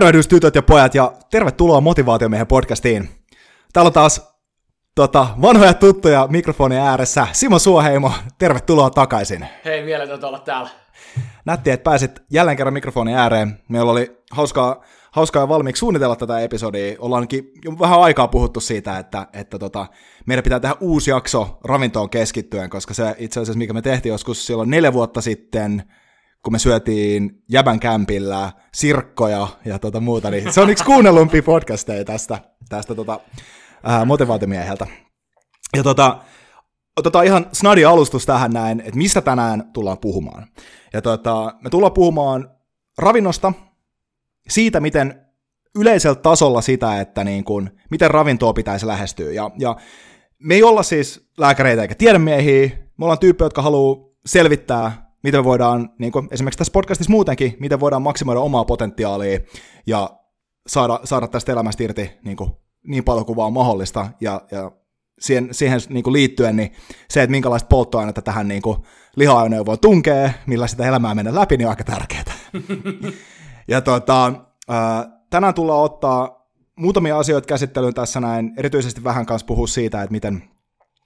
Tervehdys tytöt ja pojat ja tervetuloa Motivaatiomiehen podcastiin. Täällä on taas tota, vanhoja tuttuja mikrofonin ääressä. Simo Suoheimo, tervetuloa takaisin. Hei, mieletöntä olla täällä. Nätti, että pääsit jälleen kerran mikrofonin ääreen. Meillä oli hauskaa, hauskaa valmiiksi suunnitella tätä episodia. Ollaankin jo vähän aikaa puhuttu siitä, että, että tota, meidän pitää tehdä uusi jakso ravintoon keskittyen, koska se itse asiassa, mikä me tehtiin joskus silloin neljä vuotta sitten, kun me syötiin Jäbän kämpillä sirkkoja ja tota muuta, niin se on yksi kuunnellumpi podcasteja tästä, tästä tota, ää, motivaatiomieheltä. Ja tota, otetaan ihan snadi alustus tähän näin, että mistä tänään tullaan puhumaan. Ja tota, me tullaan puhumaan ravinnosta, siitä miten yleisellä tasolla sitä, että niin kun, miten ravintoa pitäisi lähestyä. Ja, ja me ei olla siis lääkäreitä eikä tiedemiehiä, me ollaan tyyppejä, jotka haluaa selvittää, miten me voidaan, niin kuin esimerkiksi tässä podcastissa muutenkin, miten voidaan maksimoida omaa potentiaalia ja saada, saada tästä elämästä irti niin, kuin, niin paljon kuin vaan mahdollista. Ja, ja siihen, siihen niin kuin liittyen niin se, että minkälaista polttoainetta tähän niin kuin liha-ajoneuvoon tunkee, millä sitä elämää mennä läpi, niin on aika tärkeää. ja tota, tänään tullaan ottaa muutamia asioita käsittelyyn tässä näin, erityisesti vähän kanssa puhua siitä, että miten,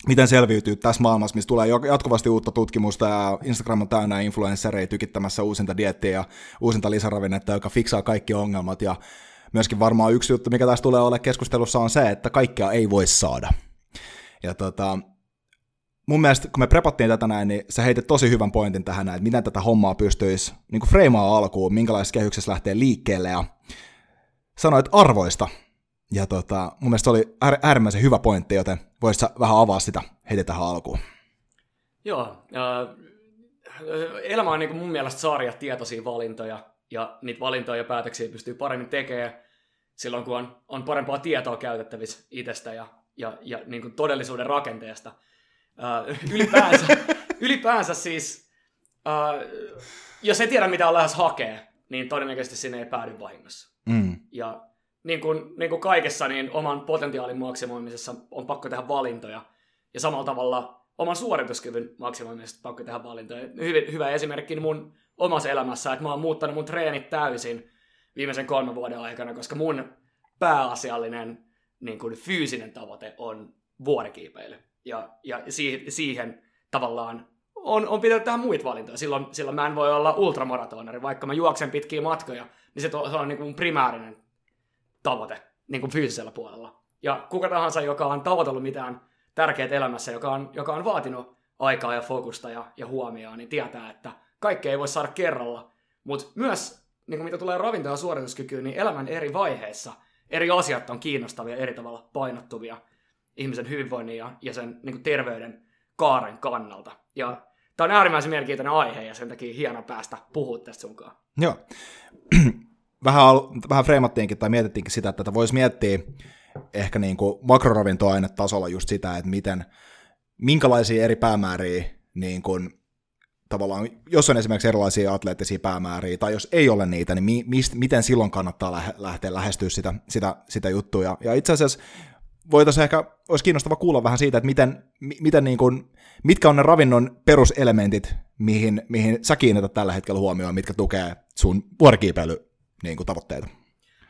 miten selviytyy tässä maailmassa, missä tulee jatkuvasti uutta tutkimusta ja Instagram on täynnä influenssereita tykittämässä uusinta diettiä ja uusinta lisäravinnetta, joka fiksaa kaikki ongelmat ja myöskin varmaan yksi juttu, mikä tässä tulee olla keskustelussa on se, että kaikkea ei voi saada. Ja tota, mun mielestä, kun me prepattiin tätä näin, niin sä heitit tosi hyvän pointin tähän, että miten tätä hommaa pystyisi niin freimaa alkuun, minkälaisessa kehyksessä lähtee liikkeelle ja sanoit arvoista. Ja tota, mun mielestä se oli äärimmäisen hyvä pointti, joten voisit vähän avaa sitä heti tähän alkuun. Joo, äh, elämä on niin mun mielestä sarja tietoisia valintoja, ja niitä valintoja ja päätöksiä pystyy paremmin tekemään silloin, kun on, on parempaa tietoa käytettävissä itsestä ja, ja, ja niin kuin todellisuuden rakenteesta. Äh, ylipäänsä, ylipäänsä siis, äh, jos ei tiedä mitä on lähes hakee, niin todennäköisesti sinne ei päädy vahingossa. Mm. Ja niin kuin, niin kuin kaikessa, niin oman potentiaalin maksimoimisessa on pakko tehdä valintoja. Ja samalla tavalla oman suorituskyvyn maksimoimisessa pakko tehdä valintoja. Hyvin, hyvä esimerkki mun omassa elämässä, että mä oon muuttanut mun treenit täysin viimeisen kolmen vuoden aikana, koska mun pääasiallinen niin kuin fyysinen tavoite on vuorikiipeily. Ja, ja siihen, siihen tavallaan on, on pitänyt tehdä muita valintoja. Silloin, silloin mä en voi olla ultramaratonari, vaikka mä juoksen pitkiä matkoja, niin se, to, se on niin kuin primäärinen tavoite niin kuin fyysisellä puolella. Ja kuka tahansa, joka on tavoitellut mitään tärkeää elämässä, joka on, joka on vaatinut aikaa ja fokusta ja, ja huomioon, niin tietää, että kaikkea ei voi saada kerralla. Mutta myös, niin kuin mitä tulee ravinto- ja suorituskykyyn, niin elämän eri vaiheissa eri asiat on kiinnostavia eri tavalla painottuvia ihmisen hyvinvoinnin ja, ja sen niin kuin terveyden kaaren kannalta. Ja tämä on äärimmäisen mielenkiintoinen aihe ja sen takia hieno päästä puhua tästä sunkaan. Joo. Vähän, vähän freimattiinkin tai mietittiinkin sitä, että tätä voisi miettiä ehkä niin kuin makroravintoainetasolla just sitä, että miten, minkälaisia eri päämääriä niin kuin, tavallaan, jos on esimerkiksi erilaisia atleettisia päämääriä, tai jos ei ole niitä, niin mi, mist, miten silloin kannattaa lähe, lähteä lähestyä sitä, sitä, sitä juttua. Ja, ja itse asiassa voitaisiin ehkä, olisi kiinnostava kuulla vähän siitä, että miten, miten niin kuin, mitkä on ne ravinnon peruselementit, mihin, mihin sä kiinnität tällä hetkellä huomioon, mitkä tukee sun vuorikiipeily niin kuin tavoitteita?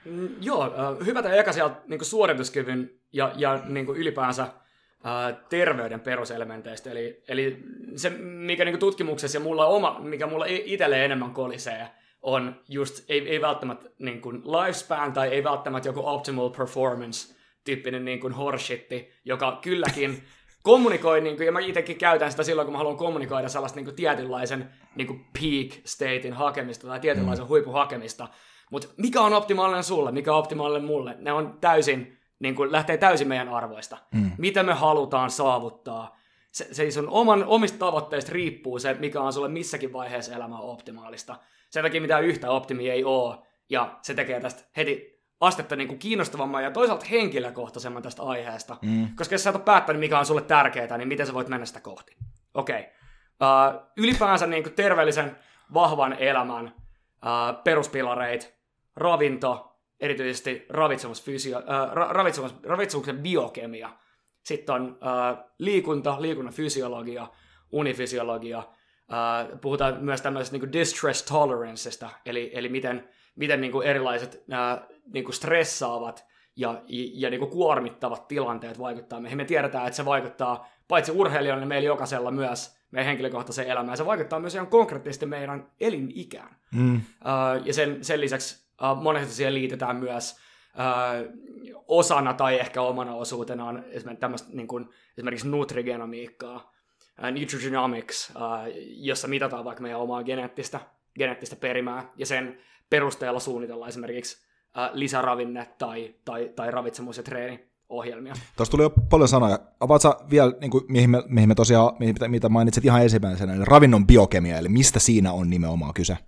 Mm, joo, äh, hyvä tämä eka sieltä niin suorituskyvyn ja, ja niin kuin ylipäänsä äh, terveyden peruselementeistä. Eli, eli se, mikä niin kuin tutkimuksessa ja mulla oma, mikä mulla itselle enemmän kolisee, on just, ei, ei välttämättä niin kuin lifespan tai ei välttämättä joku optimal performance tyyppinen niin kuin horshitti, joka kylläkin kommunikoi, niin kuin, ja mä itsekin käytän sitä silloin, kun mä haluan kommunikoida sellaista niin kuin, tietynlaisen niin kuin peak statein hakemista tai tietynlaisen mm. huipun hakemista, mutta mikä on optimaalinen sulle, mikä on optimaalinen mulle, ne on täysin, niin kuin, lähtee täysin meidän arvoista. Mm. Mitä me halutaan saavuttaa. Se, se sun oman, omista tavoitteista riippuu se, mikä on sulle missäkin vaiheessa elämää optimaalista. Sen takia mitään yhtä optimia ei ole, ja se tekee tästä heti astetta niin kuin kiinnostavamman ja toisaalta henkilökohtaisemman tästä aiheesta. Mm. Koska jos sä et ole päättänyt, mikä on sulle tärkeää, niin miten sä voit mennä sitä kohti? Okei. Okay. Uh, ylipäänsä niin kuin terveellisen, vahvan elämän peruspilareit, ravinto, erityisesti ravitsemusfysio, äh, ravitsemus, ravitsemuksen biokemia. Sitten on äh, liikunta, liikunnan fysiologia, unifysiologia. Äh, puhutaan myös tämmöisestä niin distress toleranceista, eli, eli miten, miten niin kuin erilaiset nämä niin kuin stressaavat ja, ja niin kuin kuormittavat tilanteet vaikuttaa meihin. Me tiedetään, että se vaikuttaa paitsi urheilijoille, meillä jokaisella myös meidän henkilökohtaiseen elämään. Se vaikuttaa myös ihan konkreettisesti meidän elinikään. Mm. Uh, ja sen, sen lisäksi uh, monesti siihen liitetään myös uh, osana tai ehkä omana osuutenaan esimerkiksi, tämmöistä, niin kuin, esimerkiksi nutrigenomiikkaa, uh, nutrigenomics, uh, jossa mitataan vaikka meidän omaa geneettistä, geneettistä perimää, ja sen perusteella suunnitellaan esimerkiksi lisäravinne tai, tai, tai ravitsemus- ja treeni ohjelmia. Tuossa tuli jo paljon sanoja. Avaatko vielä, niin kuin, mihin, me, mihin me tosiaan, mihin, mitä mainitsit ihan ensimmäisenä, eli ravinnon biokemia, eli mistä siinä on nimenomaan kyse?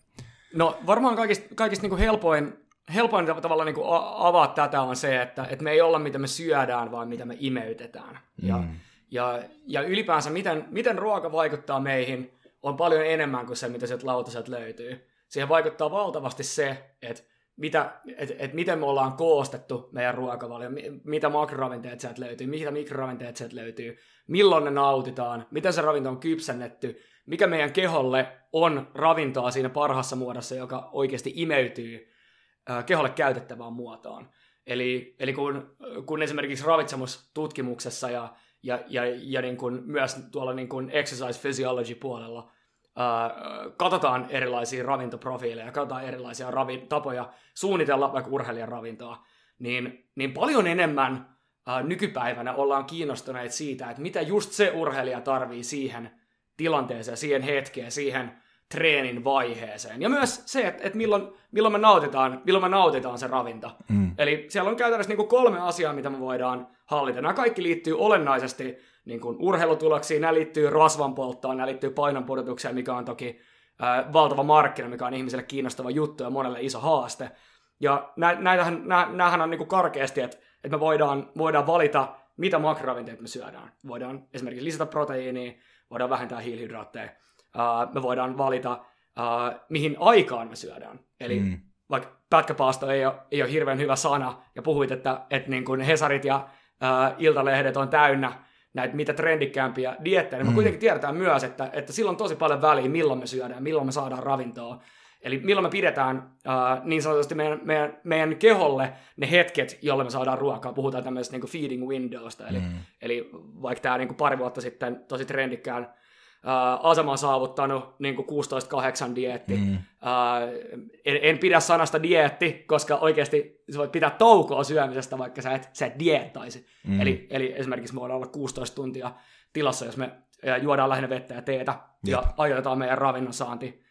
No varmaan kaikista, kaikista niin kuin helpoin, helpoin tavalla niin kuin avaa tätä on se, että, että me ei olla mitä me syödään, vaan mitä me imeytetään. Mm. Ja, ja, ja ylipäänsä miten, miten ruoka vaikuttaa meihin on paljon enemmän kuin se, mitä sieltä lautaselta löytyy. Siihen vaikuttaa valtavasti se, että mitä, et, et miten me ollaan koostettu meidän ruokavalio, mitä makroravinteet sieltä löytyy, mitä mikroravinteet sieltä löytyy, milloin ne nautitaan, miten se ravinto on kypsennetty, mikä meidän keholle on ravintoa siinä parhassa muodossa, joka oikeasti imeytyy keholle käytettävään muotoon. Eli, eli kun, kun esimerkiksi ravitsemustutkimuksessa ja, ja, ja, ja niin kuin myös tuolla niin kuin exercise physiology puolella katsotaan erilaisia ravintoprofiileja, katsotaan erilaisia ravi- tapoja suunnitella vaikka urheilijan ravintoa, niin, niin paljon enemmän ää, nykypäivänä ollaan kiinnostuneet siitä, että mitä just se urheilija tarvii siihen tilanteeseen, siihen hetkeen, siihen treenin vaiheeseen. Ja myös se, että, että milloin, milloin, me nautitaan, milloin me nautitaan se ravinto. Mm. Eli siellä on käytännössä niin kuin kolme asiaa, mitä me voidaan hallita. Nämä kaikki liittyy olennaisesti niin kuin urheilutuloksiin, nämä liittyy rasvan polttoon, nämä liittyy painonpudotukseen, mikä on toki ää, valtava markkina, mikä on ihmiselle kiinnostava juttu ja monelle iso haaste. Ja nä, näitähän, nä, näähän on niin kuin karkeasti, että, että me voidaan, voidaan valita, mitä makroravinteita me syödään. Voidaan esimerkiksi lisätä proteiiniä, voidaan vähentää hiilihydraatteja, ää, me voidaan valita, ää, mihin aikaan me syödään. Eli mm. vaikka pätkäpaasto ei ole, ei ole hirveän hyvä sana, ja puhuit, että, että niin kuin Hesarit ja ää, Iltalehdet on täynnä näitä mitä trendikkäämpiä diettejä, niin me mm. kuitenkin tiedetään myös, että, että sillä on tosi paljon väliä, milloin me syödään, milloin me saadaan ravintoa. Eli milloin me pidetään uh, niin sanotusti meidän, meidän, meidän keholle ne hetket, jolloin me saadaan ruokaa. Puhutaan tämmöisestä niin feeding windowsta. Eli, mm. eli vaikka tämä niin pari vuotta sitten tosi trendikkään uh, asema saavuttanut niin 16-8 dieetti. Mm. Uh, en, en pidä sanasta dietti, koska oikeasti sä voit pitää taukoa syömisestä, vaikka sä et, sä et dieettaisi. Mm. Eli, eli esimerkiksi me voidaan olla 16 tuntia tilassa, jos me juodaan lähinnä vettä ja teetä, Jep. ja ajoitetaan meidän ravinnon saanti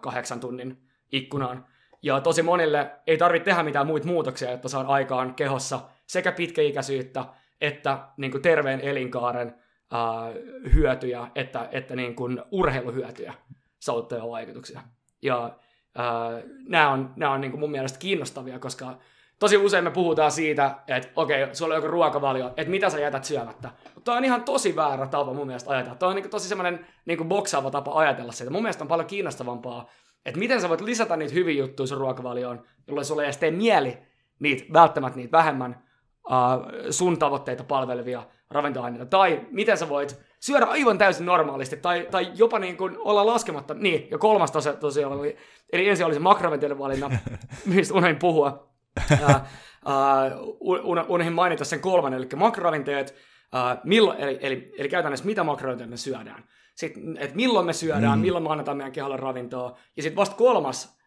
kahdeksan tunnin ikkunaan. Ja tosi monille ei tarvitse tehdä mitään muita muutoksia, jotta saa aikaan kehossa sekä pitkäikäisyyttä että niin terveen elinkaaren uh, hyötyjä, että, että niin kuin urheiluhyötyjä sauttavia vaikutuksia. Ja uh, nämä on, nämä on niin kuin mun mielestä kiinnostavia, koska tosi usein me puhutaan siitä, että okei, okay, sulla on joku ruokavalio, että mitä sä jätät syömättä. Mutta on ihan tosi väärä tapa mun mielestä ajatella. Tämä on niin tosi semmoinen niin boksaava tapa ajatella sitä. Mun mielestä on paljon kiinnostavampaa, että miten sä voit lisätä niitä hyviä juttuja sun ruokavalioon, jolloin sulle ei edes tee mieli niitä, välttämättä niitä vähemmän uh, sun tavoitteita palvelevia ravintoaineita, tai miten sä voit syödä aivan täysin normaalisti, tai, tai jopa niin kuin olla laskematta, niin, ja kolmas tosiaan, tosiaan oli, eli ensin oli se makroravinteiden valinna, mistä unohdin puhua, uh, uh, unohdin mainita sen kolmannen, eli makroravinteet, uh, milloin, eli, eli, eli käytännössä mitä makroravinteita me syödään, sitten, että milloin me syödään, mm. milloin me annetaan meidän keholle ravintoa, ja sitten vasta kolmas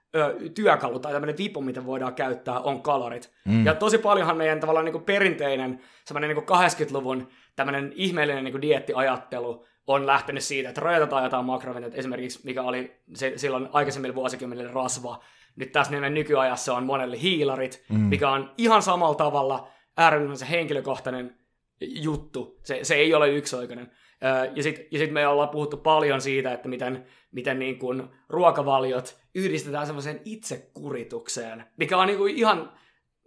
työkalu tai tämmöinen vipu, mitä voidaan käyttää, on kalorit. Mm. Ja tosi paljonhan meidän tavallaan niin kuin perinteinen, semmoinen niin 80-luvun tämmöinen ihmeellinen niin kuin diettiajattelu on lähtenyt siitä, että rajoitetaan jotain makroravinteita, esimerkiksi mikä oli se, silloin aikaisemmilla vuosikymmenillä rasva. Nyt tässä niin nykyajassa on monelle hiilarit, mm. mikä on ihan samalla tavalla äärimmäisen henkilökohtainen juttu. Se, se ei ole yksioikainen. Ja sitten ja sit me ollaan puhuttu paljon siitä, että miten, miten niin kuin ruokavaliot yhdistetään semmoiseen itsekuritukseen, mikä on niin kuin ihan,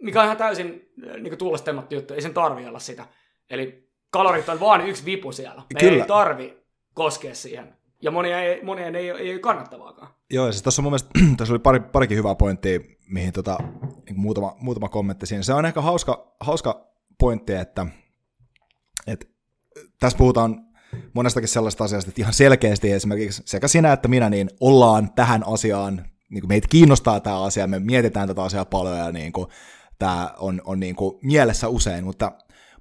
mikä on ihan täysin niin kuin tuulastemmattu juttu, ei sen tarvi olla sitä. Eli kalorit on vaan yksi vipu siellä. Me Kyllä. ei tarvi koskea siihen. Ja monia ei, monia ei, ei ole kannattavaakaan. Joo, ja siis tuossa mun mielestä tässä oli pari, parikin hyvää pointtia, mihin tota, niin muutama, muutama kommentti siinä. Se on ehkä hauska, hauska pointti, että, että tässä puhutaan monestakin sellaista asiasta, että ihan selkeästi esimerkiksi sekä sinä että minä niin ollaan tähän asiaan niin kuin meitä kiinnostaa tämä asia, me mietitään tätä asiaa paljon ja niin kuin, tämä on, on niin kuin mielessä usein, mutta,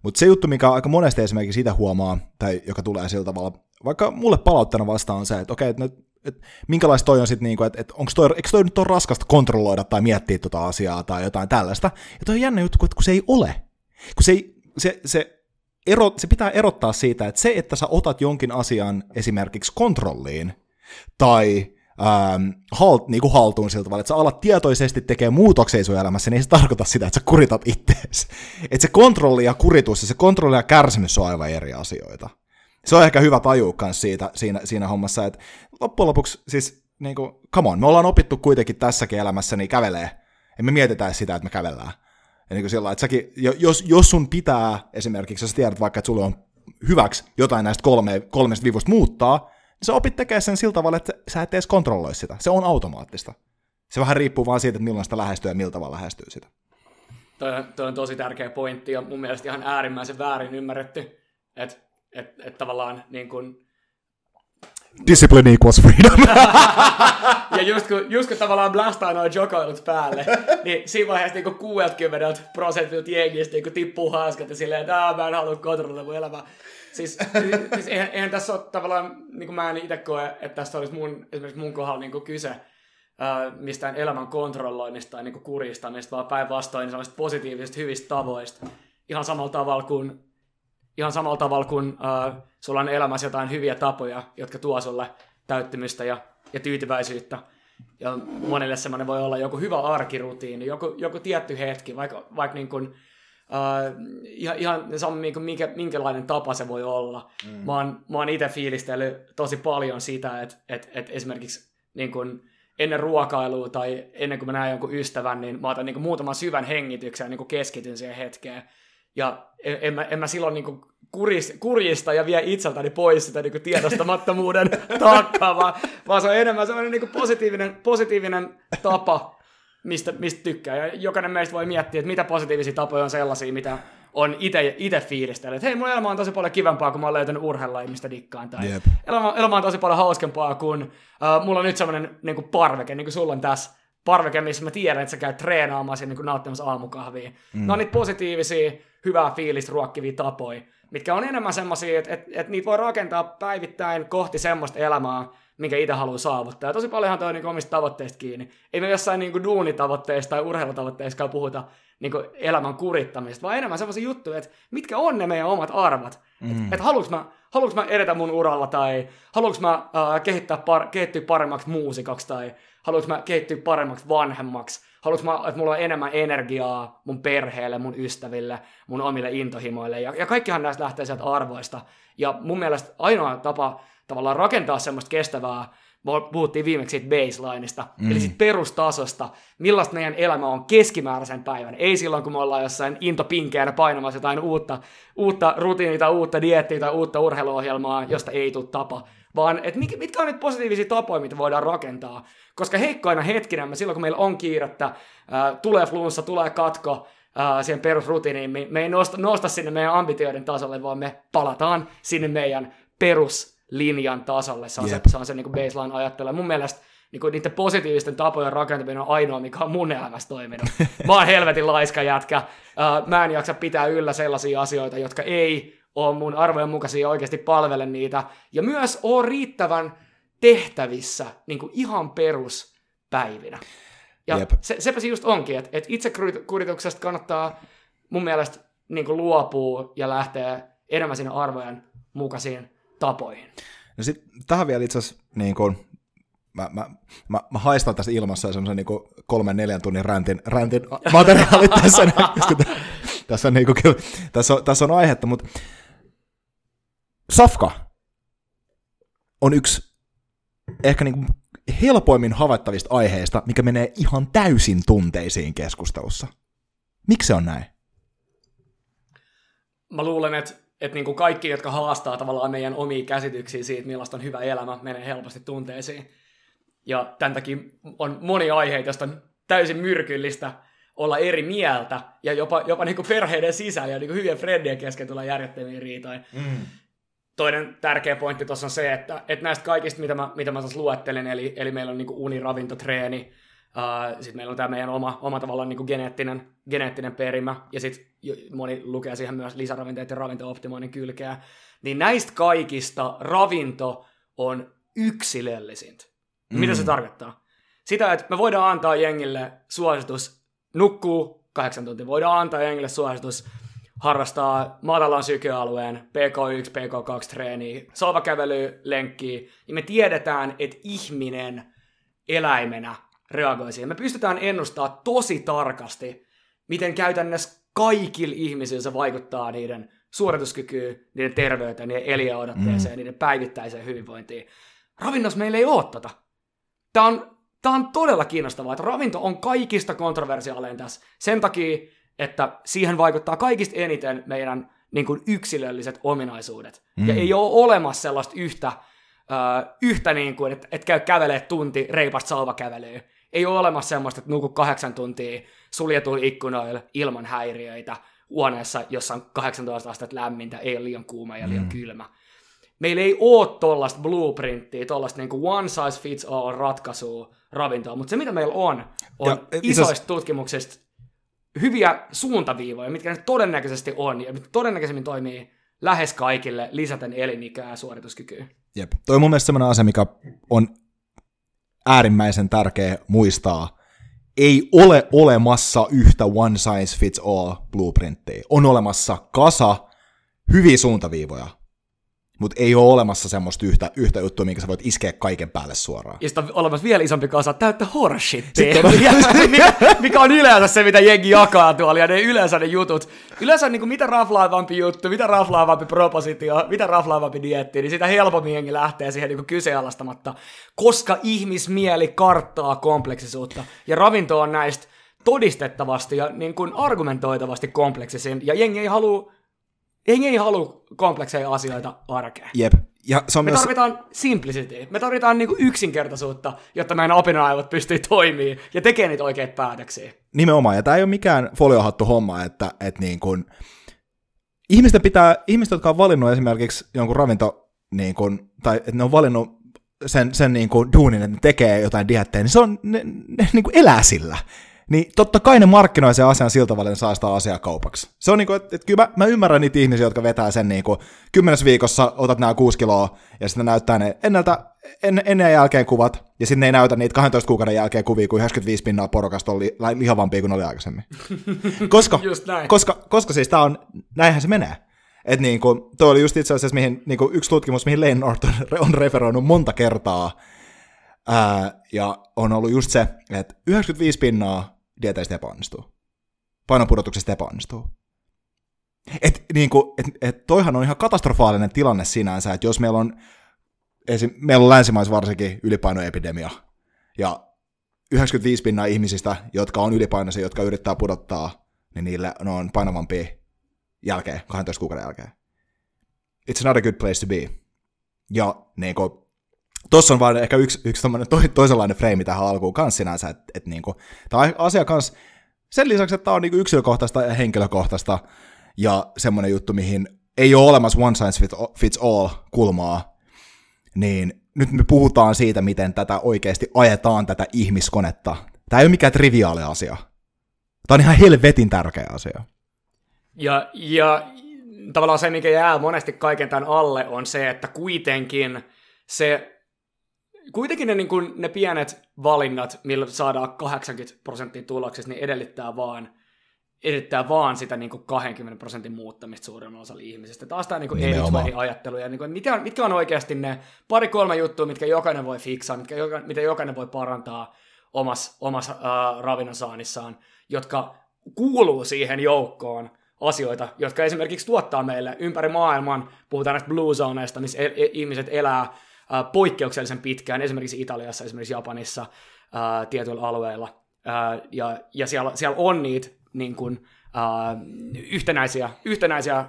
mutta se juttu, mikä aika monesti esimerkiksi siitä huomaa, tai joka tulee sillä tavalla, vaikka mulle palautteena vastaan on se, että okei, että et, minkälaista toi on sitten, niinku, että et onko toi, eikö toi nyt ole raskasta kontrolloida tai miettiä tota asiaa tai jotain tällaista. Ja toi on jännä juttu, kun se ei ole. Kun se, ei, se, se, ero, se pitää erottaa siitä, että se, että sä otat jonkin asian esimerkiksi kontrolliin, tai ähm, halt, niin kuin haltuun sillä tavalla, että sä alat tietoisesti tekemään muutoksia sun elämässä, niin se tarkoita sitä, että sä kuritat ittees. Että se kontrolli ja kuritus ja se kontrolli ja kärsimys on aivan eri asioita. Se on ehkä hyvä tajua siitä, siinä, siinä hommassa, että loppujen lopuksi siis, niin kuin, come on, me ollaan opittu kuitenkin tässäkin elämässä, niin kävelee. Emme mietitään sitä, että me kävellään. Ja niin kuin sillä, että säkin, jos, jos sun pitää esimerkiksi, jos tiedät vaikka, että sulle on hyväksi jotain näistä kolme, kolmesta vivusta muuttaa, niin sä opit tekemään sen sillä tavalla, että sä et edes kontrolloi sitä. Se on automaattista. Se vähän riippuu vaan siitä, että milloin sitä lähestyy ja miltä tavalla lähestyy sitä. Toi toi on tosi tärkeä pointti ja mun mielestä ihan äärimmäisen väärin ymmärretty, että et, et tavallaan niin kun... Discipline equals freedom. ja just kun, just kun tavallaan blastaa noin jokoilut päälle, niin siinä vaiheessa niin 60 prosentilta jengistä niin tippuu haaskat ja silleen, että mä en halua kontrolloida mun elämää. Siis, siis eihän, eihän tässä ole tavallaan, niin mä en itse koe, että tässä olisi mun, esimerkiksi mun kohdalla niin kyse ää, mistään elämän kontrolloinnista tai niin kuristamista, vaan päinvastoin niin positiivisista hyvistä tavoista. Ihan samalla tavalla kuin ihan samalla tavalla kuin äh, sulla on elämässä jotain hyviä tapoja, jotka tuo sulle täyttymystä ja, ja tyytyväisyyttä. Ja monelle semmoinen voi olla joku hyvä arkirutiini, joku, joku tietty hetki, vaikka, vaikka niin kuin, äh, ihan, ihan sama niin kuin minkä, minkälainen tapa se voi olla. Mm. Mä oon, mä oon itse fiilistellyt tosi paljon sitä, että että että esimerkiksi niin kuin, ennen ruokailua tai ennen kuin mä näen jonkun ystävän, niin mä otan niin kuin muutaman syvän hengityksen ja niin kuin keskityn siihen hetkeen. Ja en, en, mä, en mä silloin niin kuris, kurjista ja vie itseltäni pois sitä niin tiedostamattomuuden taakkaa, vaan, vaan se on enemmän sellainen niin positiivinen, positiivinen tapa, mistä, mistä tykkää. Ja jokainen meistä voi miettiä, että mitä positiivisia tapoja on sellaisia, mitä on itse fiilistellyt. Että hei, mun elämä on tosi paljon kivempaa, kun mä oon löytänyt urheilla, mistä dikkaan. Tai yep. elämä, elämä, on tosi paljon hauskempaa, kun uh, mulla on nyt sellainen niin parveke, niin kuin sulla on tässä parveke, missä mä tiedän, että sä käyt treenaamaan ja niin nauttimassa aamukahvia. Mm. Ne on niitä positiivisia, hyvää fiilistä ruokkivia tapoja, mitkä on enemmän semmoisia, että, että, että niitä voi rakentaa päivittäin kohti semmoista elämää, minkä itse haluaa saavuttaa. Ja tosi paljonhan toi on niin omista tavoitteista kiinni. Ei me jossain niin duunitavoitteista tai urheilutavoitteista puhuta niin elämän kurittamista, vaan enemmän semmoisia juttuja, että mitkä on ne meidän omat arvat. Mm. Että et haluanko mä, haluanko mä edetä mun uralla tai haluanko mä uh, kehittää par, kehittyä paremmaksi muusikaksi tai haluanko mä kehittyä paremmaksi vanhemmaksi haluanko mä, että mulla on enemmän energiaa mun perheelle, mun ystäville, mun omille intohimoille. Ja, ja kaikkihan näistä lähtee sieltä arvoista. Ja mun mielestä ainoa tapa tavallaan rakentaa semmoista kestävää, puhuttiin viimeksi siitä baselineista, mm. eli siitä perustasosta, millaista meidän elämä on keskimääräisen päivän. Ei silloin, kun me ollaan jossain intopinkeänä painamassa jotain uutta, uutta rutiinia tai uutta diettiä tai uutta urheiluohjelmaa, josta ei tule tapa, vaan että mitkä on niitä positiivisia tapoja, mitä voidaan rakentaa. Koska heikkoina hetkinä, me silloin kun meillä on kiirettä, ää, tulee flunssa, tulee katko, ää, siihen perusrutiiniin, me, me ei nosta, nosta sinne meidän ambitioiden tasolle, vaan me palataan sinne meidän peruslinjan tasolle. Se on yep. se, se, on se niin baseline ajattelu. mun mielestä niin kuin niiden positiivisten tapojen rakentaminen on ainoa, mikä on mun elämässä toiminut. Mä oon helvetin laiska jätkä. Mä en jaksa pitää yllä sellaisia asioita, jotka ei ole mun arvojen mukaisia oikeasti palvele niitä. Ja myös on riittävän tehtävissä niin kuin ihan peruspäivinä. Ja Jep. se, sepä se just onkin, että, että itsekurituksesta kannattaa mun mielestä niin kuin luopua ja lähteä enemmän sinne arvojen mukaisiin tapoihin. No sit tähän vielä itse asiassa niin kuin, mä, mä, mä, mä haistan tässä ilmassa semmoisen niin kolmen neljän tunnin räntin, räntin materiaalit tässä, tässä, on, niin kuin, tässä, on, tässä on aihetta, mutta Safka on yksi ehkä niin helpoimmin havaittavista aiheista, mikä menee ihan täysin tunteisiin keskustelussa. Miksi se on näin? Mä luulen, että, että niin kuin kaikki, jotka haastaa tavallaan meidän omia käsityksiä siitä, millaista on hyvä elämä, menee helposti tunteisiin. Ja tämän takia on moni aiheita, josta on täysin myrkyllistä olla eri mieltä, ja jopa, jopa niin kuin perheiden sisällä ja niin kuin hyvien friendien kesken tulee järjettömiä riitoja. Mm toinen tärkeä pointti tuossa on se, että, että näistä kaikista, mitä mä, mitä mä tuossa luettelin, eli, eli meillä on niin uni, ravinto, treeni, uh, sitten meillä on tämä meidän oma, oma tavallaan niin geneettinen, geneettinen perimä, ja sitten moni lukee siihen myös lisäravinteiden ja ravinto-optimoinnin kylkeä, niin näistä kaikista ravinto on yksilöllisintä. Mm. Mitä se tarkoittaa? Sitä, että me voidaan antaa jengille suositus nukkuu kahdeksan tuntia. Voidaan antaa jengille suositus harrastaa matalan sykealueen PK1, PK2 treeniä, solvakävelyä, lenkkiä, niin me tiedetään, että ihminen eläimenä reagoi siihen. Me pystytään ennustaa tosi tarkasti, miten käytännössä kaikilla ihmisillä se vaikuttaa niiden suorituskykyyn, niiden terveyteen, niiden eliaodotteeseen, mm. niiden päivittäiseen hyvinvointiin. Ravinnossa meillä ei ole tota. Tämä on, tämä on todella kiinnostavaa, että ravinto on kaikista kontroversiaalein tässä. Sen takia, että siihen vaikuttaa kaikista eniten meidän niin kuin yksilölliset ominaisuudet. Mm. Ja ei ole olemassa sellaista yhtä, uh, yhtä niin kuin, että, että käy kävelee tunti reipasta salvakävelyä. Ei ole olemassa semmoista, että nuku kahdeksan tuntia suljetuilla ikkunoilla ilman häiriöitä huoneessa, jossa on 18 astetta lämmintä, ei ole liian kuuma ja liian mm. kylmä. Meillä ei ole tuollaista blueprinttiä, tuollaista niin one size fits all ratkaisua ravintoa, mutta se mitä meillä on, on ja, isoista tutkimuksista hyviä suuntaviivoja, mitkä ne todennäköisesti on, ja mitkä todennäköisemmin toimii lähes kaikille lisäten elinikää ja suorituskykyä. Jep. Toi on mun mielestä sellainen asia, mikä on äärimmäisen tärkeä muistaa. Ei ole olemassa yhtä one size fits all blueprinttiä. On olemassa kasa hyviä suuntaviivoja, mutta ei ole olemassa semmoista yhtä, yhtä juttua, minkä sä voit iskeä kaiken päälle suoraan. Ja sitten on olemassa vielä isompi kasa täyttä horseshittiä, mikä, mikä on yleensä se, mitä jengi jakaa tuolla, ja ne yleensä ne jutut. Yleensä niin kuin mitä raflaavampi juttu, mitä raflaavampi propositio, mitä raflaavampi dietti, niin sitä helpommin jengi lähtee siihen niin kuin kyseenalaistamatta, koska ihmismieli karttaa kompleksisuutta, ja ravinto on näistä todistettavasti ja niin kuin argumentoitavasti kompleksisin, ja jengi ei halua Jengi ei halua komplekseja asioita arkeen. Jep. Ja se on me myös... tarvitaan simplicity. Me tarvitaan niinku yksinkertaisuutta, jotta meidän opinnoaivot pystyy toimimaan ja tekemään niitä oikeita päätöksiä. Nimenomaan, ja tämä ei ole mikään foliohattu homma, että, että niin kun, ihmisten pitää, ihmiset, jotka on valinnut esimerkiksi jonkun ravinto, niin kun, tai että ne on valinnut sen, sen niin kuin duunin, että ne tekee jotain diettejä, niin se on, ne, ne niin kuin elää sillä niin totta kai ne markkinoi sen asian siltä välin saa sitä asiaa kaupaksi. Se on niinku, että et kyllä mä, mä, ymmärrän niitä ihmisiä, jotka vetää sen niinku, kymmenes viikossa otat nämä kuusi kiloa, ja sitten näyttää ne enneltä, en, ennen ja jälkeen kuvat, ja sitten ne ei näytä niitä 12 kuukauden jälkeen kuvia, kun 95 pinnaa porokasta on li, lihavampia kuin oli aikaisemmin. koska, koska, koska siis tää on, näinhän se menee. Et niinku, toi oli just itse asiassa mihin, niinku yksi tutkimus, mihin Lane Norton on referoinut monta kertaa, Ää, ja on ollut just se, että 95 pinnaa dieteistä epäonnistuu. Painonpudotuksesta epäonnistuu. Et, niin kuin, et, et toihan on ihan katastrofaalinen tilanne sinänsä, että jos meillä on, esim, meillä on länsimaissa varsinkin ylipainoepidemia, ja 95 pinnaa ihmisistä, jotka on ylipainoisia, jotka yrittää pudottaa, niin niille ne on painavampia jälkeen, 12 kuukauden jälkeen. It's not a good place to be. Ja niin kuin, Tuossa on vain ehkä yksi, yksi to, toisenlainen freimi tähän alkuun kanssa sinänsä, että et niinku, tämä asia kanssa, sen lisäksi, että tämä on niinku yksilökohtaista ja henkilökohtaista, ja semmoinen juttu, mihin ei ole olemassa one size fits all kulmaa, niin nyt me puhutaan siitä, miten tätä oikeasti ajetaan, tätä ihmiskonetta. Tämä ei ole mikään triviaali asia. Tämä on ihan helvetin tärkeä asia. Ja, ja tavallaan se, mikä jää monesti kaiken tämän alle, on se, että kuitenkin se kuitenkin ne, niin kuin, ne pienet valinnat, millä saadaan 80 prosenttia tuloksista, niin edellyttää vaan, edellyttää vaan sitä niin kuin 20 prosentin muuttamista suurin osalla ihmisistä. Taas tämä niin ajattelu ja niin kuin, mitkä, on, mitkä on oikeasti ne pari-kolme juttua, mitkä jokainen voi fiksaa, mitkä joka, mitä jokainen voi parantaa omassa omas, äh, ravinnonsaannissaan, jotka kuuluu siihen joukkoon asioita, jotka esimerkiksi tuottaa meille ympäri maailman, puhutaan näistä blue zoneista, missä e- e- ihmiset elää äh, poikkeuksellisen pitkään, esimerkiksi Italiassa, esimerkiksi Japanissa äh, tietyillä alueilla. Äh, ja ja siellä, siellä on niitä niin kuin, äh, yhtenäisiä, yhtenäisiä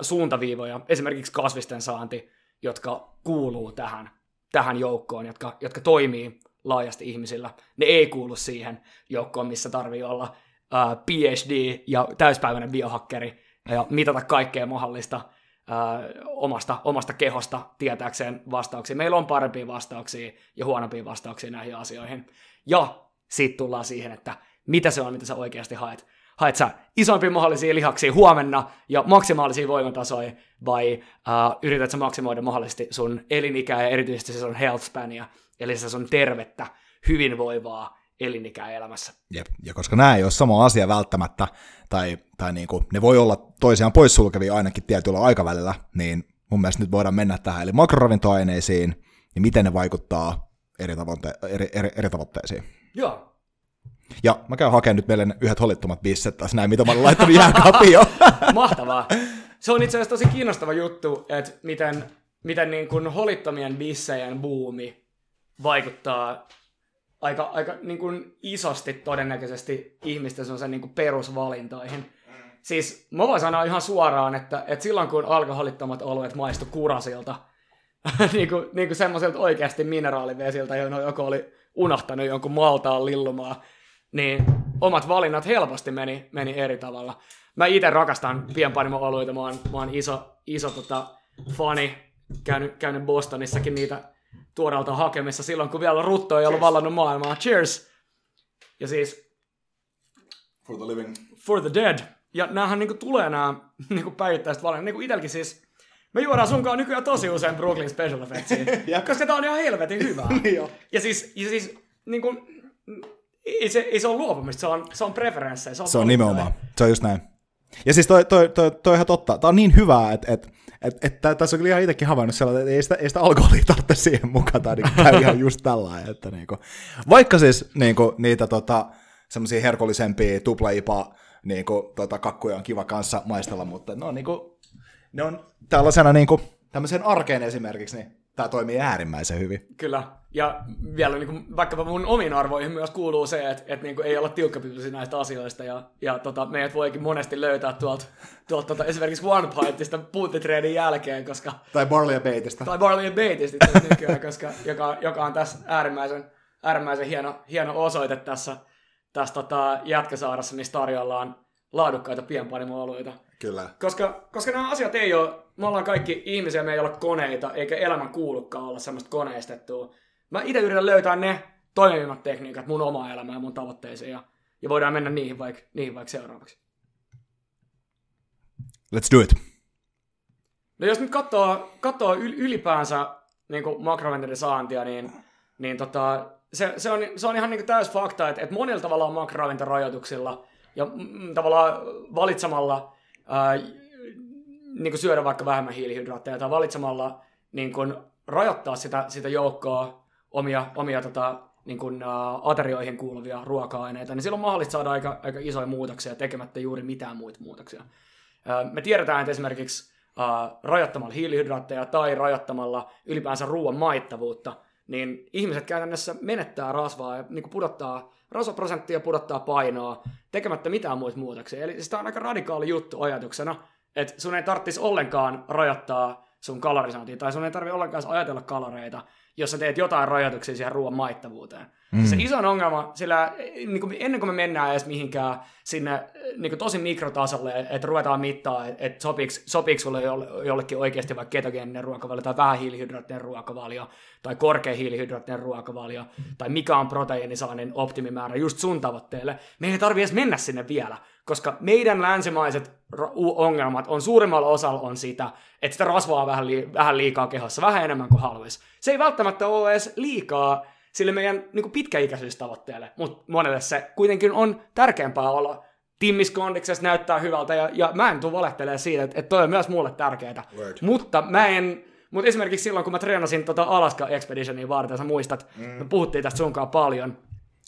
suuntaviivoja, esimerkiksi kasvisten saanti, jotka kuuluu tähän, tähän joukkoon, jotka, jotka toimii laajasti ihmisillä. Ne ei kuulu siihen joukkoon, missä tarvii olla PhD ja täyspäiväinen biohakkeri ja mitata kaikkea mahdollista omasta, omasta kehosta tietääkseen vastauksia. Meillä on parempia vastauksia ja huonompia vastauksia näihin asioihin. Ja sitten tullaan siihen, että mitä se on, mitä sä oikeasti haet. Haet sä isompia mahdollisia lihaksia huomenna ja maksimaalisia voimatasoja, vai uh, yrität sä maksimoida mahdollisesti sun elinikää ja erityisesti se sun health spania, eli se sun tervettä, hyvinvoivaa elinikää elämässä. Jep. Ja koska nämä ei ole sama asia välttämättä, tai, tai niin kuin, ne voi olla toisiaan poissulkevia ainakin tietyllä aikavälillä, niin mun mielestä nyt voidaan mennä tähän, eli makroravintoaineisiin, ja miten ne vaikuttaa eri, tavoitte- eri, eri, eri tavoitteisiin. Joo. Ja mä käyn hakemaan nyt meille yhdet holittomat bisset taas näin, mitä mä olen laittanut jääkaapioon. Mahtavaa. Se on itse asiassa tosi kiinnostava juttu, että miten, miten niin kuin holittomien bissejen buumi vaikuttaa aika, aika niin kuin isosti todennäköisesti ihmisten sen niin kuin perusvalintoihin. Siis mä voin sanoa ihan suoraan, että, että silloin kun alkoholittomat oluet maistu kurasilta, niin kuin, niin kuin semmoiselta oikeasti mineraalivesiltä, johon joku oli unohtanut jonkun maltaan lillumaa, niin omat valinnat helposti meni, meni eri tavalla. Mä itse rakastan pienpanimo-oluita, mä oon, mä oon iso, iso tota, fani, käynyt, käynyt Bostonissakin niitä tuoreelta hakemissa silloin, kun vielä Rutto ei ollut vallannut maailmaa. Cheers! Ja siis For the living. For the Dead. Ja näähän niinku tulee nämä niinku päivittäiset valinnat. Niinku itelläkin siis, me juodaan sunkaan nykyään tosi usein Brooklyn Special Effectsia, koska tää on ihan helvetin hyvää. Niin jo. ja siis, ja siis niinku, ei se, ei se ole luopumista, se on, se on preferenssejä. Se on, Se on nimenomaan. Se on just näin. Ja siis toi, toi, toi, toi on ihan totta. Tämä on niin hyvää, että et, et, et, tässä on kyllä ihan itsekin havainnut sellainen, että ei sitä, ei sitä alkoholia tarvitse siihen mukaan. Tämä niin käy ihan just tällainen. Että niinku, vaikka siis niinku, niitä tota, semmoisia herkollisempia tuplaipa niinku, tota, kakkuja on kiva kanssa maistella, mutta ne on, niinku, ne on tällaisena niinku, tämmöisen arkeen esimerkiksi, niin tämä toimii äärimmäisen hyvin. Kyllä. Ja vielä niin kuin, vaikkapa mun omiin arvoihin myös kuuluu se, että, että niin kuin, ei olla tiukkapitoisia näistä asioista. Ja, ja tota, meidät voikin monesti löytää tuolta, tuolta tota, esimerkiksi One Pintista puuttitreenin jälkeen, koska, Tai Barley ja Baitista. tai Barley Baitista nykyään, koska, joka, joka on tässä äärimmäisen, äärimmäisen hieno, hieno osoite tässä, tässä tota, Jätkäsaarassa, missä tarjoillaan laadukkaita pienpanimo-oluita. Kyllä. Koska, koska nämä asiat ei ole, me ollaan kaikki ihmisiä, me ei olla koneita, eikä elämän kuulukaan olla semmoista koneistettua. Mä itse yritän löytää ne toimivimmat tekniikat mun omaa elämään ja mun tavoitteisiin, ja, ja voidaan mennä niihin vaikka niihin vaik seuraavaksi. Let's do it. No jos nyt katsoo, katsoo yl- ylipäänsä niin makroventeiden saantia, niin, niin tota, se, se, on, se on ihan niin täys fakta, että, että monilla tavalla makroravintorajoituksilla ja mm, tavallaan valitsemalla ää, niin kuin syödä vaikka vähemmän hiilihydraatteja tai valitsemalla niin kuin rajoittaa sitä, sitä joukkoa omia, omia tota, niin kuin, ää, aterioihin kuuluvia ruoka-aineita, niin silloin on mahdollista saada aika, aika isoja muutoksia tekemättä juuri mitään muita muutoksia. Ää, me tiedetään, että esimerkiksi Uh, rajoittamalla hiilihydraatteja tai rajoittamalla ylipäänsä ruoan maittavuutta, niin ihmiset käytännössä menettää rasvaa ja niin pudottaa rasvaprosenttia, pudottaa painoa, tekemättä mitään muita muutoksia. Eli sitä on aika radikaali juttu ajatuksena, että sun ei tarvitsisi ollenkaan rajoittaa sun kalorisointia, tai sun ei tarvitse ollenkaan ajatella kaloreita, jos sä teet jotain rajoituksia siihen ruoan maittavuuteen. Mm. Se iso ongelma, sillä niin kuin ennen kuin me mennään edes mihinkään sinne niin kuin tosi mikrotasolle, että ruvetaan mittaa, että sopiiko, sopiiko sulle jollekin oikeasti vaikka ketogeeninen ruokavalio tai vähän hiilihydraattinen ruokavalio tai korkea hiilihydraattinen ruokavalio tai mikä on proteiinisaannin optimimäärä just sun tavoitteelle. Me ei tarvi edes mennä sinne vielä, koska meidän länsimaiset ongelmat on suurimmalla osalla on sitä, että sitä rasvaa on vähän, li- vähän liikaa kehossa, vähän enemmän kuin haluaisi. Se ei välttämättä ole edes liikaa sille meidän niin pitkäikäisyystavoitteelle, mutta monelle se kuitenkin on tärkeämpää olla timmiskondiksessa näyttää hyvältä, ja, ja mä en tule valehtelemaan siitä, että, että toi on myös mulle tärkeää. Word. Mutta mä en, mutta esimerkiksi silloin, kun mä treenasin tota Alaska Expeditionia varten, sä muistat, mm. me puhuttiin tästä sunkaan paljon,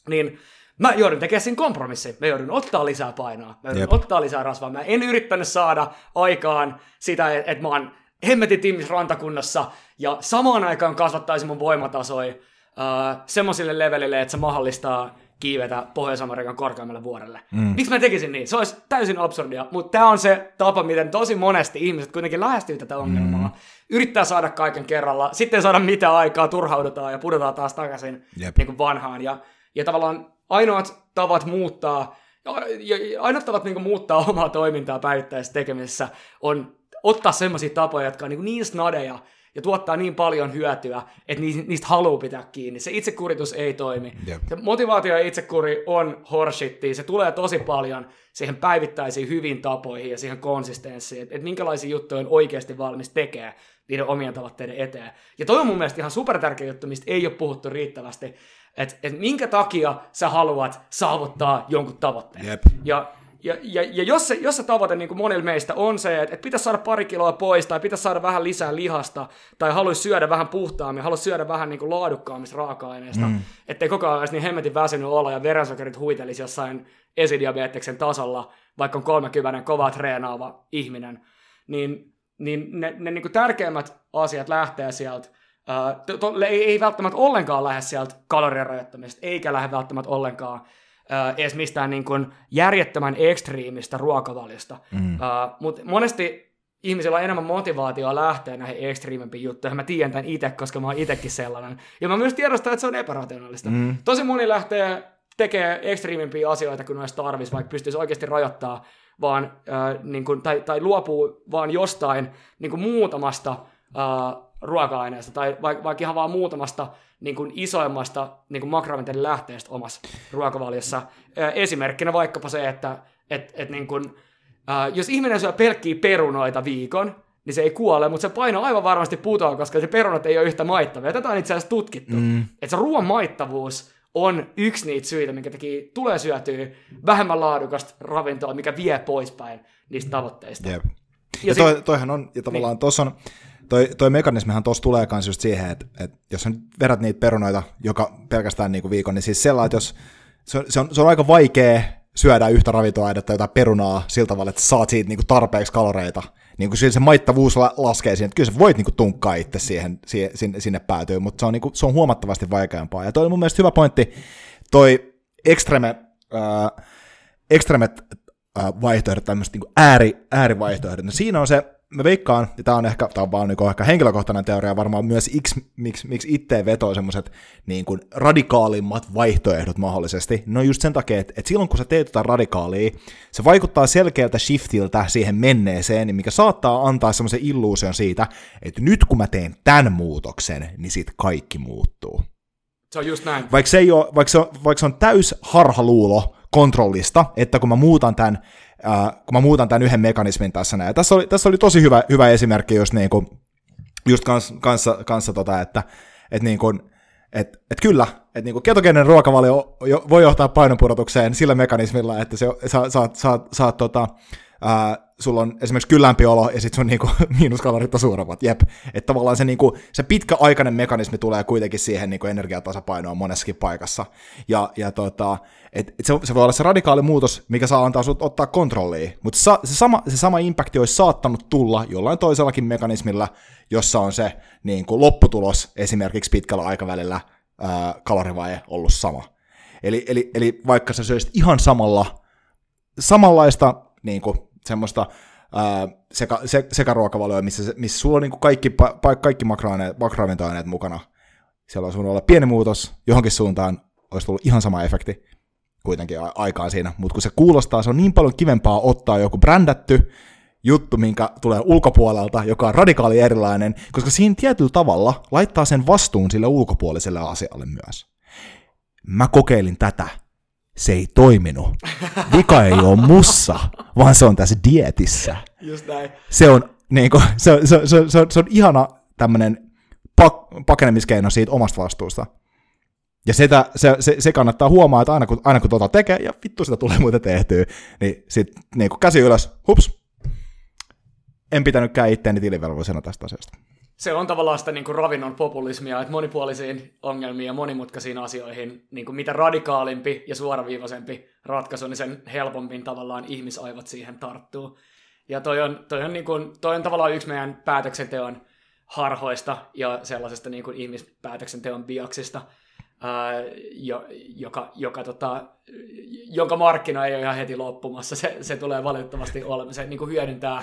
niin mä joudun tekemään siinä kompromissin. Mä joudun ottaa lisää painoa, mä joudun Jep. ottaa lisää rasvaa. Mä en yrittänyt saada aikaan sitä, että et mä oon hemmetin timmis rantakunnassa ja samaan aikaan kasvattaisi mun voimatasoi uh, semmoisille levelille, että se mahdollistaa kiivetä Pohjois-Amerikan korkeammalle vuorelle. Mm. Miksi mä tekisin niin? Se olisi täysin absurdia, mutta tämä on se tapa, miten tosi monesti ihmiset kuitenkin lähestyy tätä ongelmaa. Mm. Yrittää saada kaiken kerralla, sitten ei saada mitään aikaa, turhaudutaan ja pudotaan taas takaisin Jep. niin kuin vanhaan. Ja, ja tavallaan ainoat tavat muuttaa, ja, ja ainoat tavat niin kuin muuttaa omaa toimintaa päivittäisessä tekemisessä on ottaa semmoisia tapoja, jotka on niin, niin snadeja, ja tuottaa niin paljon hyötyä, että niistä haluaa pitää kiinni. Se itsekuritus ei toimi. Jep. Se motivaatio ja itsekuri on horshitti. Se tulee tosi paljon siihen päivittäisiin hyvin tapoihin ja siihen konsistenssiin, että et minkälaisia juttuja on oikeasti valmis tekemään niiden omien tavoitteiden eteen. Ja toi on mun mielestä ihan super tärkeä juttu, mistä ei ole puhuttu riittävästi, että et minkä takia sä haluat saavuttaa jonkun tavoitteen. Jep. Ja ja, ja, ja jos, se, jos se tavoite niin kuin monilla meistä on se, että, että pitäisi saada pari kiloa pois, tai pitäisi saada vähän lisää lihasta, tai haluaisi syödä vähän puhtaammin, haluaisi syödä vähän niin kuin laadukkaammista raaka-aineista, mm. ettei koko ajan olisi niin hemmetin väsynyt olla ja verensokerit huitelisi jossain esidiabeteksen tasolla, vaikka on 30 kovaa treenaava ihminen, niin, niin ne, ne niin kuin tärkeimmät asiat lähtee sieltä Uh, to, to, ei, ei välttämättä ollenkaan lähde sieltä kalorien rajoittamista, eikä lähde välttämättä ollenkaan äh, edes mistään niin kuin järjettömän ekstriimistä ruokavaliosta. Mm. Äh, Mutta monesti ihmisillä on enemmän motivaatioa lähteä näihin ekstriimimpiin juttuihin. Mä tiedän tämän itse, koska mä oon itsekin sellainen. Ja mä myös tiedostan, että se on epärationaalista. Mm. Tosi moni lähtee tekemään ekstriimimpiä asioita, kun olisi tarvis, vaikka pystyisi oikeasti rajoittaa, vaan, äh, niin kuin, tai, tai luopuu vaan jostain niin kuin muutamasta äh, ruoka-aineesta, tai vaikka, vaikka ihan vaan muutamasta niin kuin isoimmasta niin kuin lähteestä omassa ruokavaliossa. Esimerkkinä vaikkapa se, että et, et niin kuin, äh, jos ihminen syö pelkkiä perunoita viikon, niin se ei kuole, mutta se paino aivan varmasti putoaa, koska se perunat ei ole yhtä maittavia. Tätä on itse asiassa tutkittu. Mm. Että se ruoan maittavuus on yksi niitä syitä, minkä teki tulee syötyä vähemmän laadukasta ravintoa, mikä vie poispäin niistä tavoitteista. Jep. Ja, ja toi, toihan on, ja tavallaan niin. tuossa on, toi, toi mekanismihan tuossa tulee myös just siihen, että, että jos sä verrat niitä perunoita joka pelkästään niinku viikon, niin siis sellainen, että jos se on, se on, se on aika vaikea syödä yhtä ravintoainetta, jotain perunaa sillä tavalla, että saat siitä niinku tarpeeksi kaloreita. Niin kuin se maittavuus laskee siihen, että kyllä sä voit niinku tunkkaa itse siihen, siihen, sinne, sinne mutta se on, niinku, se on huomattavasti vaikeampaa. Ja toi on mun mielestä hyvä pointti, toi extreme, äh, extremet äh, vaihtoehdot, tämmöiset niinku ääri, äärivaihtoehdot. No siinä on se, mä veikkaan, ja tämä on ehkä, tää on vaan niin ehkä henkilökohtainen teoria, varmaan myös X, miksi, miksi itse vetoo semmoiset niin kuin radikaalimmat vaihtoehdot mahdollisesti, no just sen takia, että, että silloin kun sä teet jotain radikaalia, se vaikuttaa selkeältä shiftiltä siihen menneeseen, niin mikä saattaa antaa semmoisen illuusion siitä, että nyt kun mä teen tämän muutoksen, niin sit kaikki muuttuu. Se on just näin. Vaikka se, ei ole, vaikka se on, vaikka se on täys harhaluulo kontrollista, että kun mä muutan tämän äh, kun mä muutan tämän yhden mekanismin tässä näin. Tässä oli, tässä oli tosi hyvä, hyvä esimerkki just, niin kuin, just kans, kanssa, kanssa tota, että, että niin kuin, et, et kyllä, että niinku ketogeeninen ruokavalio voi johtaa painonpudotukseen sillä mekanismilla, että se, sä, saat, saat, saat tota, ää, sulla on esimerkiksi kyllämpi olo ja sitten sun niinku, miinuskalorit on suuremmat. Jep. Että tavallaan se, niinku, se pitkäaikainen mekanismi tulee kuitenkin siihen niinku energiatasapainoon monessakin paikassa. Ja, ja tota, et, et se, se, voi olla se radikaali muutos, mikä saa antaa sut ottaa kontrollia. Mutta sa, se, sama, se sama impakti olisi saattanut tulla jollain toisellakin mekanismilla, jossa on se niinku, lopputulos esimerkiksi pitkällä aikavälillä ää, kalorivaje ollut sama. Eli, eli, eli vaikka sä söisit ihan samalla, samanlaista niin kuin, semmoista ää, seka, se, missä, missä sulla on niin kuin kaikki, pa, kaikki makroravintoaineet mukana. Siellä on sun olla pieni muutos johonkin suuntaan, olisi tullut ihan sama efekti kuitenkin aikaan siinä, mutta kun se kuulostaa, se on niin paljon kivempaa ottaa joku brändätty juttu, minkä tulee ulkopuolelta, joka on radikaali erilainen, koska siinä tietyllä tavalla laittaa sen vastuun sille ulkopuoliselle asialle myös. Mä kokeilin tätä se ei toiminut. Vika ei ole mussa, vaan se on tässä dietissä. Just näin. Se on, niin kuin, se, se, se, se, se on ihana tämmöinen pak, pakenemiskeino siitä omasta vastuusta. Ja sitä, se, se, se, kannattaa huomaa, että aina kun, aina kun tuota tekee, ja vittu sitä tulee muuten tehtyä, niin sitten niin käsi ylös, hups, en pitänytkään itteeni tilivelvollisena tästä asiasta se on tavallaan sitä niin kuin ravinnon populismia, että monipuolisiin ongelmiin ja monimutkaisiin asioihin, niin kuin mitä radikaalimpi ja suoraviivaisempi ratkaisu, niin sen helpommin tavallaan ihmisaivot siihen tarttuu. Ja toi on, toi on, niin kuin, toi on tavallaan yksi meidän päätöksenteon harhoista ja sellaisesta niin kuin ihmispäätöksenteon biaksista, ää, jo, joka, joka, tota, jonka markkina ei ole ihan heti loppumassa. Se, se tulee valitettavasti olemaan. Se niin kuin hyödyntää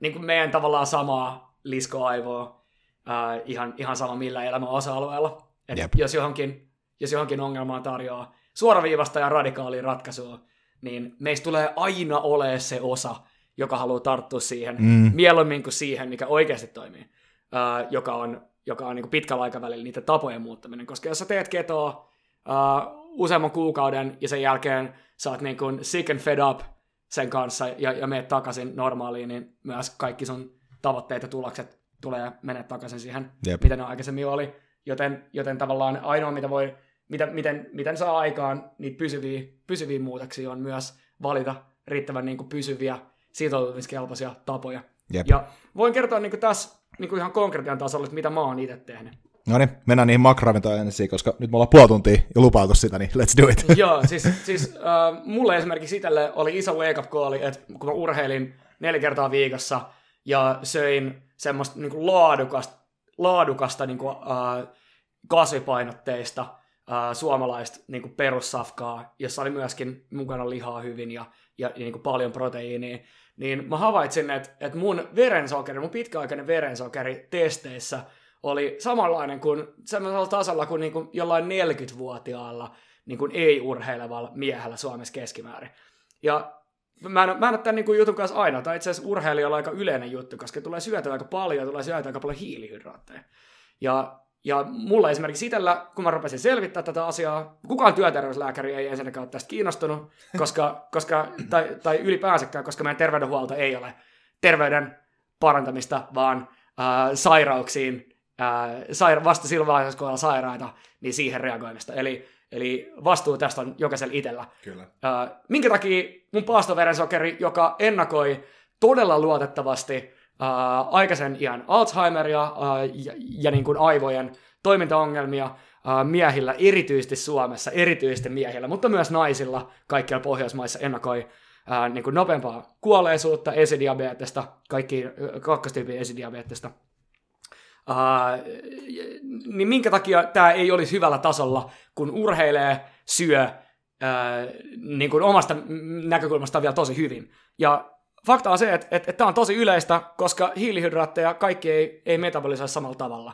niin kuin meidän tavallaan samaa liskoaivoa äh, ihan, ihan sama millä elämän osa-alueella. Et jos, johonkin, jos johonkin ongelmaan tarjoaa suoraviivasta ja radikaalia ratkaisua, niin meistä tulee aina ole se osa, joka haluaa tarttua siihen, mm. mieluummin kuin siihen, mikä oikeasti toimii, uh, joka on, joka on niin pitkällä aikavälillä niiden tapojen muuttaminen. Koska jos sä teet ketoa uh, useamman kuukauden ja sen jälkeen sä oot niin kuin sick and fed up sen kanssa ja, ja meet takaisin normaaliin, niin myös kaikki sun tavoitteet ja tulokset tulee mennä takaisin siihen, Jep. mitä ne aikaisemmin oli. Joten, joten tavallaan ainoa, mitä voi, mitä, miten, miten saa aikaan niitä pysyviä, pysyviä muutoksia, on myös valita riittävän niin kuin pysyviä sitoutumiskelpoisia tapoja. Jep. Ja voin kertoa niin kuin tässä niin kuin ihan konkretian tasolla, että mitä mä oon itse tehnyt. No niin, mennään niihin makroravintoihin ensin, koska nyt me ollaan puoli tuntia jo lupailtu sitä, niin let's do it. Joo, siis, siis äh, mulle esimerkiksi itselle oli iso wake up call, että kun mä urheilin neljä kertaa viikossa ja söin semmoista niin laadukasta, laadukasta niin kuin, äh, kasvipainotteista äh, suomalaista niin kuin perussafkaa, jossa oli myöskin mukana lihaa hyvin ja, ja, ja niin kuin paljon proteiinia, niin mä havaitsin, että, että mun verensokeri, mun pitkäaikainen verensokeri testeissä oli samanlainen kuin semmoisella tasolla kuin, niin kuin jollain 40-vuotiaalla niin kuin ei-urheilevalla miehellä Suomessa keskimäärin. Ja mä en, mä en ole tämän niin jutun kanssa aina, tai itse asiassa urheilijalla aika yleinen juttu, koska tulee syötyä aika paljon, tulee syötyä aika paljon hiilihydraatteja. Ja, ja mulla esimerkiksi itsellä, kun mä rupesin selvittää tätä asiaa, kukaan työterveyslääkäri ei ensinnäkään ole tästä kiinnostunut, koska, koska, tai, tai ylipäänsäkään, koska meidän terveydenhuolto ei ole terveyden parantamista, vaan äh, sairauksiin, äh, saira- vasta silloin vaiheessa, kun on sairaita, niin siihen reagoimista. Eli Eli vastuu tästä on jokaisella itsellä. Kyllä. Äh, minkä takia mun paastoverensokeri, joka ennakoi todella luotettavasti äh, aikaisen iän Alzheimeria äh, ja, ja niin kuin aivojen toimintaongelmia äh, miehillä, erityisesti Suomessa, erityisesti miehillä, mutta myös naisilla kaikkialla Pohjoismaissa ennakoi äh, niin kuin nopeampaa kuolleisuutta, esidiabetesta, kaikki kakkostyypin esidiabetesta – Uh, niin minkä takia tämä ei olisi hyvällä tasolla, kun urheilee, syö uh, niin kuin omasta näkökulmasta vielä tosi hyvin. Ja fakta on se, että, että, että tämä on tosi yleistä, koska hiilihydraatteja kaikki ei, ei metabolisoi samalla tavalla.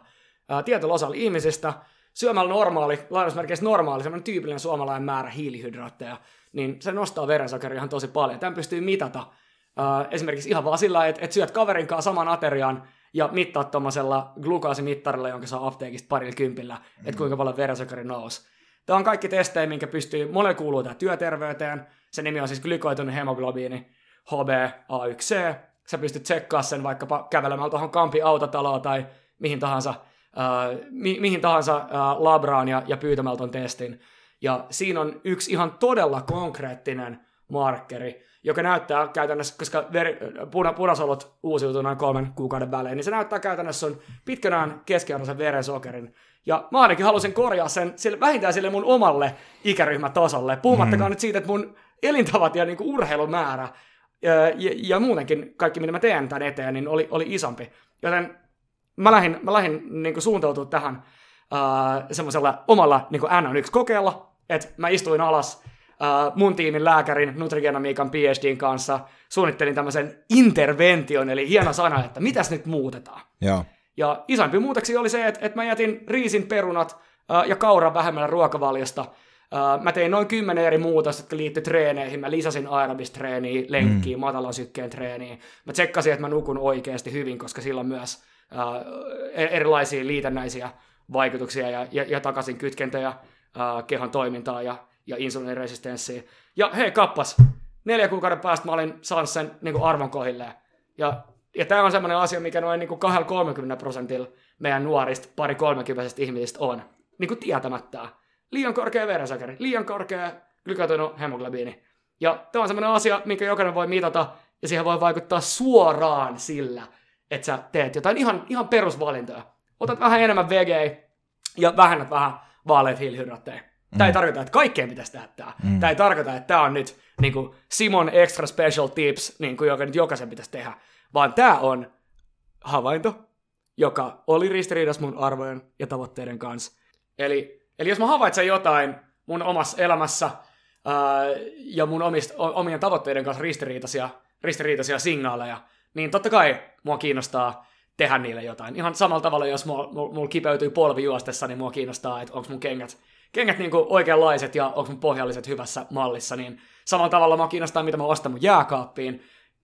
Uh, tietyllä osalla ihmisistä syömällä normaali, lainausmerkeissä normaali, semmoinen tyypillinen suomalainen määrä hiilihydraatteja, niin se nostaa verensokeria ihan tosi paljon. Tämän pystyy mitata uh, esimerkiksi ihan vaan sillä, että, että syöt kaverin kanssa saman aterian, ja mittaat tuommoisella glukaasimittarilla, jonka saa apteekista parilla kympillä, mm-hmm. että kuinka paljon verensokeri nousi. Tämä on kaikki testejä, minkä pystyy, monelle kuuluu työterveyteen, se nimi on siis glykoitunut hemoglobiini, HbA1c, sä pystyt tsekkaamaan sen vaikkapa kävelemällä tuohon Kampi autotaloon tai mihin tahansa, äh, mi- mihin tahansa äh, labraan ja, ja pyytämällä ton testin. Ja siinä on yksi ihan todella konkreettinen markkeri, joka näyttää käytännössä, koska veri, puna, punasolut uusiutuu noin kolmen kuukauden välein, niin se näyttää käytännössä sun pitkänään keskiarvoisen verensokerin. Ja mä ainakin halusin korjaa sen sille, vähintään sille mun omalle ikäryhmätasolle, puhumattakaan mm. nyt siitä, että mun elintavat ja niinku urheilumäärä ja, ja, ja muutenkin kaikki, mitä mä teen tämän eteen, niin oli, oli isompi. Joten mä lähdin, mä lähdin niin suuntautua tähän uh, semmoisella omalla niin NN1-kokeella, että mä istuin alas uh, mun tiimin lääkärin, nutrigenomiikan PhDin kanssa suunnittelin tämmöisen intervention, eli hieno sana, että mitäs nyt muutetaan. Joo. Ja isompi muutoksia oli se, että, että mä jätin riisin perunat uh, ja kauran vähemmällä ruokavaliosta. Uh, mä tein noin kymmenen eri muutosta, jotka liittyi treeneihin. Mä lisäsin aerobistreeniä, lenkkiä, mm. matalan sykkeen treeniä. Mä tsekkasin, että mä nukun oikeasti hyvin, koska sillä on myös uh, erilaisia liitännäisiä vaikutuksia ja, ja, ja takaisin kytkentöjä uh, kehon toimintaa ja ja insuliiniresistenssiä. Ja hei kappas, neljä kuukauden päästä mä olin saanut sen niin kuin arvon kohilleen. Ja, ja tämä on semmoinen asia, mikä noin niin 30 prosentilla meidän nuorista, pari 30 ihmisistä on. Niin kuin tietämättä. Liian korkea verensokeri, liian korkea glykatoinut hemoglobiini. Ja tämä on semmoinen asia, minkä jokainen voi mitata, ja siihen voi vaikuttaa suoraan sillä, että sä teet jotain ihan, ihan perusvalintoja. Otat vähän enemmän VG ja vähennät vähän vaaleita hiilihydraatteja. Tämä ei mm. tarkoita, että kaikkeen pitäisi tehdä tämä. Mm. Tämä ei tarkoita, että tämä on nyt niin kuin Simon Extra Special Tips, niin kuin joka nyt jokaisen pitäisi tehdä, vaan tämä on havainto, joka oli ristiriidassa mun arvojen ja tavoitteiden kanssa. Eli, eli jos mä havaitsen jotain mun omassa elämässä ää, ja mun omista, omien tavoitteiden kanssa ristiriitaisia, ristiriitaisia signaaleja, niin totta kai mua kiinnostaa tehdä niille jotain. Ihan samalla tavalla, jos mulla, mulla kipeytyy polvi juostessa, niin mua kiinnostaa, että onko mun kengät kengät niinku oikeanlaiset ja onko mun pohjalliset hyvässä mallissa, niin samalla tavalla mä kiinnostaa, mitä mä ostan mun jääkaappiin.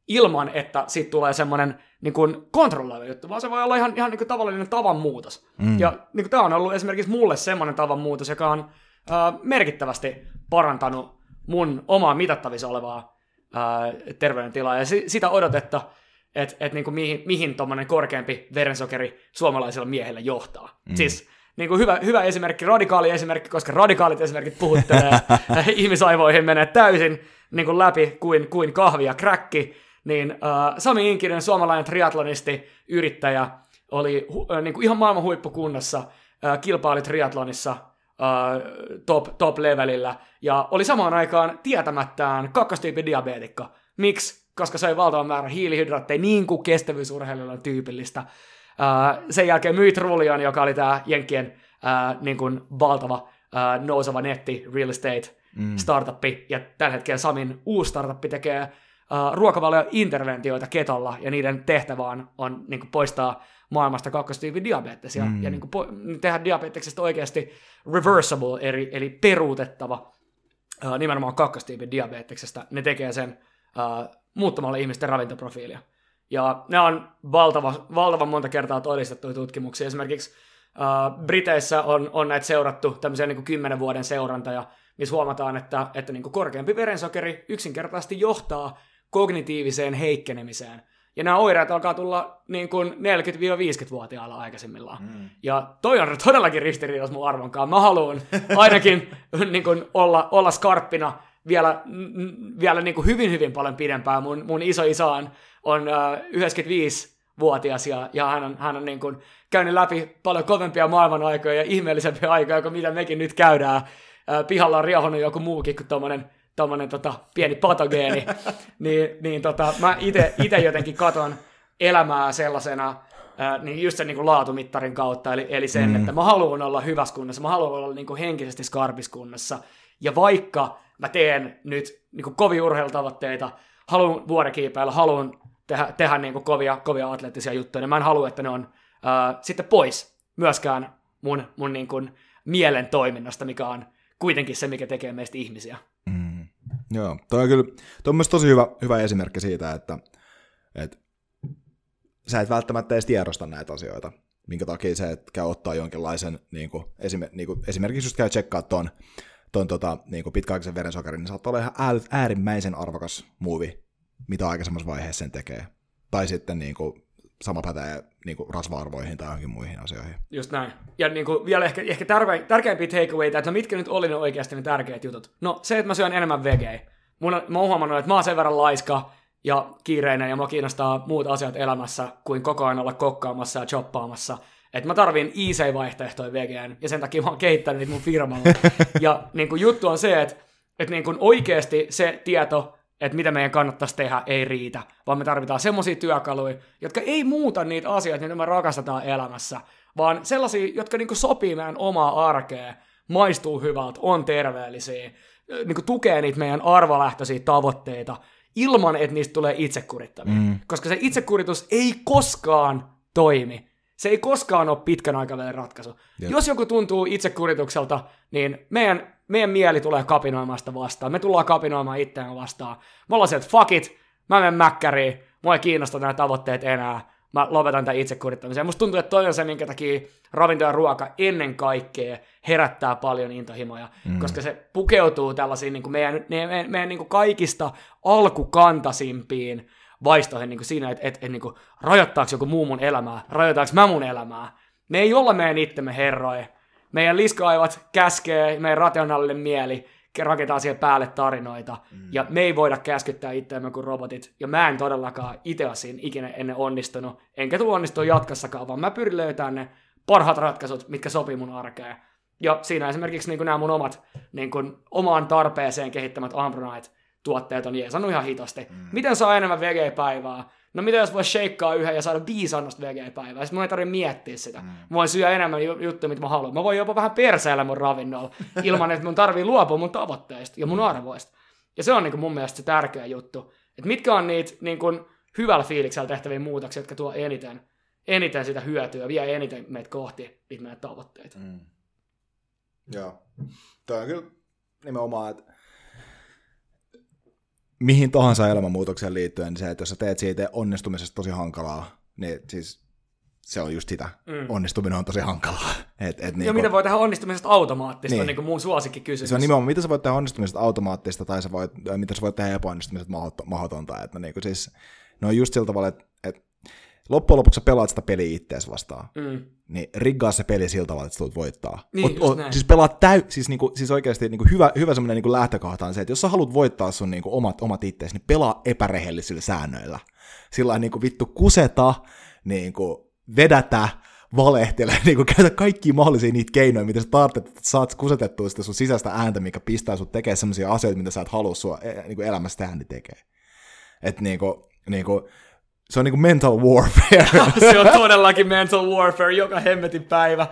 ilman, että siitä tulee semmoinen niin kuin kontrolloiva juttu, vaan se voi olla ihan, ihan niin kuin tavallinen tavan muutos. Mm. Ja niin kuin tämä on ollut esimerkiksi mulle semmoinen tavan muutos, joka on äh, merkittävästi parantanut mun omaa mitattavissa olevaa äh, terveydentilaa ja si- sitä odotetta, että et, niin kuin mihin, mihin tuommoinen korkeampi verensokeri suomalaisilla miehillä johtaa. Mm. Siis niin kuin hyvä, hyvä esimerkki, radikaali esimerkki, koska radikaalit esimerkit puhuttelee, ihmisaivoihin menee täysin niin kuin läpi kuin, kuin kahvi ja kräkki, niin uh, Sami Inkinen, suomalainen triatlonisti, yrittäjä, oli hu, uh, niin kuin ihan maailman huippukunnossa, uh, kilpaili triatlonissa uh, top, top levelillä, ja oli samaan aikaan tietämättään kakkostyypin diabeetikko. Miksi? Koska sai valtavan määrän hiilihydraatteja, niin kuin kestävyysurheilulla on tyypillistä. Uh, sen jälkeen myi Rullion, joka oli tämä Jenkkien uh, niin kuin valtava uh, nouseva netti, real estate mm. startuppi, ja tällä hetkellä Samin uusi startuppi tekee uh, ruokavalio-interventioita ketolla, ja niiden tehtävä on, on niin kuin poistaa maailmasta kakkostyypin diabetesia, mm. ja niin kuin po- tehdä diabeteksesta oikeasti reversible, eli, eli peruutettava uh, nimenomaan kakkostyypin diabeteksesta. Ne tekee sen uh, muuttamalla ihmisten ravintoprofiilia. Ja ne on valtava, valtavan monta kertaa todistettuja tutkimuksia. Esimerkiksi uh, Briteissä on, on näitä seurattu, tämmöisiä niin kuin 10 vuoden seurantoja, missä huomataan, että, että niin kuin korkeampi verensokeri yksinkertaisesti johtaa kognitiiviseen heikkenemiseen. Ja nämä oireet alkaa tulla niin kuin 40-50-vuotiailla aikaisemmillaan. Mm. Ja toi on todellakin ristiriidassa mun arvonkaan. Mä haluan ainakin niin kuin olla, olla skarppina vielä, vielä niin kuin hyvin hyvin paljon pidempään. Mun, mun iso iso on, on uh, 95-vuotias ja, ja hän on, hän on niin kuin käynyt läpi paljon kovempia maailman aikoja ja ihmeellisempiä aikoja kuin mitä mekin nyt käydään. Uh, pihalla on riahunut joku muukin kuin tommonen, tommonen tota, pieni patogeeni. niin, niin tota, mä itse jotenkin katon elämää sellaisena, Ää, niin just sen niin kuin laatumittarin kautta, eli, eli sen, mm. että mä haluan olla hyvässä kunnossa, mä haluan olla niin kuin henkisesti skarpissa kunnossa, ja vaikka mä teen nyt niin kuin kovia urheilutavoitteita, haluan vuorekiipeillä, haluan tehdä, tehdä niin kuin kovia, kovia atleettisia juttuja, niin mä en halua, että ne on ää, sitten pois myöskään mun, mun niin kuin mielen toiminnasta, mikä on kuitenkin se, mikä tekee meistä ihmisiä. Mm. Joo, toi on kyllä toi on tosi hyvä, hyvä esimerkki siitä, että, että sä et välttämättä edes tiedosta näitä asioita, minkä takia se, että käy ottaa jonkinlaisen, niin kuin, niin kuin, esimerkiksi just käy tsekkaa ton, ton tota, niin kuin pitkäaikaisen verensokerin, niin saattaa olla ihan äärimmäisen arvokas muuvi, mitä aikaisemmassa vaiheessa sen tekee. Tai sitten niin kuin, sama pätee niin kuin rasva-arvoihin tai johonkin muihin asioihin. Just näin. Ja niin kuin, vielä ehkä, ehkä tärkeimpiä takeawayta, että no mitkä nyt oli ne oikeasti ne tärkeät jutut. No se, että mä syön enemmän vegeä. Mun, mä oon huomannut, että mä oon sen verran laiska ja kiireinen ja mua kiinnostaa muut asiat elämässä kuin koko ajan olla kokkaamassa ja choppaamassa. Että mä tarviin easy-vaihtoehtoja vegeen, ja sen takia mä oon kehittänyt niitä mun firmalla. ja niin kuin juttu on se, että, että niin kuin oikeasti se tieto, että mitä meidän kannattaisi tehdä, ei riitä, vaan me tarvitaan semmoisia työkaluja, jotka ei muuta niitä asioita, mitä me rakastetaan elämässä, vaan sellaisia, jotka niin kuin sopii meidän omaa arkea, maistuu hyvältä, on terveellisiä, niin kuin tukee niitä meidän arvolähtöisiä tavoitteita, ilman, että niistä tulee itsekurittavia. Mm. Koska se itsekuritus ei koskaan toimi. Se ei koskaan ole pitkän aikavälin ratkaisu. Jep. Jos joku tuntuu itsekuritukselta, niin meidän, meidän mieli tulee kapinoimaan sitä vastaan. Me tullaan kapinoimaan itseään vastaan. Me ollaan sieltä, fuck it, mä menen mäkkäriin, mua ei kiinnosta nämä tavoitteet enää, mä lopetan tämän itsekurittamisen. Musta tuntuu, että toi on se, minkä takia ravinto ja ruoka ennen kaikkea herättää paljon intohimoja, mm. koska se pukeutuu tällaisiin niin kuin meidän, meidän, meidän, meidän niin kuin kaikista alkukantasimpiin vaistoihin niin kuin siinä, että, että, että niin kuin, rajoittaako joku muu mun elämää, rajoittaako mä mun elämää. Me ei olla meidän itsemme herroja. Meidän liskoaivat käskee, meidän rationaalinen mieli rakentaa siihen päälle tarinoita, mm. ja me ei voida käskyttää itseämme kuin robotit, ja mä en todellakaan itse siinä ikinä ennen onnistunut, enkä tule onnistua jatkossakaan, vaan mä pyrin löytämään ne parhaat ratkaisut, mitkä sopii mun arkeen. Ja siinä esimerkiksi niin nämä mun omat niin kuin, omaan tarpeeseen kehittämät Ambronite tuotteet on jeesannut ihan hitosti. Mm. Miten saa enemmän vegepäivää? No mitä jos voisi shakeaa yhden ja saada viisi annosta vegepäivää? Sitten mun ei tarvitse miettiä sitä. Mm. Mä voin syödä enemmän juttuja, mitä mä haluan. Mä voin jopa vähän perseillä mun ravinnolla, ilman että mun tarvii luopua mun tavoitteista ja mun arvoista. Ja se on niin kuin mun mielestä se tärkeä juttu. Että mitkä on niitä niin kuin hyvällä fiiliksellä tehtäviä muutoksia, jotka tuo eniten, eniten sitä hyötyä, vie eniten meitä kohti niitä meidän tavoitteita. Mm. Joo. Tämä on kyllä nimenomaan, että mihin tahansa elämänmuutokseen liittyen, niin se, että jos sä teet siitä onnistumisesta tosi hankalaa, niin siis se on just sitä. Mm. Onnistuminen on tosi hankalaa. Et, et niin ja miten voi tehdä onnistumisesta automaattista, niin. on niin kuin mun kysymys. Se on nimenomaan, mitä sä voit tehdä onnistumisesta automaattista, tai sä voit, mitä sä voit tehdä epäonnistumisesta mahdotonta. Että niin kuin siis, ne on just sillä tavalla, että loppujen lopuksi sä pelaat sitä peliä ittees vastaan. Mm. Niin riggaa se peli sillä tavalla, että sä tulet voittaa. Niin, o, o, siis pelaat täy, siis, niinku, siis oikeasti niinku hyvä, hyvä semmoinen niinku lähtökohta on se, että jos sä haluat voittaa sun niinku omat, omat ittees, niin pelaa epärehellisillä säännöillä. Sillä niinku vittu kuseta, niinku vedätä, valehtele, niin kuin käytä kaikki mahdollisia niitä keinoja, mitä sä tarvitset, että saat kusetettua sitä sun sisäistä ääntä, mikä pistää sut tekemään sellaisia asioita, mitä sä et halua sua e, niin kuin elämässä tehdä, niin tekee. Että niin kuin, niin kuin, se on niinku mental warfare. se on todellakin mental warfare joka hemmetin päivä.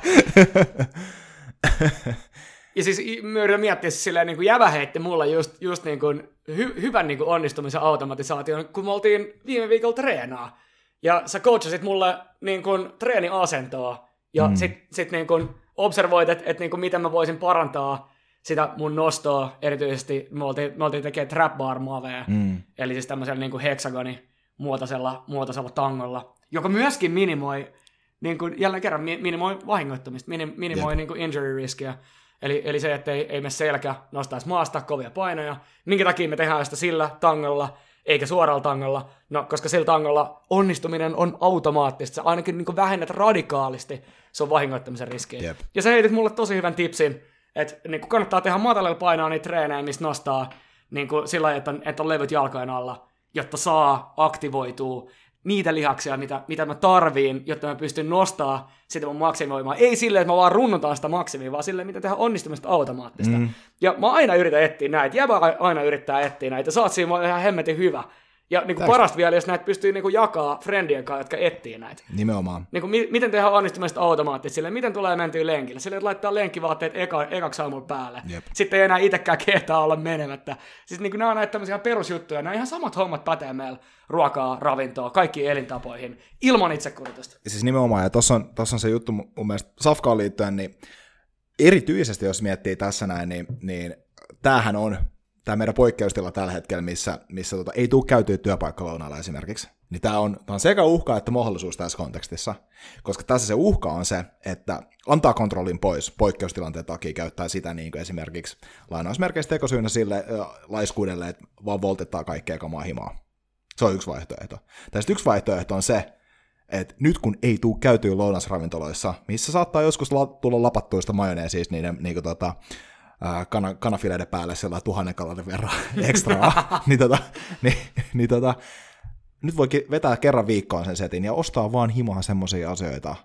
ja siis yritän miettiä siis silleen, niin jävä heitti mulle just, just niin kuin hy, hyvän niin kuin onnistumisen automatisaation, kun me oltiin viime viikolla treenaa. Ja sä coachasit mulle niin kuin treeniasentoa. Ja mm. sit, sit niin kuin observoit, että et niin kuin miten mä voisin parantaa sitä mun nostoa. Erityisesti me oltiin, me oltiin tekemään trap bar. Mm. Eli siis tämmöisellä niin kuin hexagoni muotoisella, muotoisella tangolla, joka myöskin minimoi, niin kuin jälleen kerran minimoi vahingoittumista, minim, minimoi yep. niin kuin injury riskiä. Eli, eli se, että ei, ei me selkä nostaisi maasta kovia painoja. Minkä takia me tehdään sitä sillä tangolla, eikä suoralla tangolla? No, koska sillä tangolla onnistuminen on automaattista. Sä ainakin niin vähennät radikaalisti sun vahingoittamisen riskiä. Yep. Ja se heitit mulle tosi hyvän tipsin, että niin kannattaa tehdä matalalla painoa niitä treenejä, mistä nostaa niin sillä että on, että on levyt jalkojen alla jotta saa aktivoitua niitä lihaksia, mitä, mitä mä tarviin, jotta mä pystyn nostaa sitä mun maksimoimaan. Ei silleen, että mä vaan runnotaan sitä maksimia, vaan silleen, mitä tehdä onnistumista automaattista. Mm. Ja mä aina yritän etsiä näitä, jäbä aina yrittää etsiä näitä, sä oot siinä ihan hemmetin hyvä. Ja niin kuin parasta vielä, jos näitä pystyy niin kuin jakaa friendien kanssa, jotka etsii näitä. Nimenomaan. Niin kuin, mi- miten tehdään onnistumista automaattisesti, sille, miten tulee mentyä lenkille, sille, että laittaa lenkkivaatteet eka, ekaksi aamulla päälle. Jep. Sitten ei enää itsekään kehtaa olla menemättä. Siis niin kuin nämä on näitä tämmöisiä perusjuttuja, nämä ihan samat hommat pätee meillä ruokaa, ravintoa, kaikkiin elintapoihin, ilman itsekuritusta. Siis nimenomaan, ja tuossa on, tossa on se juttu mun mielestä Safkaan liittyen, niin erityisesti jos miettii tässä näin, niin, niin tämähän on tämä meidän poikkeustila tällä hetkellä, missä, missä tota, ei tule käytyä työpaikkalounaalla esimerkiksi, niin tämä on, tämä on sekä uhka että mahdollisuus tässä kontekstissa, koska tässä se uhka on se, että antaa kontrollin pois poikkeustilanteen takia, käyttää sitä niin kuin esimerkiksi lainausmerkeistä tekosyynä sille äh, laiskuudelle, että vaan voltettaa kaikkea kamaa himaa. Se on yksi vaihtoehto. Tästä yksi vaihtoehto on se, että nyt kun ei tule käytyä lounasravintoloissa, missä saattaa joskus la- tulla lapattuista majoneesista niiden niin kuin, tota, kana, kanafileiden päälle sellainen tuhannen kalorin verran ekstraa, niin, tota, niin, niin tota, nyt voikin vetää kerran viikkoon sen setin ja ostaa vaan himaa semmoisia asioita,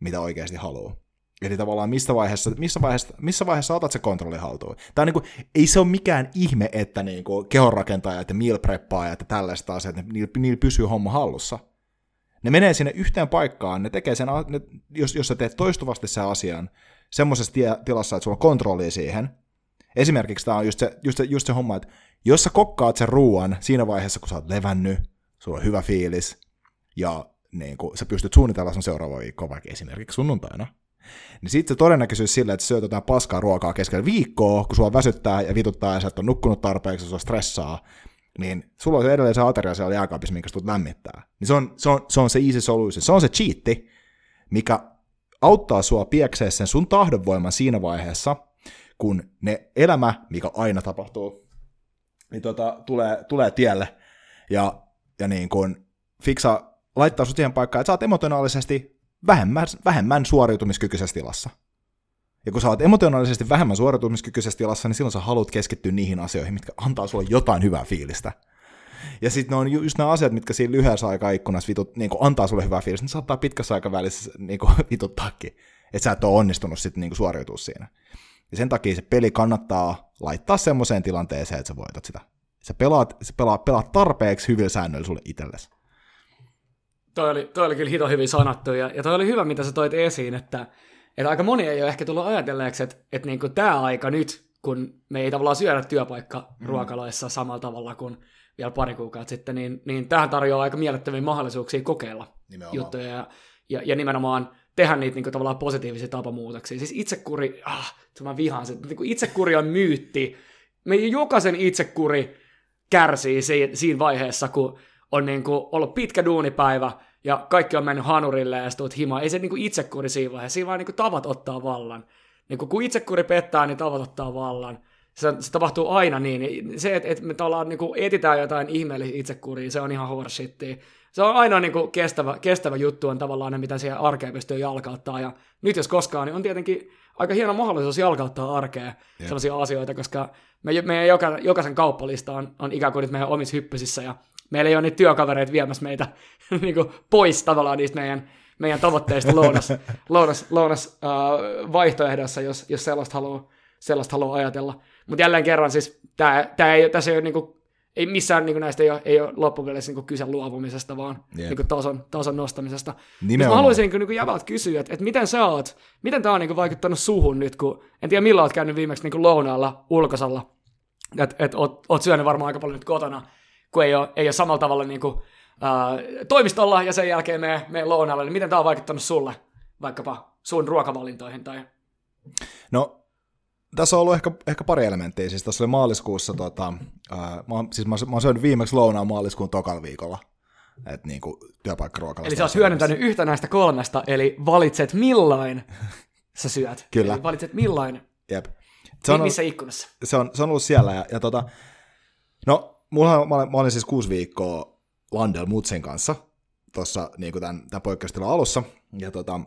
mitä oikeasti haluaa. Eli tavallaan missä vaiheessa, missä vaiheessa, missä vaiheessa otat se kontrolli haltuun. Tämä on niin kuin, ei se ole mikään ihme, että niin kuin kehonrakentajat ja meal preppaajat ja tällaista asiat, niillä, niillä pysyy homma hallussa. Ne menee sinne yhteen paikkaan, ne tekee sen, ne, jos, jos sä teet toistuvasti sen asian, semmoisessa tilassa, että sulla on kontrolli siihen. Esimerkiksi tämä on just se, just, se, just se homma, että jos sä kokkaat sen ruoan siinä vaiheessa, kun sä oot levännyt, sulla on hyvä fiilis, ja niin kun sä pystyt suunnitella sun seuraava viikko vaikka esimerkiksi sunnuntaina, niin sitten se todennäköisyys sille, että syöt jotain paskaa ruokaa keskellä viikkoa, kun sua väsyttää ja vituttaa ja sä et ole nukkunut tarpeeksi, sua stressaa, niin sulla on edelleen se ateria siellä jääkaapissa, minkä sä lämmittää. Niin se on, se, on, se on se easy solution. Se on se cheatti, mikä auttaa sua pieksee sen sun tahdonvoiman siinä vaiheessa, kun ne elämä, mikä aina tapahtuu, niin tota, tulee, tulee tielle ja, ja niin kun fiksa laittaa sut siihen paikkaan, että sä oot emotionaalisesti vähemmän, vähemmän suoriutumiskykyisessä tilassa. Ja kun sä oot emotionaalisesti vähemmän suoriutumiskykyisessä tilassa, niin silloin sä haluat keskittyä niihin asioihin, mitkä antaa sulle jotain hyvää fiilistä. Ja sitten ne on just nämä asiat, mitkä siinä lyhyessä aikaa ikkunassa vitut, niin antaa sulle hyvää fiilistä, niin saattaa pitkässä aikavälissä niin vituttaakin, että sä et ole onnistunut sitten niin suoriutua siinä. Ja sen takia se peli kannattaa laittaa semmoiseen tilanteeseen, että sä voitat sitä. Sä pelaat, sä pelaat, pelaat tarpeeksi hyvillä säännöillä sulle itsellesi. Toi oli, toi oli kyllä hito hyvin sanottu, ja, ja toi oli hyvä, mitä sä toit esiin, että, että aika moni ei ole ehkä tullut ajatelleeksi, että, että niin tämä aika nyt, kun me ei tavallaan syödä työpaikka ruokaloissa mm. samalla tavalla kuin vielä pari kuukautta sitten, niin, niin tähän tarjoaa aika mielettömiä mahdollisuuksia kokeilla nimenomaan. juttuja ja, ja, ja nimenomaan tehdä niitä niin kuin, tavallaan positiivisia tapamuutoksia. Siis itsekuri, ah, mä vihaan se, niin itsekuri on myytti. Meidän jokaisen itsekuri kärsii siinä, siinä vaiheessa, kun on niin kuin ollut pitkä duunipäivä ja kaikki on mennyt hanurille ja tuut himaan. Ei se niin kuin itsekuri siinä vaiheessa, siinä vaan niin kuin tavat ottaa vallan. Niin kuin, kun itsekuri pettää, niin tavat ottaa vallan. Se, se tapahtuu aina niin. Se, että, että me ollaan, niin kuin, etitään jotain ihmeellistä itsekuria, se on ihan horsittia. Se on aina niin kuin, kestävä, kestävä juttu on tavallaan ne, mitä siihen arkeen pystyy jalkauttaa. Ja nyt jos koskaan, niin on tietenkin aika hieno mahdollisuus jalkauttaa arkeen yeah. sellaisia asioita, koska me, meidän joka, jokaisen kauppalista on, on ikään kuin nyt meidän omissa hyppysissä ja meillä ei ole niitä työkavereita viemässä meitä niin kuin pois tavallaan niistä meidän, meidän tavoitteista lounas, lounas, lounas uh, vaihtoehdossa, jos, jos sellaista haluaa, sellaista haluaa ajatella. Mutta jälleen kerran siis tää, tää ei, tässä ei ole niin kuin, ei missään niin näistä ei ole, ei ole loppupeleissä niin kyse luopumisesta, vaan yep. niin tason, tason nostamisesta. Mä haluaisin niin niin jävät kysyä, että, että miten sä oot, miten tämä on niin vaikuttanut suhun nyt, kun en tiedä milloin oot käynyt viimeksi niin lounaalla ulkosalla, että et, oot, oot syönyt varmaan aika paljon nyt kotona, kun ei ole, ei ole samalla tavalla niin kuin, ää, toimistolla ja sen jälkeen me, me lounaalle, niin miten tämä on vaikuttanut sulle, vaikkapa sun ruokavalintoihin? Tai... No, tässä on ollut ehkä, ehkä pari elementtiä. Siis tuossa oli maaliskuussa, tota, ää, mä, siis mä, mä oon syönyt viimeksi lounaan maaliskuun tokalla viikolla. Että niinku työpaikkaruokalla. Eli sä oot hyödyntänyt yhtä näistä kolmesta, eli valitset millain sä syöt. Kyllä. Eli valitset millain. Jep. Se on, missä ikkunassa? Se on, se on ollut siellä. Ja, ja tota, no, mulla, mä, olin, mä olin siis kuusi viikkoa Landel Mutsen kanssa tuossa niin tämän, tämän poikkeustilan alussa, ja tota,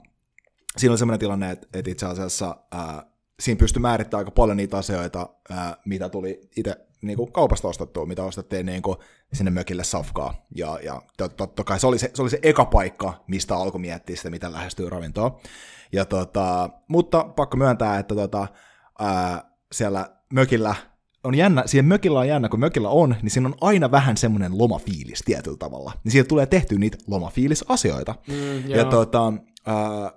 siinä oli sellainen tilanne, että, että itse asiassa ää, siinä pystyi määrittämään aika paljon niitä asioita, ää, mitä tuli itse niin kuin kaupasta ostettua, mitä ostettiin niin kuin sinne mökille safkaa. Ja, ja totta kai se oli se, se oli se eka paikka, mistä alkoi miettiä sitä, mitä lähestyy ravintoa. Ja tota, mutta pakko myöntää, että tota, ää, siellä mökillä on jännä, siihen mökillä on jännä, kun mökillä on, niin siinä on aina vähän semmoinen lomafiilis tietyllä tavalla. Niin siitä tulee tehty niitä lomafiilisasioita. Mm, ja tota, äh,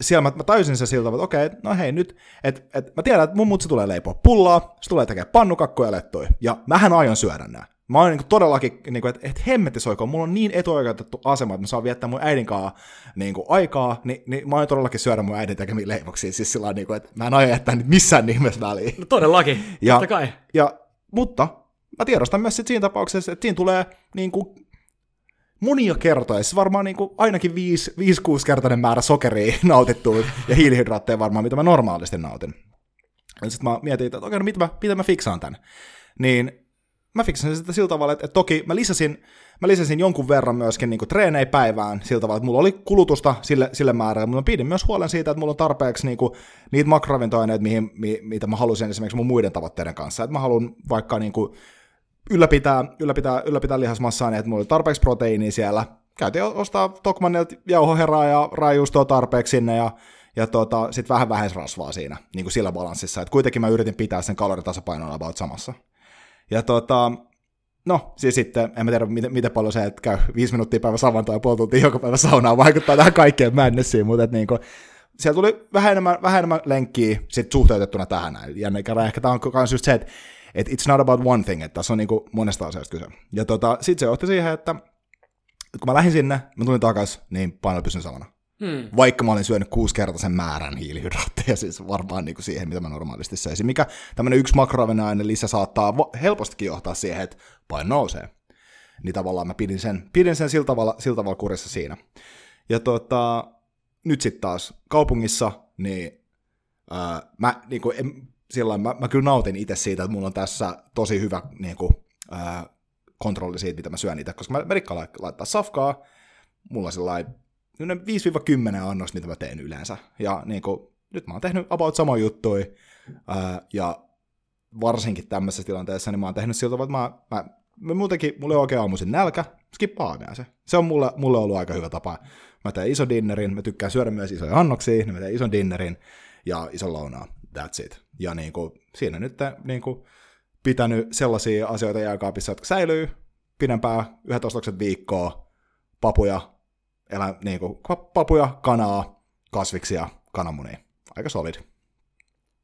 siellä mä, mä tajusin se siltä, että okei, no hei nyt, että et, mä tiedän, että mun mutsi tulee leipoa pullaa, se tulee tekemään pannukakkoja lettoja, ja mähän aion syödä nää. Mä oon niin todellakin, niin että, että hemmetti soiko, mulla on niin etuoikeutettu asema, että mä saan viettää mun äidin kanssa niin kuin, aikaa, niin, niin mä oon todellakin syödä mun äidin tekemiä leivoksia. Siis sillä niin kuin, että mä en aio jättää niitä missään nimessä väliin. No todellakin, ja, totta kai. Ja, mutta mä tiedostan myös sit siinä tapauksessa, että siinä tulee niin kuin, monia kertoja, siis varmaan niin kuin ainakin 5-6-kertainen määrä sokeria nautittua ja hiilihydraatteja varmaan, mitä mä normaalisti nautin. Sitten mä mietin, että okei, no mitä mä, mitä mä fiksaan tän. Niin mä fiksasin sitä sillä tavalla, että, että toki mä lisäsin, mä lisäsin jonkun verran myöskin niin treenejä päivään sillä tavalla, että mulla oli kulutusta sille, sille määrälle, mutta mä pidin myös huolen siitä, että mulla on tarpeeksi niin kuin, niitä makroravintoaineita, mihin, mi, mitä mä halusin esimerkiksi mun muiden tavoitteiden kanssa. Että mä haluan vaikka niin kuin, ylläpitää, ylläpitää, ylläpitää lihasmassaa, niin että mulla oli tarpeeksi proteiinia siellä. Käytiin ostaa Tokmanilta jauhoheraa ja raajuustoa tarpeeksi sinne ja ja tota, sitten vähän vähäisrasvaa siinä, niin kuin sillä balanssissa, että kuitenkin mä yritin pitää sen kaloritasapainon about samassa. Ja tota, no, siis sitten, en mä tiedä miten, miten paljon se, että käy viisi minuuttia päivä savantoa ja puoli tuntia joka päivä saunaa, vaikuttaa tähän kaikkeen männessiin, mutta että niinku, siellä tuli vähän enemmän, vähän enemmän lenkkiä sit suhteutettuna tähän. Ja ehkä tämä on myös just se, että että it's not about one thing, että tässä on niinku monesta asiasta kyse. Ja tota, sitten se johti siihen, että kun mä lähdin sinne, mä tulin takaisin, niin paino pysyn samana. Hmm. Vaikka mä olin syönyt kuusikertaisen määrän hiilihydraatteja, siis varmaan niin kuin siihen, mitä mä normaalisti söisin. Mikä tämmöinen yksi makroravinnainen lisä saattaa helpostikin johtaa siihen, että paino nousee. Niin tavallaan mä pidin sen, pidin sen sillä, tavalla, sillä tavalla kurissa siinä. Ja tota, nyt sitten taas kaupungissa, niin ää, mä, niin kuin, en, sillä mä, mä kyllä nautin itse siitä, että mulla on tässä tosi hyvä niin kuin, ää, kontrolli siitä, mitä mä syön itse, koska mä, mä rikkaan laittaa safkaa, mulla on sellainen 5-10 annosta, mitä mä teen yleensä. Ja niin kuin, nyt mä oon tehnyt about sama juttui, ää, ja varsinkin tämmöisessä tilanteessa, niin mä oon tehnyt siltä, että mä, mä, mä muutenkin, mulla on oikein aamuisin nälkä, skippaa se. Se on mulle, mulle ollut aika hyvä tapa. Mä teen iso dinnerin, mä tykkään syödä myös isoja annoksia, niin mä teen ison dinnerin ja ison lounaa, that's it. Ja niin kuin, siinä nyt niin kuin, pitänyt sellaisia asioita jääkaapissa, jotka säilyy pidempään, yhdet ostokset viikkoa, papuja, elä, niin kuin, papuja, kanaa, kasviksia, kananmunia. Aika solid.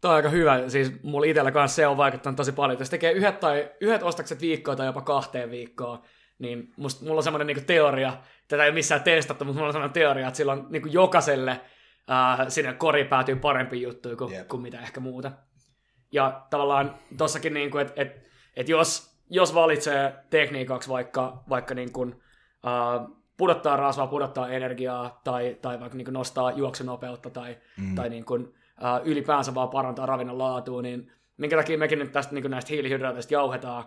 Tämä on aika hyvä. Siis mulla itsellä kanssa se on vaikuttanut tosi paljon. Jos tekee yhdet, tai, yhdet ostokset viikkoa tai jopa kahteen viikkoon, niin musta, mulla on semmoinen niin teoria, tätä ei ole missään testattu, mutta mulla on semmoinen teoria, että silloin niin jokaiselle ää, sinne kori päätyy parempi juttu kuin, yep. kuin mitä ehkä muuta. Ja tavallaan tossakin, niin kuin, että, että, että jos jos valitsee tekniikaksi vaikka, vaikka niin kuin, uh, pudottaa rasvaa, pudottaa energiaa tai, tai vaikka niin kuin nostaa juoksunopeutta tai, mm. tai niin kuin, uh, ylipäänsä vaan parantaa ravinnon laatua, niin minkä takia mekin nyt tästä niin näistä hiilihydraateista jauhetaan,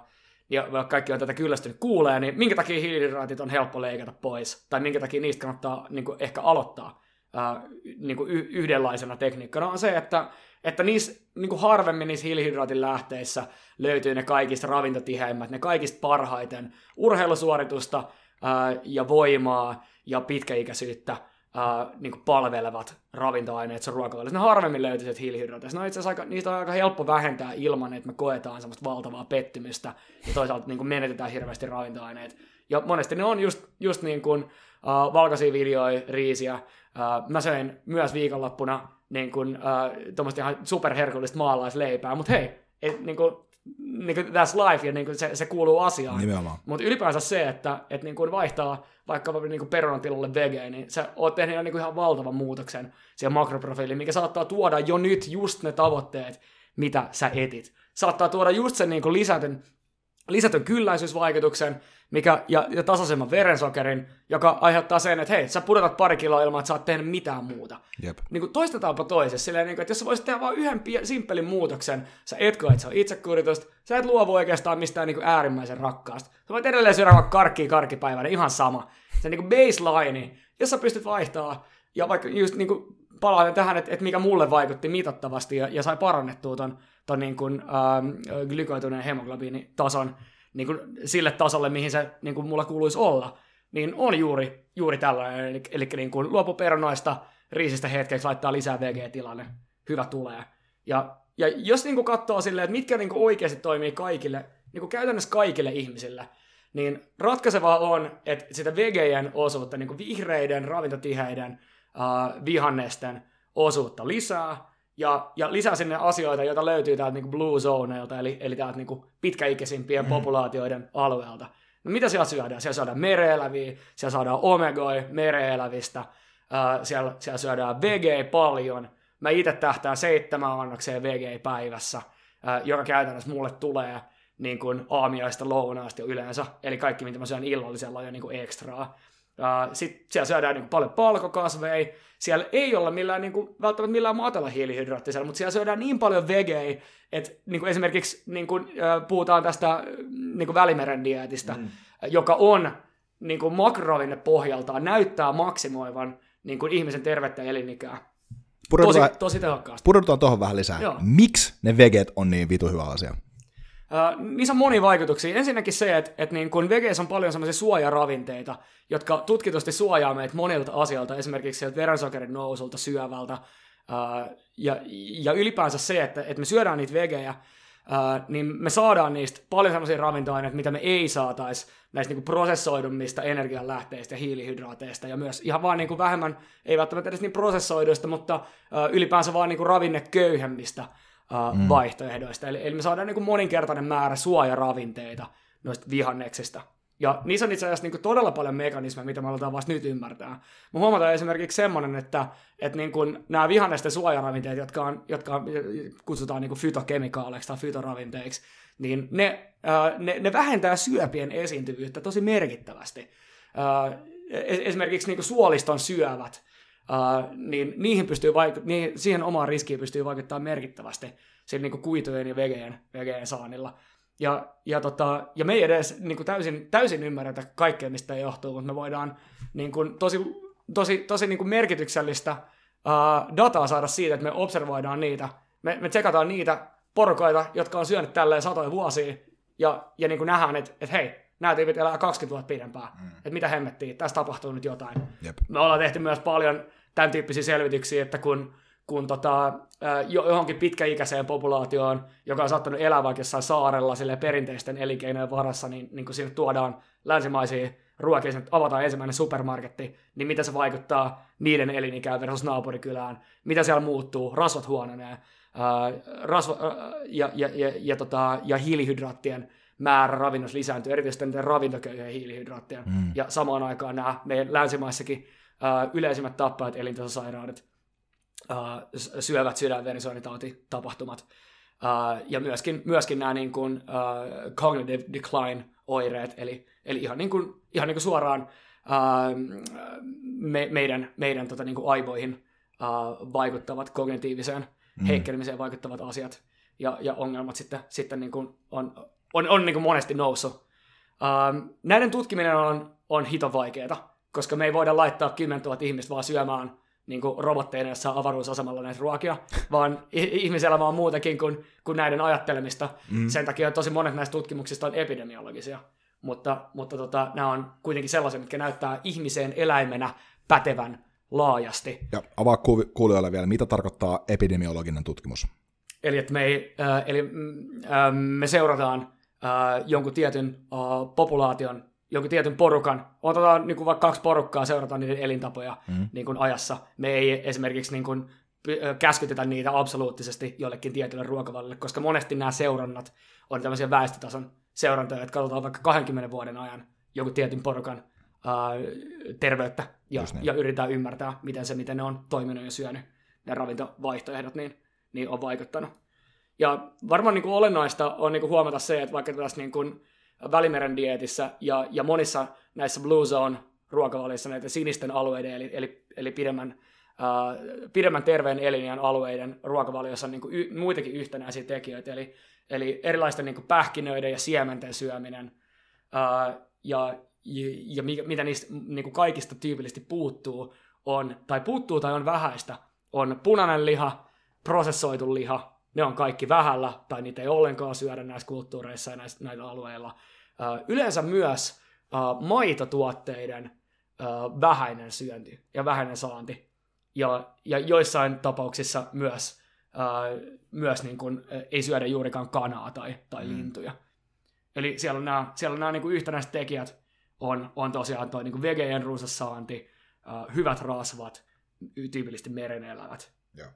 ja vaikka kaikki on tätä kyllästynyt kuulee, niin minkä takia hiilihydraatit on helppo leikata pois, tai minkä takia niistä kannattaa niin kuin ehkä aloittaa ää, niin kuin yhdenlaisena tekniikkana, on se, että, että niissä niin kuin harvemmin niissä hiilihydraatin lähteissä löytyy ne kaikista ravintotiheimmät, ne kaikista parhaiten urheilusuoritusta ää, ja voimaa ja pitkäikäisyyttä Uh, niin palvelevat ravintoaineet sun ruokavaliossa. Ne harvemmin löytyy sieltä hiilihydraateista. No itse asiassa aika, niistä on aika helppo vähentää ilman, että me koetaan semmoista valtavaa pettymystä ja toisaalta niin kuin menetetään hirveästi ravintoaineet. Ja monesti ne on just, just niin kuin uh, valkoisia viljoja, riisiä. Uh, mä söin myös viikonloppuna niin kuin, uh, ihan superherkullista maalaisleipää, mutta hei, et, niin kuin, niin kuin that's life ja niin kuin se, se kuuluu asiaan. Mutta ylipäänsä se, että et niin kuin vaihtaa vaikka niin perunatilalle vege, niin sä oot tehnyt niin kuin ihan valtavan muutoksen siihen makroprofiiliin, mikä saattaa tuoda jo nyt just ne tavoitteet, mitä sä etit. Saattaa tuoda just sen niin kuin lisätyn, lisätyn kylläisyysvaikutuksen, mikä, ja, ja tasaisemman verensokerin, joka aiheuttaa sen, että hei, sä pudotat pari kiloa ilman, että sä oot tehnyt mitään muuta. Jep. Niin kuin toistetaanpa toisessa. Silleen, niin kuin, että jos sä voisit tehdä vain yhden pie- simppelin muutoksen, sä et koe, että se on itsekuritusta, sä et luovu oikeastaan mistään niin kuin äärimmäisen rakkaasta. Sä voit edelleen syödä vaikka karkkia karkkipäivänä, ihan sama. Se niin kuin baseline, jos sä pystyt vaihtaa, ja vaikka just niin kuin palaan tähän, että, että mikä mulle vaikutti mitattavasti ja, ja sai parannettua ton, ton niin kuin, ähm, glykoituneen hemoglobiinitason, niin kuin sille tasolle, mihin se niin kuin mulla kuuluisi olla, niin on juuri, juuri tällainen. Eli, eli niin kuin luopu perunoista, riisistä hetkeksi, laittaa lisää VG-tilanne, hyvä tulee. Ja, ja jos niin kuin katsoo silleen, että mitkä niin kuin oikeasti toimii kaikille, niin kuin käytännössä kaikille ihmisille, niin ratkaisevaa on, että sitä VGn osuutta, niin kuin vihreiden, ravintotiheiden, uh, vihannesten osuutta lisää, ja, ja lisää sinne asioita, joita löytyy täältä niin Blue Zoneilta, eli, eli täältä niin pitkäikäisimpien mm. populaatioiden alueelta. No mitä siellä syödään? Siellä syödään mereeläviä, siellä saadaan omegoi mereelävistä, äh, siellä, siellä syödään VG paljon. Mä itse tähtään seitsemän annokseen VG päivässä, äh, joka käytännössä mulle tulee niin kuin aamiaista lounaasta yleensä, eli kaikki mitä mä syön illallisella on jo niin kuin ekstraa. Uh, Sitten siellä syödään niin paljon palkokasveja. Siellä ei olla millään, niin kuin, välttämättä millään matala hiilihydraattisella, mutta siellä syödään niin paljon vegei, että niin kuin esimerkiksi niin kuin, uh, puhutaan tästä niin kuin välimeren dietistä, mm. joka on niin kuin makroravinne pohjaltaan, näyttää maksimoivan niin kuin ihmisen tervettä elinikää. Tosi, tosi tehokkaasti. Pudotetaan tuohon vähän lisää. Joo. Miksi ne veget on niin vitu hyvä asia? Niissä on monia vaikutuksia. Ensinnäkin se, että, että niin kun vegeessä on paljon sellaisia suojaravinteita, jotka tutkitusti suojaa meitä monilta asioilta, esimerkiksi sieltä verensokerin nousulta, syövältä, ja, ja ylipäänsä se, että, että me syödään niitä vegejä, niin me saadaan niistä paljon sellaisia ravintoaineita, mitä me ei saataisi näistä niin prosessoidummista energianlähteistä ja hiilihydraateista, ja myös ihan vaan niin kuin vähemmän, ei välttämättä edes niin prosessoiduista, mutta ylipäänsä vaan niin kuin ravinneköyhemmistä uh, mm. vaihtoehdoista. Eli, eli me saadaan niin kuin moninkertainen määrä suojaravinteita noista vihanneksista. Ja niissä on itse asiassa niin todella paljon mekanismeja, mitä me aletaan vasta nyt ymmärtää. Me huomataan esimerkiksi semmoinen, että, että niin kuin nämä vihannesten suojaravinteet, jotka, on, jotka kutsutaan niin kuin fytokemikaaleiksi tai fytoravinteiksi, niin ne, ne, ne vähentää syöpien esiintyvyyttä tosi merkittävästi. Esimerkiksi niin kuin suoliston syövät Uh, niin niihin pystyy vaiku- niihin, siihen omaan riskiin pystyy vaikuttamaan merkittävästi sillä niin kuitujen ja vegeen, vegeen saannilla. Ja, ja, tota, ja me ei edes niin kuin täysin, täysin ymmärretä kaikkea, mistä johtuu, mutta me voidaan niin kuin, tosi, tosi, tosi niin kuin merkityksellistä uh, dataa saada siitä, että me observoidaan niitä, me, me tsekataan niitä porukoita, jotka on syönyt tälleen satoja vuosia, ja, ja niin kuin nähdään, että, että hei, nämä tyypit elää 20 vuotta pidempään. Mm. Että mitä hemmettiä, tässä tapahtuu nyt jotain. Jep. Me ollaan tehty myös paljon tämän tyyppisiä selvityksiä, että kun, kun tota, johonkin pitkäikäiseen populaatioon, joka on saattanut elää vaikka jossain saarella sille perinteisten elinkeinojen varassa, niin, niin kun sinne tuodaan länsimaisia ruokia, sinne avataan ensimmäinen supermarketti, niin mitä se vaikuttaa niiden elinikään versus naapurikylään, mitä siellä muuttuu, rasvat huononee, ää, rasva, ää, ja, ja, ja, ja, tota, ja hiilihydraattien määrä ravinnossa lisääntyy, erityisesti ravintoköyhien hiilihydraattien. Mm. Ja samaan aikaan nämä meidän länsimaissakin yleisimmät tappajat, elintasosairaudet, uh, syövät sydänverisuonitautitapahtumat, Uh, ja myöskin, myöskin nämä niin kuin, cognitive decline oireet, eli, eli ihan, niin kuin, ihan niin kuin suoraan me, meidän, meidän tota, niin kuin aivoihin vaikuttavat kognitiiviseen mm. heikkelemiseen vaikuttavat asiat ja, ja ongelmat sitten, sitten niin kuin on, on, on niin kuin monesti noussut. Näiden tutkiminen on, on hito vaikeaa, koska me ei voida laittaa 10 000 ihmistä vaan syömään niin kuin robotteina jossain avaruusasemalla näitä ruokia, vaan ihmiselämä on muutakin kuin, kuin näiden ajattelemista. Mm. Sen takia tosi monet näistä tutkimuksista on epidemiologisia, mutta, mutta tota, nämä on kuitenkin sellaisia, mitkä näyttää ihmiseen eläimenä pätevän laajasti. Ja avaa kuulijoille vielä, mitä tarkoittaa epidemiologinen tutkimus? Eli, että me, ei, äh, eli, äh, me seurataan äh, jonkun tietyn äh, populaation jonkun tietyn porukan, otetaan niin kuin vaikka kaksi porukkaa, seurataan niiden elintapoja mm. niin kuin ajassa. Me ei esimerkiksi niin kuin, käskytetä niitä absoluuttisesti jollekin tietylle ruokavallille, koska monesti nämä seurannat on tämmöisiä väestötason seurantoja, että katsotaan vaikka 20 vuoden ajan joku tietyn porukan ää, terveyttä ja, niin. ja yritetään ymmärtää, miten se, miten ne on toiminut ja syönyt ne ravintovaihtoehdot, niin, niin on vaikuttanut. Ja varmaan niin kuin olennaista on niin kuin huomata se, että vaikka tässä niin kuin, Välimeren dietissä ja, ja monissa näissä Blue Zone ruokavalioissa näitä sinisten alueiden, eli, eli, eli pidemmän, uh, pidemmän terveen elinjään alueiden ruokavaliossa on niin y, muitakin yhtenäisiä tekijöitä, eli, eli erilaisten niin pähkinöiden ja siementen syöminen, uh, ja, ja, ja mitä niistä niin kaikista tyypillisesti puuttuu, on, tai puuttuu tai on vähäistä, on punainen liha, prosessoitu liha, ne on kaikki vähällä, tai niitä ei ollenkaan syödä näissä kulttuureissa ja näissä, näillä alueilla. Yleensä myös maitotuotteiden vähäinen syönti ja vähäinen saanti. Ja, ja joissain tapauksissa myös, myös niin kuin, ei syödä juurikaan kanaa tai, tai mm. lintuja. Eli siellä on nämä, siellä on nämä niin kuin yhtenäiset tekijät, on, on tosiaan tuo niin vegejen runsas saanti, hyvät rasvat, tyypillisesti merenelävät. Joo.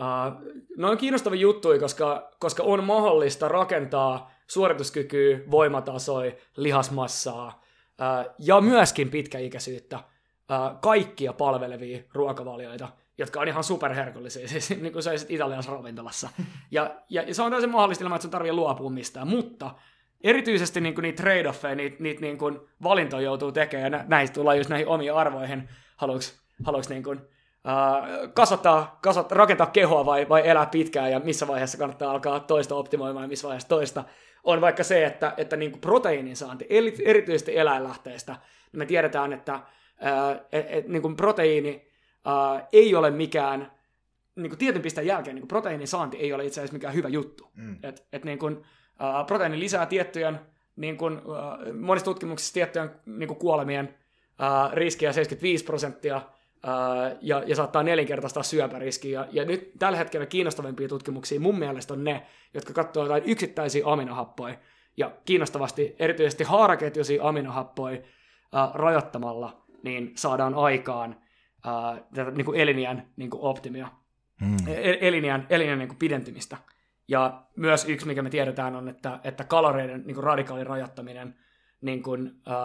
Uh, ne on kiinnostavia juttuja, koska, koska on mahdollista rakentaa suorituskykyä, voimatasoja, lihasmassaa uh, ja myöskin pitkäikäisyyttä uh, kaikkia palvelevia ruokavalioita, jotka on ihan superherkullisia, siis niin kuin saisit Italiassa ravintolassa. Ja, ja, ja se on täysin mahdollista ilman, että sun tarvii luopua mistään, mutta erityisesti niin kuin niitä trade-offeja, niitä, niitä niin kuin valintoja joutuu tekemään, ja näistä tullaan just näihin omiin arvoihin, haluaisi, haluaisi niin kuin Uh, kasvattaa, kasvattaa, rakentaa kehoa vai, vai elää pitkään ja missä vaiheessa kannattaa alkaa toista optimoimaan ja missä vaiheessa toista, on vaikka se, että, että niin kuin proteiinin saanti, erityisesti eläinlähteistä, niin me tiedetään, että uh, et, et, niin kuin proteiini uh, ei ole mikään, niin kuin tietyn pisteen jälkeen niin kuin proteiinin saanti ei ole itse asiassa mikään hyvä juttu. Mm. Et, et niin kuin, uh, proteiini lisää tiettyjen, niin kuin, uh, monissa tutkimuksissa tiettyjen niin kuin kuolemien uh, riskiä 75 prosenttia, ja, ja saattaa nelinkertaistaa syöpäriskiä. Ja, ja nyt tällä hetkellä kiinnostavimpia tutkimuksia mun mielestä on ne, jotka katsoo jotain yksittäisiä aminohappoja. Ja kiinnostavasti erityisesti haaraketjuisia aminohappoja ää, rajoittamalla, niin saadaan aikaan ää, tätä niin kuin elinjään niin kuin optimia, hmm. E-, elinjään, elinjään niin kuin pidentymistä. Ja myös yksi, mikä me tiedetään, on, että, että kaloreiden niin kuin radikaali rajoittaminen niin kuin, ää,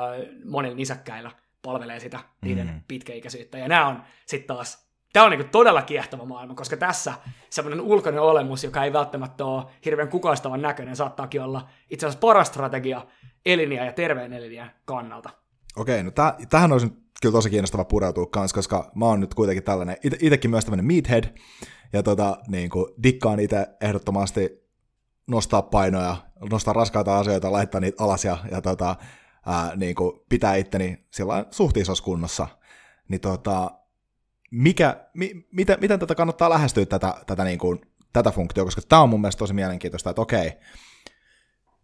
monilla nisäkkäillä – palvelee sitä niiden mm. pitkäikäisyyttä. Ja nämä on sitten taas, tämä on niinku todella kiehtova maailma, koska tässä semmoinen ulkoinen olemus, joka ei välttämättä ole hirveän kukoistavan näköinen, saattaakin olla itse asiassa paras strategia eliniä ja terveen eliniä kannalta. Okei, no täh- tähän olisi kyllä tosi kiinnostava pureutua kanssa, koska mä oon nyt kuitenkin tällainen, itsekin myös tämmöinen meathead, ja tota, niin kuin, dikkaan itse ehdottomasti nostaa painoja, nostaa raskaita asioita, laittaa niitä alas ja, ja tota, ää, niin kuin pitää itteni sillä suht isossa kunnossa, niin tota, mikä, mi, miten, miten tätä kannattaa lähestyä tätä, tätä, niin kuin, tätä funktiota, koska tämä on mun mielestä tosi mielenkiintoista, että okei,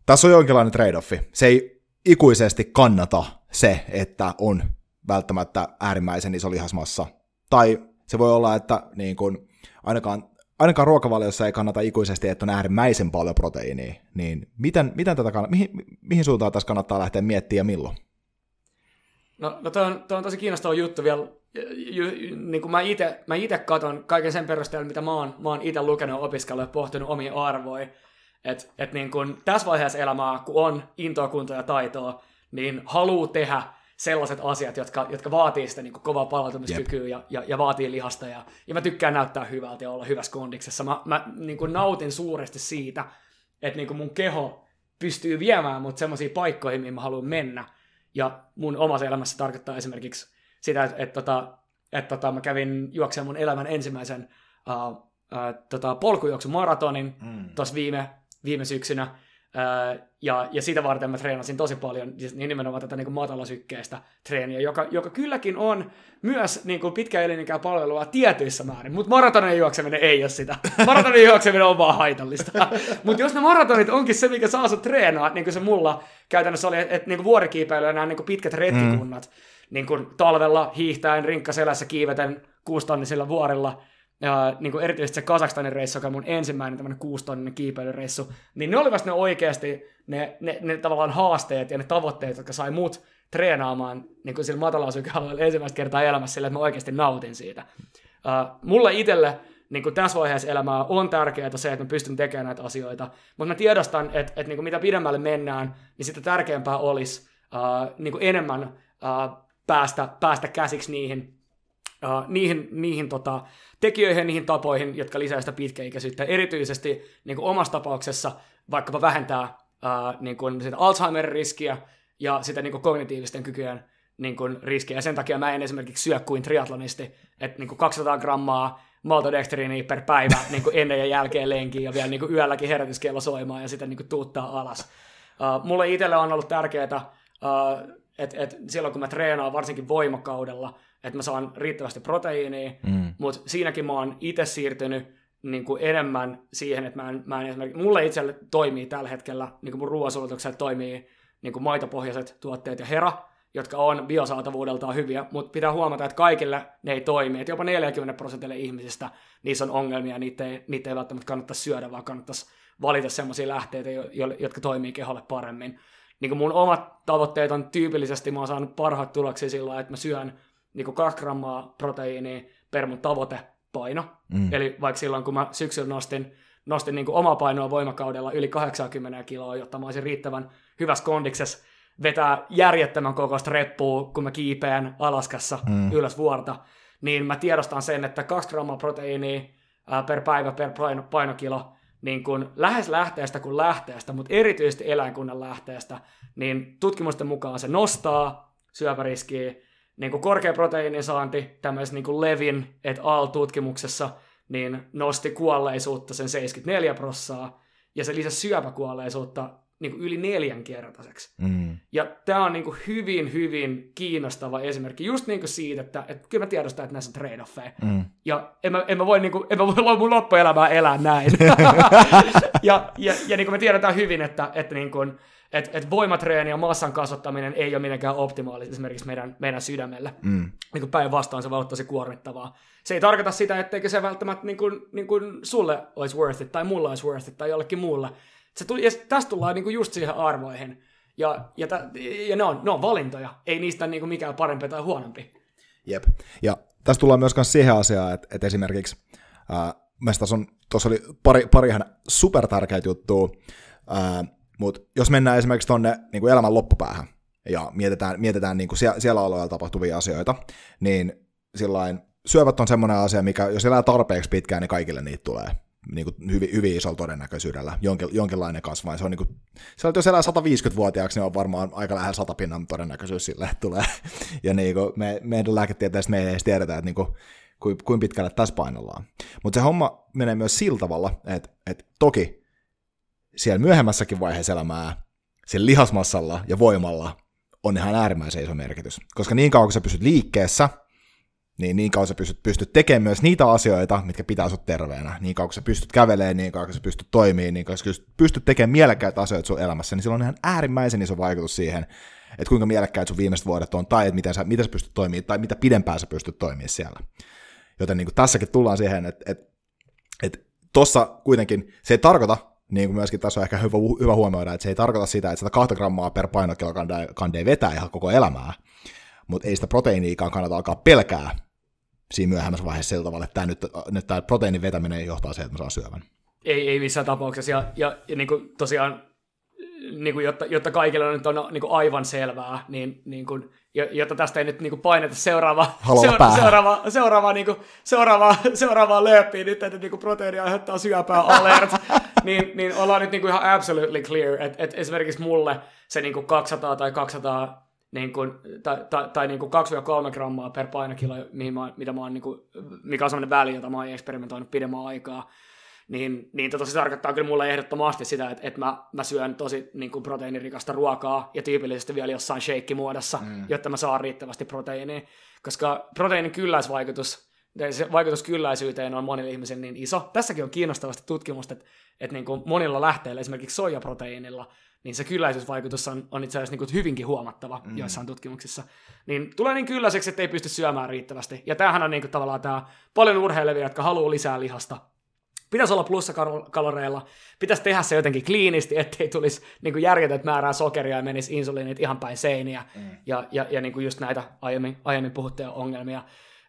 tässä on jonkinlainen trade-offi. Se ei ikuisesti kannata se, että on välttämättä äärimmäisen iso lihasmassa. Tai se voi olla, että niin kuin, ainakaan ainakaan ruokavaliossa ei kannata ikuisesti, että on äärimmäisen paljon proteiiniä, niin miten, miten tätä kannattaa, mihin, mihin suuntaan tässä kannattaa lähteä miettimään ja milloin? No, no toi, on, toi on tosi kiinnostava juttu vielä. Niin kuin mä itse mä ite katon kaiken sen perusteella, mitä mä oon, mä oon itse lukenut, opiskellut ja pohtinut omia arvoja. Että et niin kun tässä vaiheessa elämää, kun on intoa, kuntoa ja taitoa, niin haluu tehdä sellaiset asiat, jotka, jotka vaatii sitä niin kuin kovaa palautumiskykyä ja, ja, ja, vaatii lihasta. Ja, ja mä tykkään näyttää hyvältä ja olla hyvässä kondiksessa. Mä, mä niin kuin nautin suuresti siitä, että niin kuin mun keho pystyy viemään mut semmoisiin paikkoihin, mihin mä haluan mennä. Ja mun omassa elämässä tarkoittaa esimerkiksi sitä, että, että, tota, että, että tota, mä kävin juoksemaan mun elämän ensimmäisen uh, uh, tota, polkujuoksumaratonin mm. tuossa viime, viime syksynä. Ja, ja sitä varten mä treenasin tosi paljon siis niin nimenomaan tätä niin matalasykkeistä treeniä, joka, joka kylläkin on myös niin kuin pitkä elinikää palvelua tietyissä määrin, mutta maratonin juokseminen ei ole sitä. Maratonin juokseminen on vaan haitallista. mutta jos ne maratonit onkin se, mikä saa sut treenaa, niin kuin se mulla käytännössä oli, että, että niin vuorikiipeilyä nämä niin pitkät retkikunnat, mm. niin kuin talvella hiihtäen, rinkkaselässä kiiveten kuustannisilla vuorilla, ja niin kuin erityisesti se Kasakstanin reissu, joka on mun ensimmäinen tämmöinen kuustonninen kiipeilyreissu, niin ne olivat ne oikeasti ne, ne, ne, tavallaan haasteet ja ne tavoitteet, jotka sai mut treenaamaan niin kuin sillä ensimmäistä kertaa elämässä sillä, että mä oikeasti nautin siitä. Uh, mulle itselle niin kuin tässä vaiheessa elämää on tärkeää se, että mä pystyn tekemään näitä asioita, mutta mä tiedostan, että, että niin kuin mitä pidemmälle mennään, niin sitä tärkeämpää olisi uh, niin kuin enemmän uh, päästä, päästä käsiksi niihin, uh, niihin, niihin tota, tekijöihin niihin tapoihin, jotka lisää sitä pitkäikäisyyttä. Erityisesti niin kuin omassa tapauksessa vaikkapa vähentää ää, niin kuin sitä Alzheimer-riskiä ja sitä niin kuin kognitiivisten kykyjen niin kuin riskiä. Ja sen takia mä en esimerkiksi syö kuin triatlonisti, että niin kuin 200 grammaa maltodextriiniä per päivä niin kuin ennen ja jälkeen lenkiin ja vielä niin kuin yölläkin herätyskello soimaan ja sitten niin kuin tuuttaa alas. Uh, mulle itselle on ollut tärkeää, uh, että et silloin kun mä treenaan varsinkin voimakaudella, että mä saan riittävästi proteiinia, mm. mutta siinäkin mä oon itse siirtynyt niin kuin enemmän siihen, että mä en, mä en esimerkiksi, mulle itselle toimii tällä hetkellä, niin kuin mun ruoansulutukselle toimii niin kuin maitopohjaiset tuotteet ja hera, jotka on biosaatavuudeltaan hyviä, mutta pitää huomata, että kaikille ne ei toimi, että jopa 40 prosentille ihmisistä niissä on ongelmia, niitä ei, niitä ei välttämättä kannattaisi syödä, vaan kannattaisi valita sellaisia lähteitä, jotka toimii keholle paremmin. Niin mun omat tavoitteet on tyypillisesti, mä oon saanut parhaat tuloksia sillä että mä syön niin kuin 2 grammaa proteiinia per mun tavoitepaino. Mm. Eli vaikka silloin, kun mä syksyllä nostin, nostin niin omaa painoa voimakaudella yli 80 kiloa, jotta mä olisin riittävän hyvässä kondiksessa vetää järjettömän kokoista reppua, kun mä kiipeän Alaskassa mm. ylös vuorta, niin mä tiedostan sen, että 2 grammaa proteiinia per päivä per paino, painokilo, niin kuin lähes lähteestä kuin lähteestä, mutta erityisesti eläinkunnan lähteestä, niin tutkimusten mukaan se nostaa syöpäriskiä, niin kuin korkea proteiinin saanti tämmöisessä niin kuin Levin et al. tutkimuksessa niin nosti kuolleisuutta sen 74 prossaa, ja se lisäsi syöpäkuolleisuutta niin kuin yli neljänkertaiseksi. Mm. Ja tämä on niin kuin hyvin, hyvin kiinnostava esimerkki just niin kuin siitä, että, että kyllä mä tiedostan, että näissä on trade-offeja. Mm. Ja en mä, en mä voi, niin kuin, en mä voi mun loppuelämää elää näin. ja ja, ja niin kuin me tiedetään hyvin, että, että niin kuin, että et voimatreeni ja massan kasvattaminen ei ole mitenkään optimaalista esimerkiksi meidän, meidän sydämelle. Mm. Niin päinvastoin se voi olla tosi kuormittavaa. Se ei tarkoita sitä, etteikö se välttämättä niin kuin, niin kuin sulle olisi worth it, tai mulla olisi worth it, tai jollekin muulle. Se tuli, ja tästä tullaan niin kuin just siihen arvoihin. Ja, ja, tä, ja ne, on, ne on valintoja, ei niistä niin kuin mikään parempi tai huonompi. Jep, ja tässä tullaan myös siihen asiaan, että, että esimerkiksi äh, on, tuossa oli pari, pari ihan supertärkeitä juttua, äh, mutta jos mennään esimerkiksi tuonne niin elämän loppupäähän ja mietitään, mietitään niin kuin siellä, siellä alueella tapahtuvia asioita, niin sillain syövät on semmoinen asia, mikä jos elää tarpeeksi pitkään, niin kaikille niitä tulee niin kuin hyvin, hyvin isolla todennäköisyydellä jonkin, jonkinlainen kasva. Se on niin kuin, se on, jos elää 150-vuotiaaksi, niin on varmaan aika lähellä 100 pinnan todennäköisyys sille, että tulee. Ja niin kuin me, meidän lääketieteestä me ei edes tiedetä, että niin kuin, kuin, kuin pitkälle tässä painollaan. Mutta se homma menee myös sillä tavalla, että, että toki siellä myöhemmässäkin vaiheessa elämää sen lihasmassalla ja voimalla on ihan äärimmäisen iso merkitys. Koska niin kauan kun sä pysyt liikkeessä, niin niin kauan sä pystyt, pystyt tekemään myös niitä asioita, mitkä pitää sut terveenä. Niin kauan sä pystyt kävelemään, niin kauan sä pystyt toimimaan, niin kauan sä pystyt tekemään mielekkäitä asioita sun elämässä, niin sillä on ihan äärimmäisen iso vaikutus siihen, että kuinka mielekkäitä sun viimeiset vuodet on, tai että miten sä, miten sä pystyt toimimaan, tai mitä pidempään sä pystyt toimimaan siellä. Joten niin kuin tässäkin tullaan siihen, että, että, että tuossa kuitenkin se ei tarkoita, niin kuin myöskin tässä on ehkä hyvä, hyvä huomioida, että se ei tarkoita sitä, että sitä kahta grammaa per painokilo kandee vetää ihan koko elämää, mutta ei sitä proteiiniikaan kannata alkaa pelkää siinä myöhemmässä vaiheessa sillä tavalla, että tämä nyt, nyt tämä proteiinin vetäminen johtaa siihen, että mä saan syövän. Ei, ei missään tapauksessa, ja, ja, ja niin kuin tosiaan niin kuin, jotta, jotta kaikille nyt on niin kuin aivan selvää, niin, niin kuin, jotta tästä ei nyt niin kuin paineta seuraava, seura, seuraava, seuraava, niin kuin, seuraava, seuraavaa lööppiä nyt, että niin kuin proteiini aiheuttaa syöpää alert, niin, niin ollaan nyt niin kuin ihan absolutely clear, että, että esimerkiksi mulle se niin kuin 200 tai 200 niin kuin, tai, tai, tai niin kuin 2-3 grammaa per painokilo, mihin mä, mitä mä oon, niin kuin, mikä on sellainen väli, jota mä oon eksperimentoinut pidemmän aikaa, niin, niin tota, se tarkoittaa kyllä mulle ehdottomasti sitä, että, että mä, mä syön tosi niin kuin proteiinirikasta ruokaa ja tyypillisesti vielä jossain shake-muodossa, mm. jotta mä saan riittävästi proteiinia, koska proteiinin kylläisvaikutus, se vaikutus kylläisyyteen on monille ihmisille niin iso. Tässäkin on kiinnostavasti tutkimusta, että, että niin kuin monilla lähteillä, esimerkiksi soijaproteiinilla, niin se kylläisyysvaikutus on, on itse asiassa niin hyvinkin huomattava mm. joissain tutkimuksissa. Niin tulee niin kylläiseksi, että ei pysty syömään riittävästi. Ja tämähän on niin kuin tavallaan tämä paljon urheilevia, jotka haluaa lisää lihasta, pitäisi olla plussakaloreilla, pitäisi tehdä se jotenkin kliinisti, ettei tulisi niin järjetöntä määrää sokeria ja menisi insuliinit ihan päin seiniä. Mm. Ja, ja, ja niin kuin just näitä aiemmin, aiemmin puhuttuja ongelmia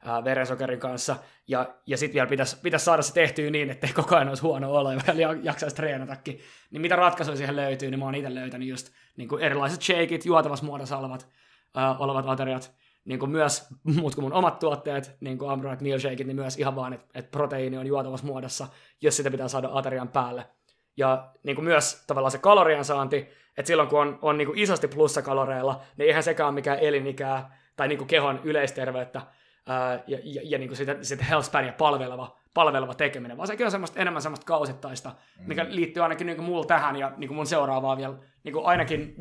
ää, verensokerin kanssa. Ja, ja sitten vielä pitäisi, pitäisi saada se tehtyä niin, ettei koko ajan olisi huono olo ja jaksaisi treenatakin. Niin mitä ratkaisuja siihen löytyy, niin mä oon itse löytänyt just niin kuin erilaiset shakeit, juotavassa muodossa olevat, ää, olevat ateriat, niin kuin myös muut kuin mun omat tuotteet, niin kuin Ambrot Meal Shake, niin myös ihan vaan, että, että proteiini on juotavassa muodossa, jos sitä pitää saada aterian päälle. Ja niin kuin myös tavallaan se kalorien saanti, että silloin kun on, on niin kuin isosti plussakaloreilla, niin eihän sekään ole mikään elinikää tai niin kuin kehon yleisterveyttä ää, ja, ja, ja niin kuin sitä, sitä health spania palveleva, palveleva tekeminen, vaan sekin on semmoista, enemmän semmoista kausittaista, mm. mikä liittyy ainakin niin kuin mulla tähän ja niin kuin mun seuraavaan vielä niin kuin ainakin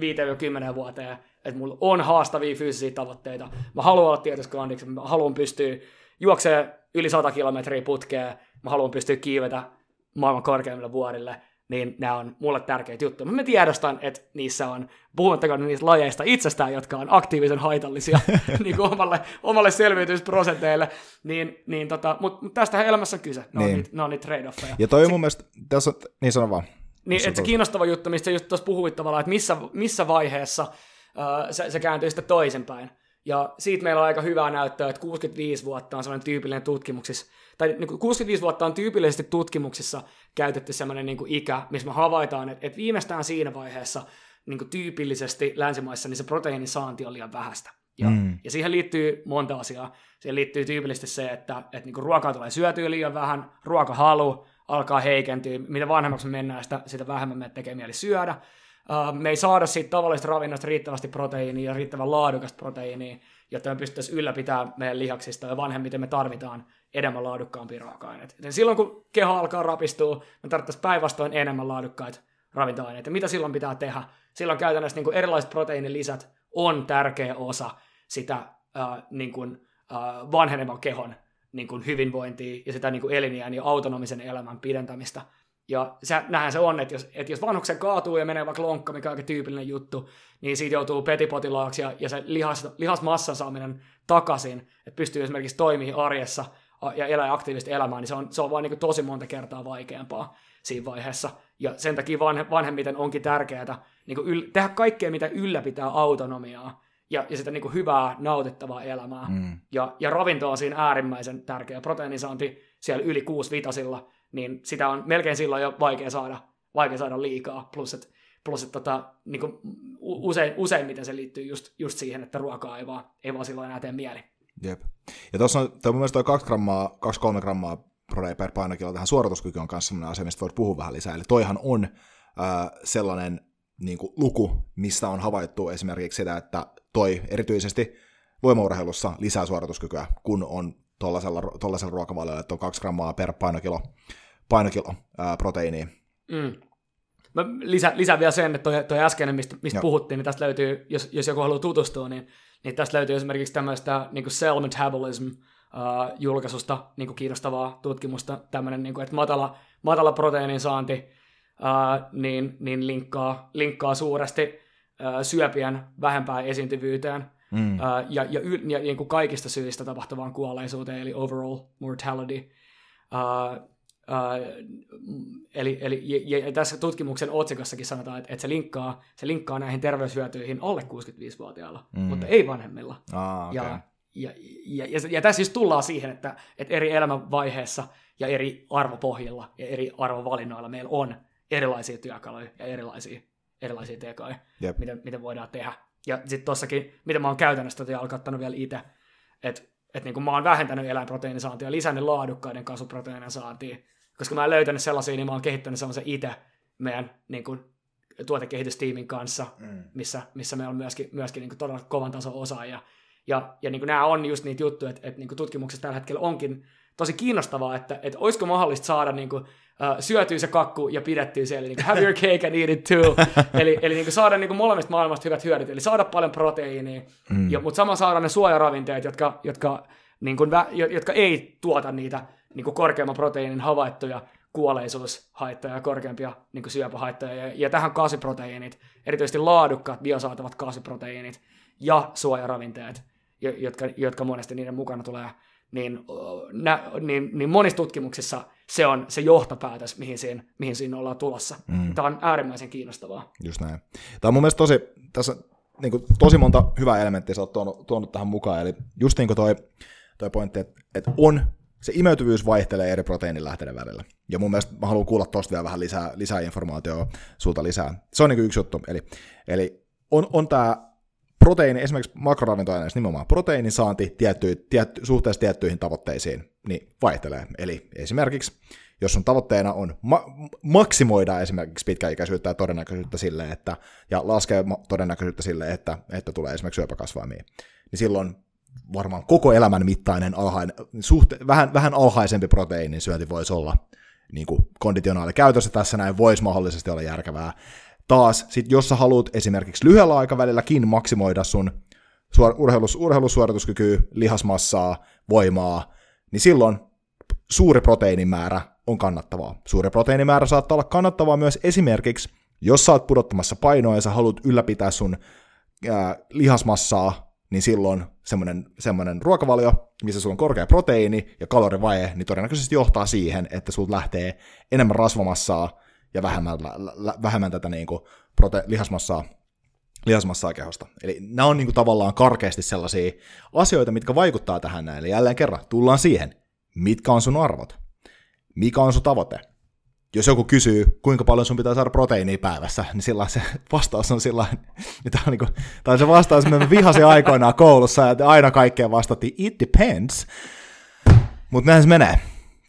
5-10 vuoteen että mulla on haastavia fyysisiä tavoitteita. Mä haluan olla tietoskandiksi, mä haluan pystyä juoksemaan yli 100 kilometriä putkeen, mä haluan pystyä kiivetä maailman korkeimmille vuorille, niin nämä on mulle tärkeitä juttuja. Mä tiedostan, että niissä on, puhumattakaan niistä lajeista itsestään, jotka on aktiivisen haitallisia niin kuin omalle, omalle selviytymisprosenteille, niin, niin tota, mutta tästähän elämässä on kyse. Ne niin. on niitä, ne on niitä trade-offeja. Ja toi on mun mielestä, tässä on, niin sano vaan. Niin, että se kiinnostava juttu, mistä just tuossa puhuit tavallaan, että missä, missä vaiheessa – se, se kääntyy sitten toisinpäin. Ja siitä meillä on aika hyvää näyttöä, että 65 vuotta on sellainen tyypillinen tutkimuksissa, tai niin 65 vuotta on tyypillisesti tutkimuksissa käytetty sellainen niin kuin ikä, missä me havaitaan, että, että viimeistään siinä vaiheessa niin kuin tyypillisesti länsimaissa niin se proteiinin saanti on liian vähäistä. Ja, mm. ja siihen liittyy monta asiaa. Siihen liittyy tyypillisesti se, että, että niin kuin ruokaa tulee syötyä liian vähän, ruokahalu alkaa heikentyä, mitä vanhemmaksi me mennään, sitä, sitä vähemmän me tekee mieli syödä. Uh, me ei saada siitä tavallisesta ravinnosta riittävästi proteiinia ja riittävän laadukasta proteiinia, jotta me pystyttäisiin ylläpitämään meidän lihaksista ja vanhemmiten me tarvitaan enemmän laadukkaampia raaka-aineita. Silloin kun keho alkaa rapistua, me tarvittaisiin päinvastoin enemmän laadukkaita ravintoaineita. Mitä silloin pitää tehdä? Silloin käytännössä niin kuin erilaiset proteiinilisät on tärkeä osa sitä uh, niin kuin, uh, vanhenevan kehon niin kuin hyvinvointia ja sitä niin kuin eliniän ja autonomisen elämän pidentämistä – ja se, näinhän se on, että jos, että jos vanhuksen kaatuu ja menee vaikka lonkka, mikä on aika tyypillinen juttu, niin siitä joutuu petipotilaaksi ja, ja se lihas, lihasmassan saaminen takaisin, että pystyy esimerkiksi toimimaan arjessa ja elää aktiivista elämää, niin se on, se on vaan niin tosi monta kertaa vaikeampaa siinä vaiheessa. Ja sen takia vanhe, vanhemmiten onkin tärkeää niin yl, tehdä kaikkea, mitä ylläpitää autonomiaa ja, ja sitä niin hyvää, nautittavaa elämää. Mm. Ja, ja ravinto on siinä äärimmäisen tärkeä. Proteiinisaanti siellä yli kuusi vitasilla, niin sitä on melkein silloin jo vaikea saada, vaikea saada liikaa, plus että plus, et tota, niin usein, useimmiten se liittyy just, just siihen, että ruokaa ei vaan, ei vaan silloin enää tee mieli. Jep. Ja tuossa on, toi mun mielestä toi 2 grammaa, 2-3 grammaa protein per painokilo tähän suorituskyky on kanssa sellainen asia, mistä voit puhua vähän lisää. Eli toihan on äh, sellainen niin kuin, luku, mistä on havaittu esimerkiksi sitä, että toi erityisesti voimaurheilussa lisää suorituskykyä, kun on tuollaisella ruokavaliolla, että on 2 grammaa per painokilo, painokilo ää, proteiiniä. Mm. Mä lisä, lisään vielä sen, että toi, toi äskeinen, mistä, mistä puhuttiin, niin tästä löytyy, jos, jos joku haluaa tutustua, niin, niin tästä löytyy esimerkiksi tämmöistä niin kuin cell metabolism uh, julkaisusta niin kuin kiinnostavaa tutkimusta, tämmöinen, niin kuin, että matala, matala proteiinin saanti uh, niin, niin linkkaa, linkkaa suuresti uh, syöpien vähempään esiintyvyyteen mm. uh, ja, ja, ja, ja niin kuin kaikista syistä tapahtuvaan kuolleisuuteen, eli overall mortality. Uh, Uh, eli, eli ja, ja tässä tutkimuksen otsikossakin sanotaan, että, että se, linkkaa, se linkkaa näihin terveyshyötyihin alle 65-vuotiailla, mm. mutta ei vanhemmilla. Ah, okay. ja, ja, ja, ja, ja tässä siis tullaan siihen, että, että eri elämänvaiheessa ja eri arvopohjilla ja eri arvovalinnoilla meillä on erilaisia työkaluja ja erilaisia erilaisia tekoja, miten, miten voidaan tehdä. Ja sitten tossakin, mitä mä oon käytännössä tota alkaa vielä itse, että et niin mä oon vähentänyt eläinproteiinisaantia ja lisännyt laadukkaiden kasvuproteiinien saantia, koska mä en löytänyt sellaisia, niin mä oon kehittänyt sellaisen itse meidän niin kuin, tuotekehitystiimin kanssa, mm. missä, missä meillä on myöskin, myöskin niin kuin todella kovan tason osaajia. Ja, ja niin kuin nämä on just niitä juttuja, että, että niin kuin tutkimuksessa tällä hetkellä onkin tosi kiinnostavaa, että, että olisiko mahdollista saada niin kuin, uh, syötyä se kakku ja pidettyä se, eli niin kuin, have your cake and eat it too. eli eli niin kuin saada niin kuin molemmista maailmasta hyvät hyödyt, eli saada paljon proteiinia, mm. ja, mutta samalla saada ne suojaravinteet, jotka, jotka, niin kuin, jotka ei tuota niitä niin kuin korkeamman proteiinin havaittuja kuolleisuushaittoja ja korkeampia niin kuin syöpähaittoja. Ja, ja tähän kasviproteiinit, erityisesti laadukkaat biosaatavat kasviproteiinit ja suojaravinteet, jotka, jotka monesti niiden mukana tulee, niin, nä, niin, niin monissa tutkimuksissa se on se johtopäätös, mihin siinä, mihin siinä ollaan tulossa. Mm. Tämä on äärimmäisen kiinnostavaa. Just näin. Tämä on mun mielestä tosi, tässä niin kuin, tosi monta hyvää elementtiä sä oot tuonut, tuonut tähän mukaan, eli just niin kuin toi, toi pointti, että, että on se imeytyvyys vaihtelee eri proteiinilähteiden välillä. Ja mun mielestä mä haluan kuulla tosta vielä vähän lisää, lisää informaatiota sulta lisää. Se on niin yksi juttu. Eli, eli on, on tämä proteiini, esimerkiksi makroravintoaineissa nimenomaan proteiinin saanti tietty, tietty, suhteessa tiettyihin tavoitteisiin, niin vaihtelee. Eli esimerkiksi, jos sun tavoitteena on ma- maksimoida esimerkiksi pitkäikäisyyttä ja todennäköisyyttä sille, että, ja laskea todennäköisyyttä sille, että, että tulee esimerkiksi syöpäkasvaimia, niin silloin varmaan koko elämän mittainen alhainen, suhte, vähän, vähän alhaisempi proteiinin syönti voisi olla niin kuin konditionaali käytössä tässä näin voisi mahdollisesti olla järkevää. Taas, sit jos sä haluat esimerkiksi lyhyellä aikavälilläkin maksimoida sun suor- urheilus, urheilussuorituskykyä, lihasmassaa, voimaa, niin silloin suuri proteiinimäärä on kannattavaa. Suuri proteiinimäärä saattaa olla kannattavaa myös esimerkiksi, jos sä oot pudottamassa painoa ja sä haluat ylläpitää sun ää, lihasmassaa niin silloin semmoinen, semmoinen ruokavalio, missä sulla on korkea proteiini ja kalorivaje, niin todennäköisesti johtaa siihen, että sulta lähtee enemmän rasvamassaa ja vähemmän, vähemmän tätä niin kuin prote- lihasmassaa, lihasmassaa kehosta. Eli nämä on niin kuin tavallaan karkeasti sellaisia asioita, mitkä vaikuttaa tähän näin. Eli jälleen kerran, tullaan siihen, mitkä on sun arvot, mikä on sun tavoite, jos joku kysyy, kuinka paljon sun pitää saada proteiinia päivässä, niin sillä se vastaus on sillä tämä on, niin kuin, on se vastaus, mitä vihasin aikoinaan koulussa, että aina kaikkeen vastattiin, it depends. Mutta näin se menee.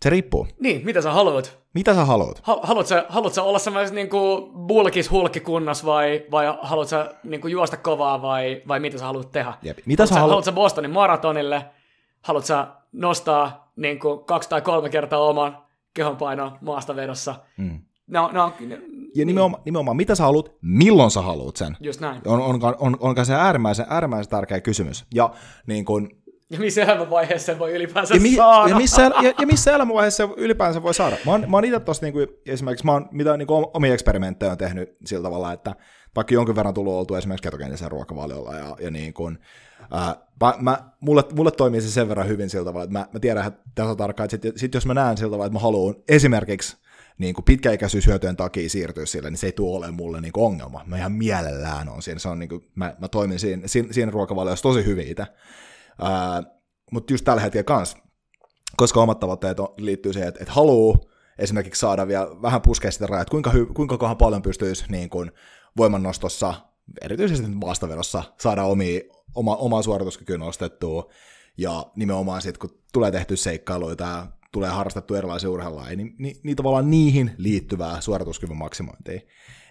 Se riippuu. Niin, mitä sä haluat? Mitä sä haluat? Ha- haluat, sä, haluat sä olla semmoisessa niin bulkis hulkkikunnas vai, vai haluat sä niin kuin juosta kovaa vai, vai mitä sä haluat tehdä? Jep. Mitä haluat sä, halu- haluat sä Bostonin maratonille? Haluat sä nostaa niin kuin kaksi tai kolme kertaa oman kehonpaino maastavedossa. Mm. No, no, ja nimenomaan, niin. nimenomaan, mitä sä haluat, milloin sä haluat sen. Just näin. On, on, on, on se äärimmäisen, äärimmäisen tärkeä kysymys. Ja niin kun, ja missä elämänvaiheessa sen voi ylipäänsä ja mi, saada. Ja missä, ja, ja missä elämänvaiheessa ylipäänsä voi saada. Mä oon, mä oon itse tossa niin kuin, esimerkiksi, mä oon, mitä niin kuin, omia eksperimenttejä on tehnyt sillä tavalla, että vaikka jonkin verran tullut oltu esimerkiksi ketogeenisen ruokavaliolla ja, ja niin kuin, ää, mä, mä, mulle, mulle toimii se sen verran hyvin sillä tavalla, että mä, mä tiedän että tässä tarkkaan, että sit, sit jos mä näen sillä tavalla, että mä haluan esimerkiksi niin kuin pitkäikäisyyshyötyjen takia siirtyä sille, niin se ei tule olemaan mulle niin kuin ongelma. Mä ihan mielellään on siinä. Se on niin kuin, mä, mä toimin siinä, siinä, siinä ruokavaliossa tosi hyvin itse. Mutta just tällä hetkellä kanssa, koska omat tavoitteet on, liittyy siihen, että, että haluaa esimerkiksi saada vielä vähän puskea sitä rajaa, että kuinka, kuinka paljon pystyisi niin kuin voimannostossa, erityisesti maastavedossa, saada omia, oma, omaa suorituskykyä nostettua, ja nimenomaan sitten, kun tulee tehty seikkailuita ja tulee harrastettu erilaisia urheilulajeja, niin, niin, niin tavallaan niihin liittyvää suorituskyvyn maksimointia.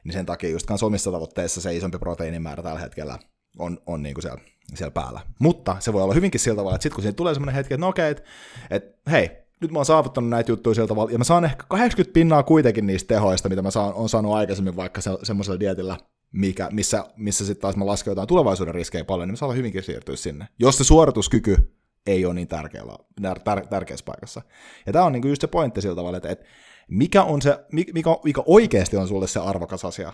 Niin sen takia just kanssa omissa tavoitteissa se isompi proteiinimäärä tällä hetkellä on, on niin kuin siellä, siellä päällä. Mutta se voi olla hyvinkin sillä tavalla, että sitten kun siinä tulee semmoinen hetki, että no okei, että, että hei, nyt mä oon saavuttanut näitä juttuja sillä tavalla, ja mä saan ehkä 80 pinnaa kuitenkin niistä tehoista, mitä mä saan, on saanut aikaisemmin vaikka se, semmoisella dietillä, mikä, missä, missä sitten taas mä lasken jotain tulevaisuuden riskejä paljon, niin mä saan hyvinkin siirtyä sinne. Jos se suorituskyky ei ole niin tärkeällä, tär, tärkeässä paikassa. Ja tämä on niinku just se pointti sillä tavalla, että, että mikä, on se, mikä, mikä oikeasti on sulle se arvokas asia.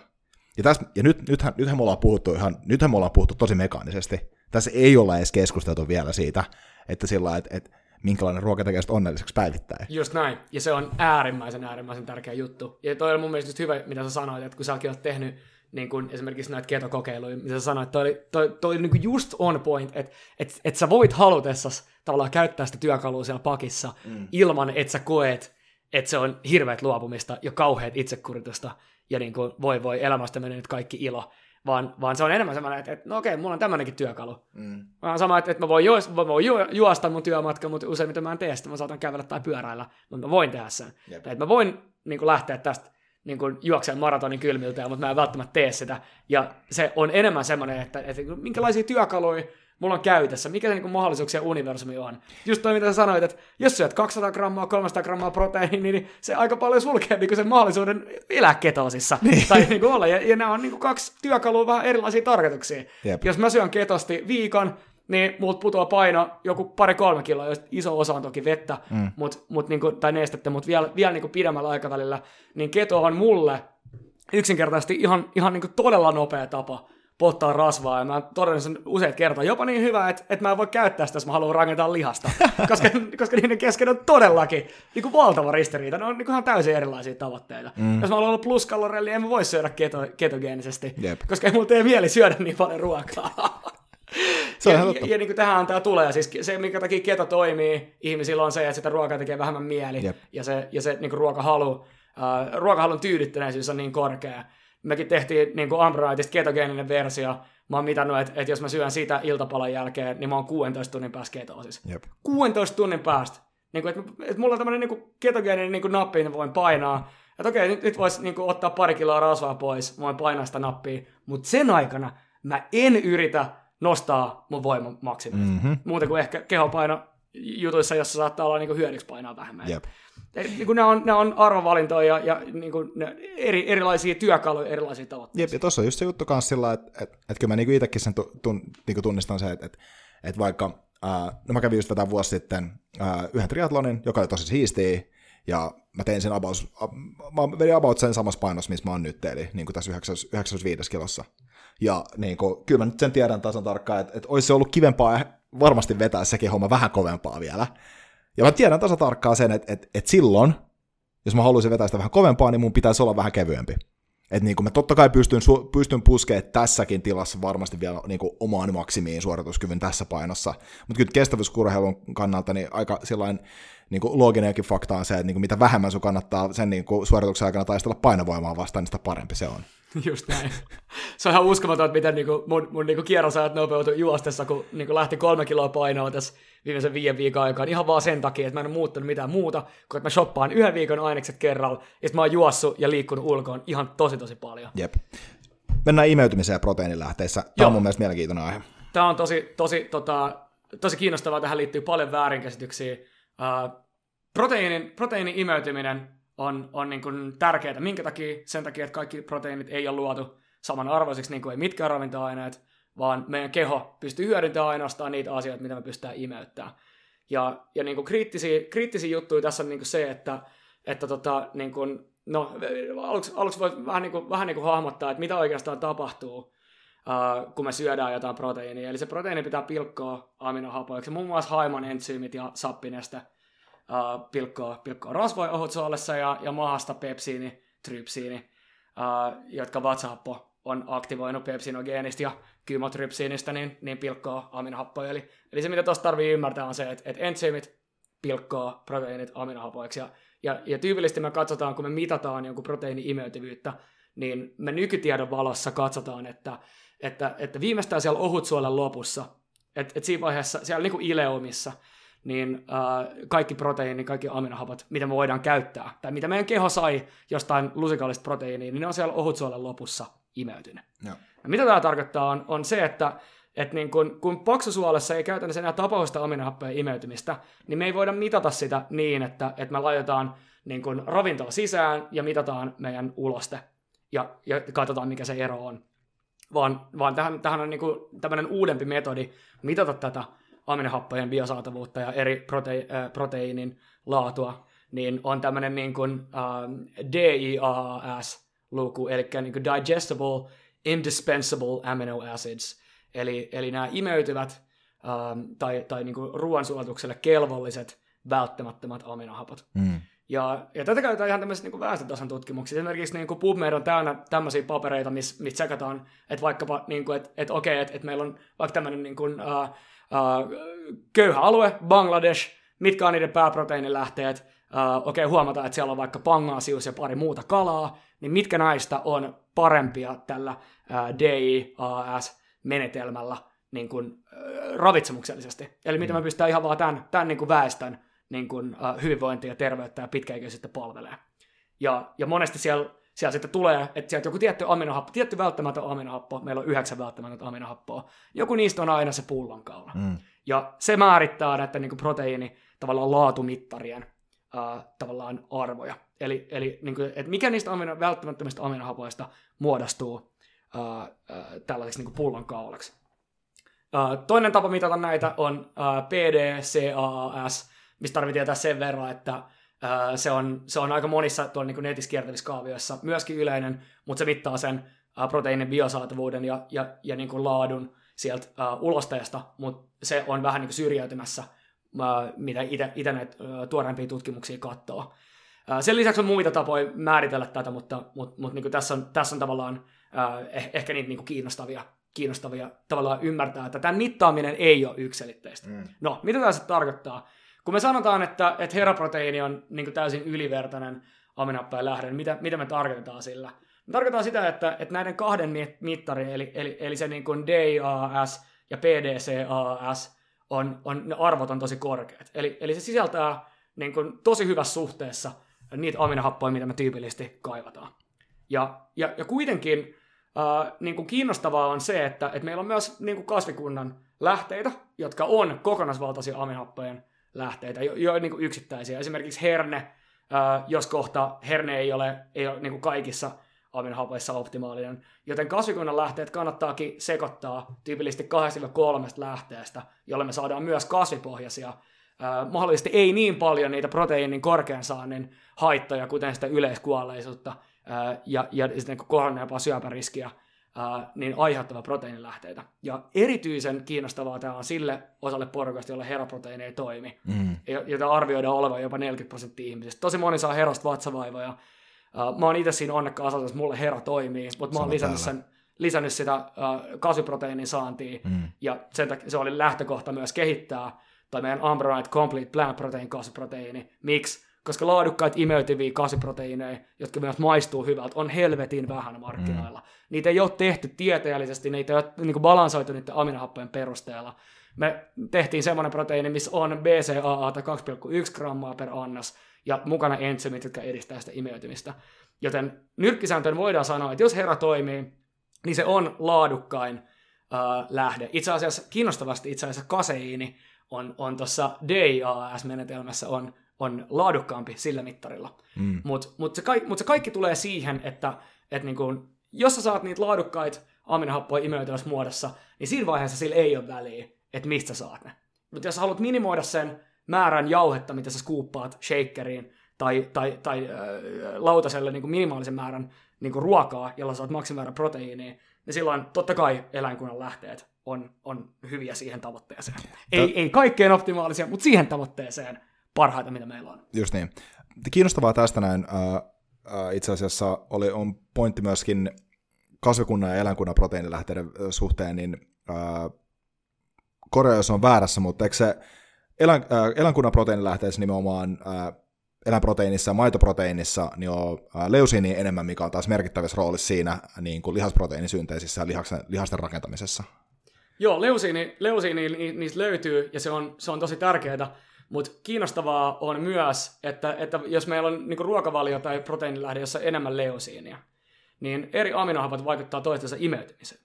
Ja, tässä, ja nyt, nythän, nythän, me ollaan puhuttu ihan, nythän me ollaan puhuttu tosi mekaanisesti. Tässä ei olla edes keskusteltu vielä siitä, että sillä että, että minkälainen ruoka tekee onnelliseksi päivittäin. Just näin. Ja se on äärimmäisen, äärimmäisen tärkeä juttu. Ja toi on mun mielestä just hyvä, mitä sä sanoit, että kun säkin oot tehnyt niin kuin esimerkiksi näitä ketokokeiluja, mitä sä sanoit, toi oli, toi, toi niin just on point, että et, et sä voit halutessas tavallaan käyttää sitä työkalua siellä pakissa mm. ilman, että sä koet, että se on hirveät luopumista ja kauheat itsekuritusta. ja niin kuin voi voi elämästä menee nyt kaikki ilo, vaan, vaan se on enemmän semmoinen, että, että no okei, mulla on tämmöinenkin työkalu. Mm. Vaan sama, että, että mä voin, juos, mä voin ju, juosta mun työmatka, mutta useimmiten mä en tee sitä, mä saatan kävellä tai pyöräillä, mutta mä voin tehdä sen. Että mä voin niin kuin lähteä tästä niin kuin juokseen maratonin kylmiltä, mutta mä en välttämättä tee sitä. Ja se on enemmän semmoinen, että, että minkälaisia työkaluja mulla on käytössä, mikä se niin kuin mahdollisuuksia universumi on. Just toi, mitä sä sanoit, että jos syöt 200 grammaa, 300 grammaa proteiiniä, niin se aika paljon sulkee niin sen mahdollisuuden elää ketosissa. Niin. Tai niin kuin olla. Ja, ja nämä on niin kuin kaksi työkalua vähän erilaisia tarkoituksia. Jep. Jos mä syön ketosti viikon, niin multa putoaa paino joku pari-kolme kiloa, jos iso osa on toki vettä, mm. mut, mut niinku, tai nestettä, mutta vielä, vielä niinku pidemmällä aikavälillä, niin keto on mulle yksinkertaisesti ihan, ihan niinku todella nopea tapa polttaa rasvaa, ja mä todennut sen useat kertaa, jopa niin hyvä, että, että mä en voi käyttää sitä, jos mä haluan rakentaa lihasta, koska, koska niiden kesken on todellakin niin kuin valtava ristiriita, ne on niin kuin ihan täysin erilaisia tavoitteita. Mm. Jos mä haluan olla pluskalorelli, en mä voi syödä keto, ketogeenisesti, Jep. koska ei mulla tee mieli syödä niin paljon ruokaa. Se ja, ja, ja niin kuin tähän tämä tulee. Siis se, minkä takia keto toimii ihmisillä on se, että sitä ruokaa tekee vähemmän mieli. Jep. Ja se, ja se niin kuin ruokahalu, uh, ruokahalun tyydyttäneisyys on niin korkea. Mekin tehtiin niin kuin Ambroniteista ketogeeninen versio. Mä oon mitannut, että, että jos mä syön sitä iltapalan jälkeen, niin mä oon 16 tunnin päästä ketoosis. Jep. 16 tunnin päästä. Niin kuin, että, että mulla on tämmöinen niin ketogeeninen niin kuin nappi, niin voin painaa. Että okei, nyt, nyt voisi niin kuin, ottaa pari kiloa rasvaa pois, mä voin painaa sitä nappia. Mutta sen aikana mä en yritä nostaa mun voiman maksimiin. Mm-hmm. Muuten kuin ehkä kehopaino jutuissa, jossa saattaa olla niin kuin hyödyksi painaa vähemmän. Jep. Niin kuin ne, on, ne on arvovalintoja ja, ja niin kuin ne eri, erilaisia työkaluja, erilaisia tavoitteita. Jep, ja tuossa on just se juttu kanssa sillä, että, että, että kyllä mä niin itsekin sen tun, niin tunnistan se, että, että, että vaikka, ää, no mä kävin just tätä vuosi sitten ää, yhden triatlonin, joka oli tosi siistiä, ja mä tein sen about, mä vedin about sen samassa painossa, missä mä oon nyt, eli niin kuin tässä 95 kilossa. Ja niin kuin, kyllä mä nyt sen tiedän tasan tarkkaan, että, että olisi se ollut kivempaa varmasti vetää sekin homma vähän kovempaa vielä. Ja mä tiedän tasan tarkkaan sen, että, että, että silloin, jos mä haluaisin vetää sitä vähän kovempaa, niin mun pitäisi olla vähän kevyempi. Että niin mä totta kai pystyn, pystyn puskemaan tässäkin tilassa varmasti vielä niin kuin omaan maksimiin suorituskyvyn tässä painossa. Mutta kyllä kestävyyskurheilun kannalta niin aika sellainen niin looginenkin fakta on se, että niin kuin mitä vähemmän sun kannattaa sen niin kuin suorituksen aikana taistella painovoimaa vastaan, niin sitä parempi se on. Just näin. Se on ihan uskomaton, että miten niinku mun, mun niinku kierrosajat nopeutui juostessa, kun niinku lähti kolme kiloa painoa tässä viimeisen viiden viikon aikaan. Ihan vaan sen takia, että mä en ole muuttanut mitään muuta, kun mä shoppaan yhden viikon ainekset kerralla, ja mä oon juossut ja liikkunut ulkoon ihan tosi tosi paljon. Jep. Mennään imeytymiseen ja proteiinilähteissä. Tämä Joo. on mun mielestä mielenkiintoinen aihe. Tämä on tosi, tosi, tota, tosi kiinnostavaa. Tähän liittyy paljon väärinkäsityksiä. Uh, proteiinin, proteiinin imeytyminen on, on niin kuin tärkeää. Minkä takia? Sen takia, että kaikki proteiinit ei ole luotu samanarvoisiksi, niin kuin ei mitkään ravintoaineet, vaan meidän keho pystyy hyödyntämään ainoastaan niitä asioita, mitä me pystytään imeyttämään. Ja, ja niin kuin kriittisiä, kriittisiä juttuja tässä on niin kuin se, että, että tota, niin kuin, no, aluksi, aluksi voi vähän, niin kuin, vähän niin kuin hahmottaa, että mitä oikeastaan tapahtuu, uh, kun me syödään jotain proteiinia. Eli se proteiini pitää pilkkoa aminohapoiksi, muun muassa haiman entsyymit ja sappineste – uh, pilkkoa, pilkkoa rasvoja ohutsuolessa ja, ja mahasta pepsiini, trypsiini, uh, jotka vatsahappo on aktivoinut pepsinogeenista ja kymotrypsiinistä, niin, niin pilkkoa aminohappoja. Eli, eli se, mitä tuossa tarvii ymmärtää, on se, että, että entsyymit pilkkoa proteiinit aminohapoiksi. Ja, ja, ja tyypillisesti me katsotaan, kun me mitataan jonkun proteiini-imeytyvyyttä, niin me nykytiedon valossa katsotaan, että, että, että viimeistään siellä ohutsuolen lopussa, että, että siinä vaiheessa, siellä niin kuin ileumissa, niin äh, kaikki proteiini, kaikki aminohapot, mitä me voidaan käyttää, tai mitä meidän keho sai jostain lusikallista proteiiniä, niin ne on siellä ohutsuolen lopussa imeytynyt. Ja. Ja mitä tämä tarkoittaa on, on se, että et niin kun, kun paksusuolessa ei käytännössä enää tapahdu sitä aminohappojen imeytymistä, niin me ei voida mitata sitä niin, että, että me laitetaan niin kun ravintoa sisään ja mitataan meidän uloste ja, ja katsotaan, mikä se ero on. Vaan, vaan tähän, tähän on niin tämmöinen uudempi metodi mitata tätä aminohappojen biosaatavuutta ja eri prote- äh, proteiinin laatua, niin on tämmöinen niin kuin, ähm, DIAAS-luku, eli niin kuin digestible, indispensable amino acids, eli, eli nämä imeytyvät ähm, tai, tai niin kuin ruoansulatukselle kelvolliset välttämättömät aminohapot. Mm. Ja, ja tätä käytetään ihan tämmöisissä niin väestötason tutkimuksissa. Esimerkiksi niin kuin PubMed on täynnä tämmöisiä papereita, missä mis tsekataan, että vaikkapa, niin kuin, että, että okei, että, että meillä on vaikka tämmöinen niin kuin, uh, uh, köyhä alue, Bangladesh, mitkä on niiden pääproteiinilähteet, uh, okei, okay, huomataan, että siellä on vaikka pangaasius ja pari muuta kalaa, niin mitkä näistä on parempia tällä uh, DIAS-menetelmällä niin kuin, uh, ravitsemuksellisesti. Eli miten me pystytään ihan vaan tämän, tämän niin kuin väestön niin kuin, uh, hyvinvointia ja terveyttä ja pitkäikäisyyttä palvelee. Ja, ja monesti siellä, siellä sitten tulee, että sieltä joku tietty aminohappo, tietty välttämätön aminohappo, meillä on yhdeksän välttämätöntä aminohappoa, joku niistä on aina se pullonkaula. Mm. Ja se määrittää näiden niin kuin proteiini tavallaan laatumittarien uh, tavallaan arvoja. Eli, eli niin kuin, että mikä niistä amino, välttämättömistä aminohapoista muodostuu uh, uh, tällaiseksi niin pullonkaulaksi. Uh, toinen tapa mitata näitä on PDCAAS, mistä tarvitsee tietää sen verran, että se, on, se on aika monissa tuolla niin netissä kiertävissä kaavioissa myöskin yleinen, mutta se mittaa sen uh, proteiinin biosaatavuuden ja, ja, ja niin kuin laadun sieltä uh, ulosteesta, mutta se on vähän niin kuin syrjäytymässä mitä itse näitä tuoreempia tutkimuksia katsoo. Sen lisäksi on muita tapoja määritellä tätä, mutta, mutta, mutta niin tässä, on, tässä on tavallaan eh, ehkä niitä niin kiinnostavia, kiinnostavia tavallaan ymmärtää, että tämän mittaaminen ei ole yksilitteistä. Mm. No, mitä tämä sitten tarkoittaa? Kun me sanotaan, että, että heraproteiini on niin täysin ylivertainen aminohappojen lähde, niin mitä, mitä me tarkoitetaan sillä? Me tarkoitetaan sitä, että, että näiden kahden mittarin, eli, eli, eli se niin kuin DAS ja PDCAS, on, on, ne arvot on tosi korkeat. Eli, eli se sisältää niin kuin, tosi hyvässä suhteessa niitä aminohappoja, mitä me tyypillisesti kaivataan. Ja, ja, ja kuitenkin äh, niin kuin kiinnostavaa on se, että, että meillä on myös niin kuin kasvikunnan lähteitä, jotka on kokonaisvaltaisia aminohappojen lähteitä, jo, jo niin kuin yksittäisiä. Esimerkiksi herne, äh, jos kohta herne ei ole, ei ole niin kuin kaikissa aminohapoissa optimaalinen. Joten kasvikunnan lähteet kannattaakin sekoittaa tyypillisesti 2-3 lähteestä, jolle me saadaan myös kasvipohjaisia mahdollisesti ei niin paljon niitä proteiinin korkean saannin haittoja, kuten sitä yleiskuolleisuutta ja, ja sitten kohonneempaa syöpäriskiä, uh, niin aiheuttava proteiinilähteitä. Ja erityisen kiinnostavaa tämä on sille osalle porukasta, jolle heraproteiini ei toimi, mm. jota arvioidaan olevan jopa 40 prosenttia ihmisistä. Tosi moni saa herosta vatsavaivoja, Uh, mä oon itse siinä onnekkaan asemassa, että mulle hera toimii, mutta mä oon lisännyt, sen, lisännyt sitä kasviproteiinin saantia, mm. ja sen takia se oli lähtökohta myös kehittää tai meidän Ambronite Complete Plant Protein kasviproteiini. Miksi? Koska laadukkaita imeytyviä kasviproteiineja, jotka myös maistuu hyvältä, on helvetin vähän markkinoilla. Mm. Niitä ei ole tehty tieteellisesti, niitä ei ole niin balansoitu niiden aminohappojen perusteella. Me tehtiin semmoinen proteiini, missä on BCAA 2,1 grammaa per annos, ja mukana entsymit, jotka edistää sitä imeytymistä. Joten nyrkkisääntöön voidaan sanoa, että jos herra toimii, niin se on laadukkain äh, lähde. Itse asiassa kiinnostavasti itse asiassa kaseiini on, on tuossa DIAS-menetelmässä on, on laadukkaampi sillä mittarilla. Mm. Mutta mut se, kaik, mut se kaikki tulee siihen, että et niinku, jos sä saat niitä laadukkaita aminohappoja imeytyvässä muodossa, niin siinä vaiheessa sillä ei ole väliä, että mistä saat ne. Mutta jos sä haluat minimoida sen määrän jauhetta, mitä sä skuuppaat shakeriin, tai, tai, tai äh, lautaselle niin kuin minimaalisen määrän niin kuin ruokaa, jolla saat maksimimäärän proteiiniä, niin silloin totta kai eläinkunnan lähteet on, on hyviä siihen tavoitteeseen. Ei, Tö... ei kaikkeen optimaalisia, mutta siihen tavoitteeseen parhaita, mitä meillä on. Just niin. Kiinnostavaa tästä näin. Äh, itse asiassa oli, on pointti myöskin kasvikunnan ja eläinkunnan proteiinilähteiden suhteen, niin äh, korjaa, jos on väärässä, mutta eikö se elän, äh, eläinkunnan proteiinilähteessä nimenomaan äh, eläinproteiinissa ja maitoproteiinissa niin on äh, leusiini enemmän, mikä on taas merkittävässä roolissa siinä niin kuin lihasproteiinisynteesissä ja lihasten, lihasten rakentamisessa. Joo, leusiini, leusiini niistä löytyy ja se on, se on tosi tärkeää, mutta kiinnostavaa on myös, että, että jos meillä on niin ruokavalio tai proteiinilähde, jossa on enemmän leusiinia, niin eri aminohapot vaikuttaa toistensa imeytymiseen.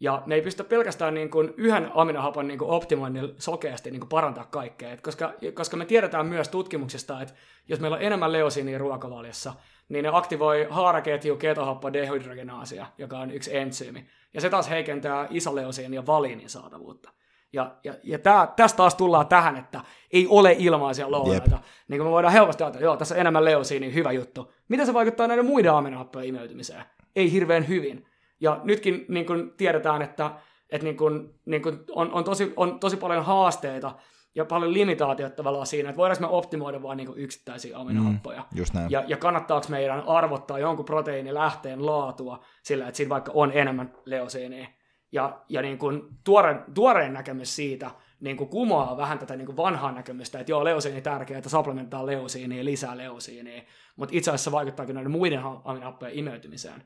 Ja ne ei pysty pelkästään niin kuin yhden aminohapon niin kuin optimoinnilla sokeasti niin parantaa kaikkea. Et koska, koska me tiedetään myös tutkimuksista, että jos meillä on enemmän leosiinia ruokavaliossa, niin ne aktivoi haaraketju ketohappo dehydrogenaasia, joka on yksi entsyymi. Ja se taas heikentää isoleosiin ja valiinin saatavuutta. Ja, ja, ja tää, tästä taas tullaan tähän, että ei ole ilmaisia lounaita. Niin kuin me voidaan helposti ajatella, että joo, tässä on enemmän leosiinia, hyvä juttu. Miten se vaikuttaa näiden muiden aminohappojen imeytymiseen? Ei hirveän hyvin. Ja nytkin niin kuin tiedetään, että, että niin kuin, niin kuin on, on, tosi, on tosi paljon haasteita ja paljon limitaatioita tavallaan siinä, että voidaanko me optimoida vain niin yksittäisiä aminohappoja. Mm, just näin. Ja, ja kannattaako meidän arvottaa jonkun proteiinilähteen laatua sillä, että siinä vaikka on enemmän leosiinia. Ja, ja niin kuin tuore, tuoreen näkemys siitä niin kuin kumoaa vähän tätä niin kuin vanhaa näkemystä, että joo, leusiini tärkeää, että supplementaa leusiiniä, lisää leusiiniä, mutta itse asiassa vaikuttaakin noiden muiden aminohappojen imeytymiseen.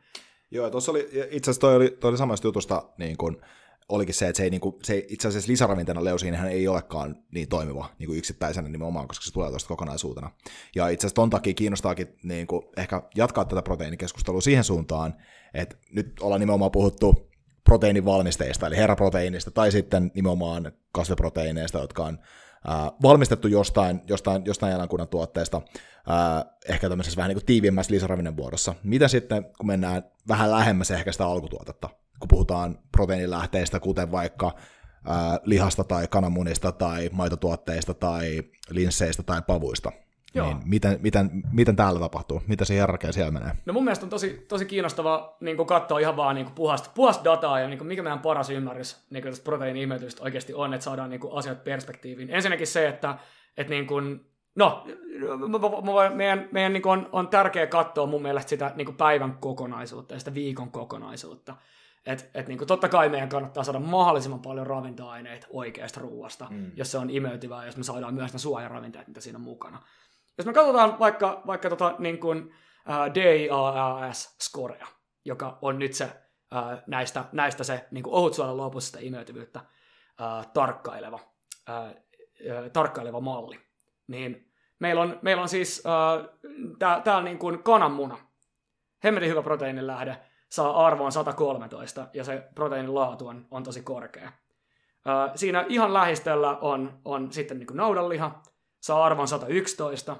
Joo, tuossa oli, itse asiassa toi oli, toi oli samasta jutusta, niin kuin, olikin se, että se ei, niin kuin, se itse asiassa lisäravinteena leusiinihän ei olekaan niin toimiva niin kuin yksittäisenä nimenomaan, koska se tulee tuosta kokonaisuutena. Ja itse asiassa ton takia kiinnostaakin niin kuin, ehkä jatkaa tätä proteiinikeskustelua siihen suuntaan, että nyt ollaan nimenomaan puhuttu proteiinivalmisteista, eli heraproteiinista, tai sitten nimenomaan kasviproteiineista, jotka on äh, valmistettu jostain, jostain, jostain eläinkunnan tuotteesta, äh, ehkä tämmöisessä vähän niin kuin tiiviimmässä lisäravinnon muodossa. Mitä sitten, kun mennään vähän lähemmäs ehkä sitä alkutuotetta, kun puhutaan proteiinilähteistä, kuten vaikka äh, lihasta tai kananmunista tai maitotuotteista tai linsseistä tai pavuista, Joo. Niin miten, miten, miten täällä tapahtuu? Mitä se järkeä siellä menee? No mun mielestä on tosi, tosi kiinnostava niin katsoa ihan vaan niin puhasta, puhasta dataa ja niin mikä meidän paras ymmärrys niin tästä proteiini oikeasti on, että saadaan niin asiat perspektiiviin. Ensinnäkin se, että, että niin kuin, no, meidän, meidän niin on, on tärkeää katsoa mun mielestä sitä niin päivän kokonaisuutta ja sitä viikon kokonaisuutta. Et, et niin kuin totta kai meidän kannattaa saada mahdollisimman paljon ravintoaineita oikeasta ruoasta, mm. jos se on imeytyvää, jos me saadaan myös ne suojaravinteet, mitä siinä on mukana. Jos me katsotaan vaikka, vaikka tota, niin kuin, uh, DIAS-scorea, joka on nyt se, uh, näistä, näistä se niin kuin ohutsuolen lopusta imeytyvyyttä uh, tarkkaileva, uh, uh, tarkkaileva malli, niin meillä on, meillä on siis uh, täällä niin kuin kananmuna, hemmetin hyvä proteiinin lähde, saa arvoon 113, ja se proteiinin laatu on, on tosi korkea. Siinä ihan lähistöllä on, on sitten niin kuin naudanliha, saa arvon 111.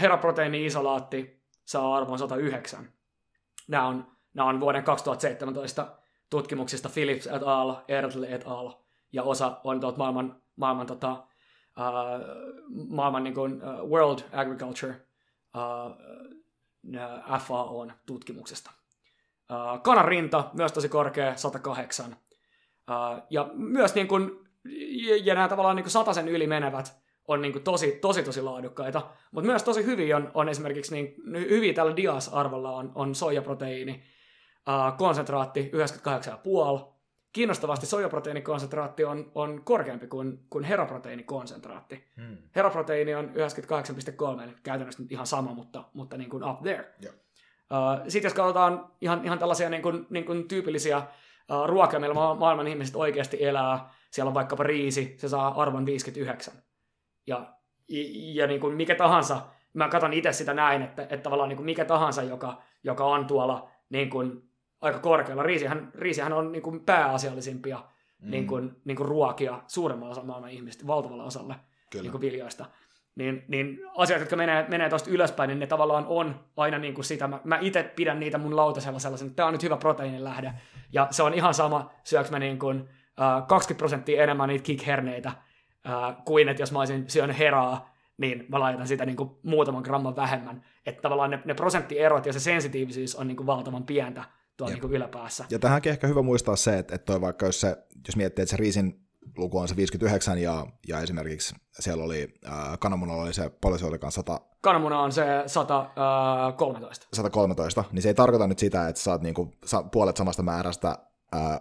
Heraproteiini-isolaatti saa arvon 109. Nämä on, nämä on vuoden 2017 tutkimuksista Philips et al., Erdl et al. ja osa on tuolta maailman, maailman, tota, uh, maailman niin kuin, uh, World Agriculture uh, FAOn tutkimuksesta. Uh, kanan rinta, myös tosi korkea, 108. Uh, ja myös niin kuin, ja nämä tavallaan niin kuin sataisen yli menevät on niin kuin tosi, tosi, tosi laadukkaita, mutta myös tosi hyviä on, on esimerkiksi, niin, hyviä tällä DIAS-arvolla on, on soijaproteiini, uh, konsentraatti 98,5. Kiinnostavasti soijaproteiinikonsentraatti on, on korkeampi kuin, kuin heraproteiinikonsentraatti. Hmm. Heraproteiini on 98,3, eli käytännössä nyt ihan sama, mutta, mutta niin kuin up there. Yeah. Uh, Sitten jos katsotaan ihan, ihan tällaisia niin kuin, niin kuin tyypillisiä uh, ruokia, meillä maailman ihmiset oikeasti elää, siellä on vaikkapa riisi, se saa arvon 59 ja, ja niin kuin mikä tahansa, mä katson itse sitä näin, että, että tavallaan niin kuin mikä tahansa, joka, joka on tuolla niin kuin aika korkealla, riisihän, riisihän on niin kuin pääasiallisimpia mm. niin kuin, niin kuin ruokia suuremmalla osalla maailman ihmistä, valtavalla osalle niin kuin viljoista. Niin, niin asiat, jotka menee, menee tuosta ylöspäin, niin ne tavallaan on aina niin kuin sitä. Mä, mä itse pidän niitä mun lautasella sellaisen, että tämä on nyt hyvä proteiinin lähde. Ja se on ihan sama, syöks mä niin kuin, uh, 20 prosenttia enemmän niitä kick-herneitä, äh, kuin että jos mä olisin syönyt heraa, niin mä laitan sitä niin kuin muutaman gramman vähemmän. Että tavallaan ne, ne prosenttierot ja se sensitiivisyys on niin kuin valtavan pientä tuolla niin kuin yläpäässä. Ja tähänkin ehkä hyvä muistaa se, että, että toi vaikka jos, se, jos miettii, että se riisin luku on se 59 ja, ja esimerkiksi siellä oli, äh, kananmunalla oli se, paljon se olikaan 100... Kananmuna on se 113. 113, niin se ei tarkoita nyt sitä, että saat niinku, sa, puolet samasta määrästä ää,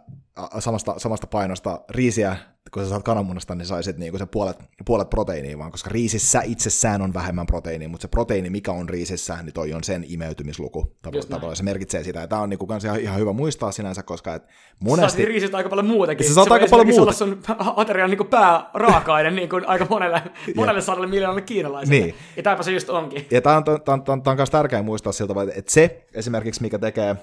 samasta, samasta painosta riisiä, kun sä saat kananmunasta, niin saisit niinku sen puolet, puolet proteiiniä vaan, koska riisissä itsessään on vähemmän proteiiniä, mutta se proteiini, mikä on riisissä, niin toi on sen imeytymisluku. Tavallaan se merkitsee sitä, ja tämä on niinku kans ihan, ihan hyvä muistaa sinänsä, koska et monesti... Sä riisistä aika paljon muutakin. Se, se aika paljon muuta. Se sun aterian niinku pääraaka-aine niin kuin aika monelle, monelle sadalle miljoonalle kiinalaiselle. Niin. Ja tämäpä se just onkin. Ja tämä on, tää on, tää on, tää on myös tärkeää muistaa siltä, että se esimerkiksi, mikä tekee,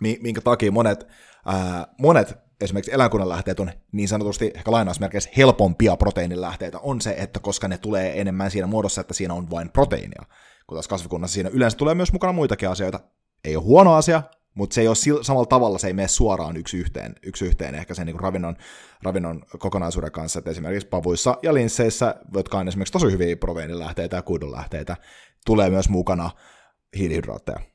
minkä takia monet ää, monet esimerkiksi eläinkunnan lähteet on niin sanotusti ehkä lainausmerkeissä helpompia proteiinilähteitä, on se, että koska ne tulee enemmän siinä muodossa, että siinä on vain proteiinia. Kun taas kasvikunnassa siinä yleensä tulee myös mukana muitakin asioita. Ei ole huono asia, mutta se ei ole samalla tavalla, se ei mene suoraan yksi yhteen, yksi yhteen ehkä sen niin ravinnon, ravinnon kokonaisuuden kanssa, että esimerkiksi pavuissa ja linsseissä, jotka on esimerkiksi tosi hyviä proteiinilähteitä ja kuidunlähteitä, tulee myös mukana hiilihydraatteja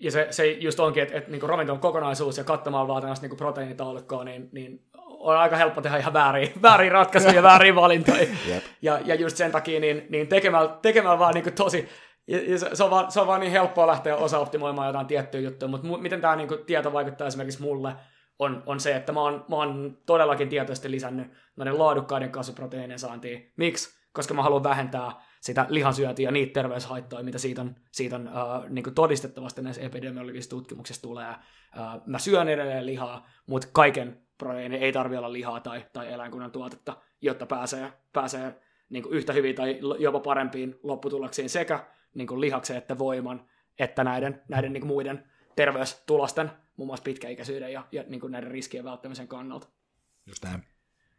ja se, se just onkin, että, että niin ravinton kokonaisuus ja katsomaan vaan tällaista niin proteiinitaulukkoa, niin, niin on aika helppo tehdä ihan väärin, väärin ratkaisuja ja väärin valintoja. Yep. Ja, ja just sen takia niin, niin tekemällä, tekemällä vaan niin tosi, ja se, on vaan, se on vaan niin helppoa lähteä osa-optimoimaan jotain tiettyä juttuja, mutta mu, miten tämä niin tieto vaikuttaa esimerkiksi mulle, on, on se, että mä oon, mä oon todellakin tietoisesti lisännyt noiden laadukkaiden kasviproteiinien saantia. Miksi? Koska mä haluan vähentää sitä lihansyöntiä ja niitä terveyshaittoja, mitä siitä on, siitä on äh, niin todistettavasti näissä epidemiologisissa tutkimuksissa tulee. Äh, mä syön edelleen lihaa, mutta kaiken proteiini ei tarvitse olla lihaa tai, tai eläinkunnan tuotetta, jotta pääsee, pääsee niin kuin yhtä hyvin tai jopa parempiin lopputuloksiin sekä niin kuin lihaksen että voiman, että näiden, näiden niin kuin muiden terveystulosten, muun muassa pitkäikäisyyden ja, ja niin kuin näiden riskien välttämisen kannalta. Just näin.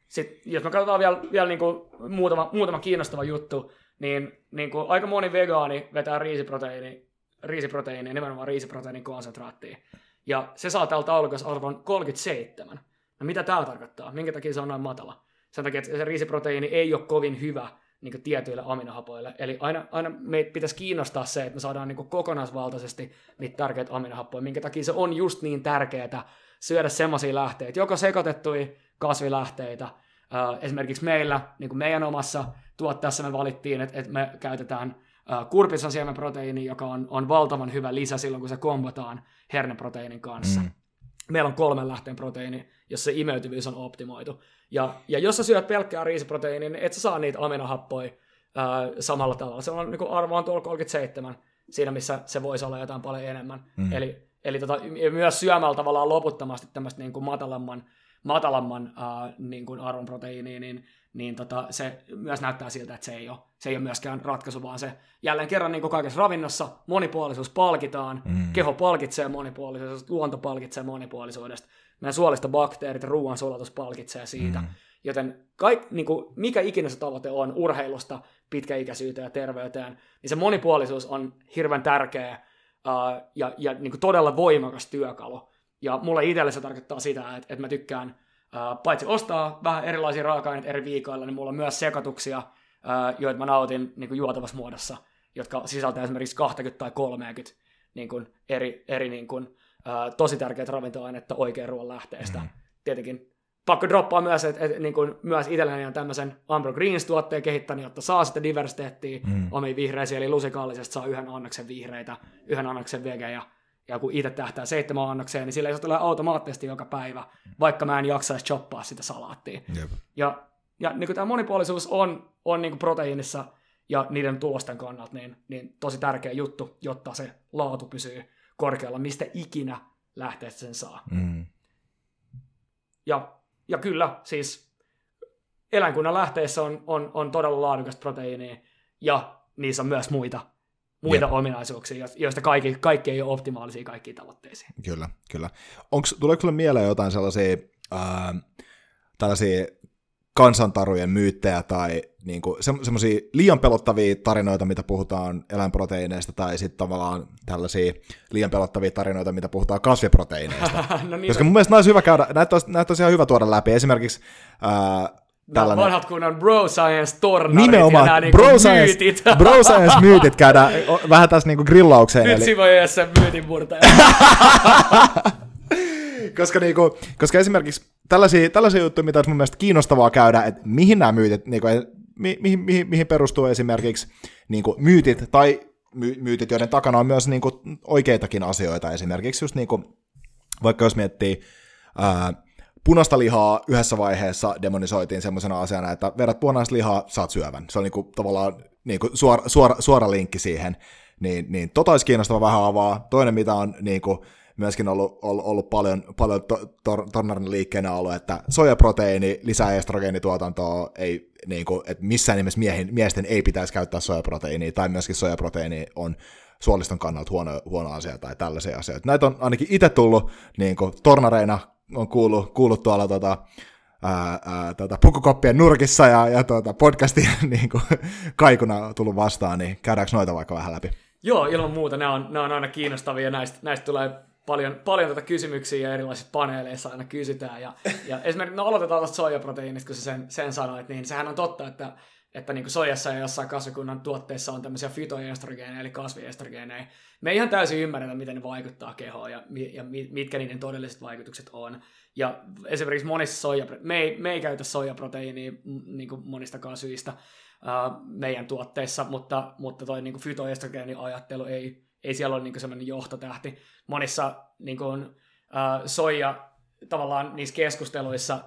Sitten, jos me katsotaan vielä, vielä niin kuin muutama, muutama kiinnostava juttu, niin, niin kuin aika moni vegaani vetää riisiproteiini, riisiproteiini nimenomaan riisiproteiinin konsentraattia. Ja se saa tältä arvon 37. No mitä tämä tarkoittaa? Minkä takia se on noin matala? Sen takia, että se riisiproteiini ei ole kovin hyvä niin tietyille aminohapoille. Eli aina, aina meitä pitäisi kiinnostaa se, että me saadaan niin kokonaisvaltaisesti niitä tärkeitä aminohappoja, minkä takia se on just niin tärkeää syödä semmoisia lähteitä, joko sekoitettuja kasvilähteitä, esimerkiksi meillä, niin kuin meidän omassa tuotteessa me valittiin, että, että me käytetään kurpitsan siemenproteiini, joka on, on valtavan hyvä lisä silloin, kun se kombotaan herneproteiinin kanssa. Mm. Meillä on kolmen lähteen proteiini, jossa se imeytyvyys on optimoitu. Ja, ja jos sä syöt pelkkää riisiproteiiniä, niin et sä saa niitä aminohappoja ää, samalla tavalla. Se on niin arvo on tuolla 37, siinä missä se voisi olla jotain paljon enemmän. Mm. Eli, eli tota, myös syömällä tavallaan loputtomasti tämmöistä niin kuin matalamman, matalamman ää, niin kuin arvon proteiiniä, niin, niin tota, se myös näyttää siltä, että se ei ole, se ei ole myöskään ratkaisu, vaan se jälleen kerran niin kuin kaikessa ravinnossa monipuolisuus palkitaan, mm. keho palkitsee monipuolisuudesta, luonto palkitsee monipuolisuudesta, meidän suolistobakteerit ja ruoansulatus palkitsee siitä. Mm. Joten kaik, niin kuin, mikä ikinä se tavoite on urheilusta pitkäikäisyyteen ja terveyteen, niin se monipuolisuus on hirveän tärkeä uh, ja, ja niin kuin todella voimakas työkalu. Ja mulle itselle se tarkoittaa sitä, että, että mä tykkään uh, paitsi ostaa vähän erilaisia raaka-aineita eri viikoilla, niin mulla on myös sekoituksia, uh, joita mä nautin niin kuin juotavassa muodossa, jotka sisältää esimerkiksi 20 tai 30 niin kuin eri, eri niin kuin, tosi tärkeät ravintoainetta oikean ruoan lähteestä. Mm. Tietenkin pakko droppaa myös, että, että niin kuin myös itselläni on tämmöisen Ambro Greens-tuotteen kehittänyt, jotta saa sitä diversiteettiä mm. omiin vihreisiin, eli lusikaallisesta saa yhden annoksen vihreitä, yhden annoksen vege, ja, ja kun itse tähtää seitsemän annokseen, niin sillä ei tulee automaattisesti joka päivä, vaikka mä en jaksaisi choppaa sitä salaattia. Jep. Ja, ja niin tämä monipuolisuus on, on niin proteiinissa ja niiden tulosten kannalta niin, niin tosi tärkeä juttu, jotta se laatu pysyy korkealla, mistä ikinä lähteestä sen saa. Mm. Ja, ja kyllä, siis eläinkunnan lähteessä on, on, on todella laadukasta proteiinia, ja niissä on myös muita, muita Jep. ominaisuuksia, joista kaikki, kaikki ei ole optimaalisia kaikkiin tavoitteisiin. Kyllä, kyllä. Onks, tuleeko sinulle mieleen jotain sellaisia, ää, tällaisia kansantarujen myyttejä tai niin kuin, se, semmoisia liian pelottavia tarinoita, mitä puhutaan eläinproteiineista, tai sitten tavallaan tällaisia liian pelottavia tarinoita, mitä puhutaan kasviproteiineista. no niin, Koska mun mielestä näitä hyvä käydä, näitä olisi, näitä olisi ihan hyvä tuoda läpi. Esimerkiksi ää, tällainen... vanhat kunnon bro science tornarit Nimenomaan, ja nämä niinku bro science, myytit. bro science myytit käydään vähän tässä niinku grillaukseen. Nyt eli... voi se myytin murtaja. koska, niinku, koska esimerkiksi tällaisia, tällaisia juttuja, mitä olisi mun mielestä kiinnostavaa käydä, että mihin nämä myytit, niinku, mi, mihin, mihin, mihin perustuu esimerkiksi niinku, myytit, tai my, myytit, joiden takana on myös niinku, oikeitakin asioita, esimerkiksi just niinku, vaikka jos miettii ää, punaista lihaa yhdessä vaiheessa demonisoitiin semmoisena asiana, että vedät punaista lihaa, saat syövän. Se on niinku, tavallaan niinku, suora, suora, suora linkki siihen. Niin, niin tota olisi kiinnostava vähän avaa. Toinen, mitä on niinku, myöskin ollut, ollut, ollut paljon, paljon to, to, Tornarin liikkeenä ollut, että sojaproteiini lisää estrogeenituotantoa, ei, niin kuin, että missään nimessä miehin, miesten ei pitäisi käyttää sojaproteiiniä, tai myöskin sojaproteiini on suoliston kannalta huono, huono asia tai tällaisia asioita. Näitä on ainakin itse tullut niin kuin, tornareina, on kuullut, kuullut tuolla tota, ää, ää, tota, pukukoppien nurkissa ja, ja tuota, podcastin niin kuin, kaikuna tullut vastaan, niin käydäänkö noita vaikka vähän läpi? Joo, ilman muuta. Ne on, ne on aina kiinnostavia näistä, näistä tulee paljon, paljon tätä kysymyksiä ja erilaisissa paneeleissa aina kysytään. Ja, ja esimerkiksi, no aloitetaan tuosta soijaproteiinista, kun sä sen, sen sanoit, niin sehän on totta, että, että niin soijassa ja jossain kasvikunnan tuotteissa on tämmöisiä fytoestrogeeneja, eli kasviestrogeeneja. Me ei ihan täysin ymmärretä, miten ne vaikuttaa kehoon ja, ja mitkä niiden todelliset vaikutukset on. Ja esimerkiksi monissa soija, me ei, me ei käytä soijaproteiinia niin monistakaan syistä uh, meidän tuotteissa, mutta, mutta toi niin fytoestrogeenin ajattelu ei, ei siellä ole niin semmoinen johtotähti. Monissa niin kuin, äh, soija, tavallaan niissä keskusteluissa,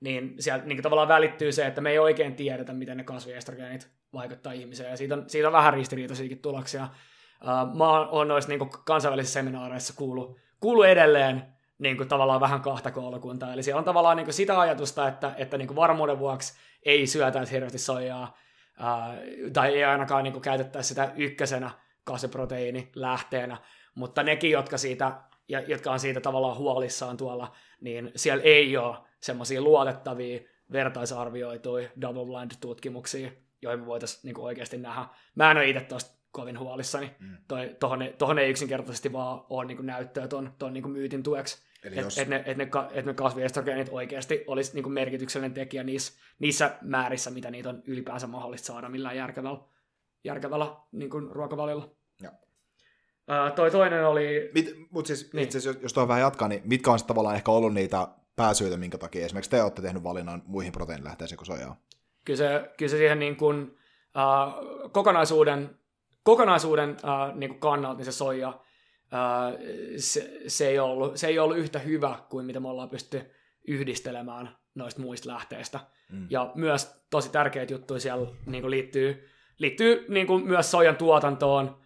niin sieltä niin tavallaan välittyy se, että me ei oikein tiedetä, miten ne kasviestrogeenit vaikuttaa ihmiseen, ja siitä on, siitä on vähän ristiriitaisiakin tuloksia. Mä oon noissa niin kansainvälisissä seminaareissa kuullut, kuullut edelleen niin kuin tavallaan vähän kahta koulukuntaa. Eli siellä on tavallaan niin kuin sitä ajatusta, että, että niin kuin varmuuden vuoksi ei syötäisi hirveästi soijaa, ää, tai ei ainakaan niin kuin käytettäisi sitä ykkösenä kasviproteiinilähteenä, mutta nekin, jotka, siitä, ja, jotka on siitä tavallaan huolissaan tuolla, niin siellä ei ole semmoisia luotettavia, vertaisarvioituja double blind tutkimuksia, joihin me voitaisiin niin oikeasti nähdä. Mä en ole itse tuosta kovin huolissani. Mm. Toi, tohon, tohon ei yksinkertaisesti vaan ole niin näyttöä ton, ton niin myytin tueksi. Että jos... et ne, et ne, et ne kasviestrogeenit oikeasti olisi niin merkityksellinen tekijä niissä, niissä määrissä, mitä niitä on ylipäänsä mahdollista saada millään järkevällä, järkevällä niin. Ja. Uh, toi toinen oli... Mit, mut siis, niin. itse jos, jos tuohon vähän jatkaa, niin mitkä on tavallaan ehkä ollut niitä pääsyitä, minkä takia esimerkiksi te olette tehnyt valinnan muihin proteiinilähteisiin kuin sojaa? Kyllä se, kyllä se siihen niin kuin, uh, kokonaisuuden, kokonaisuuden uh, niin kuin kannalta, niin se soija se, se, ei ollut, se ei ollut yhtä hyvä kuin mitä me ollaan pystytty yhdistelemään noista muista lähteistä. Mm. Ja myös tosi tärkeitä juttuja siellä niin kuin liittyy, liittyy niin kuin myös sojan tuotantoon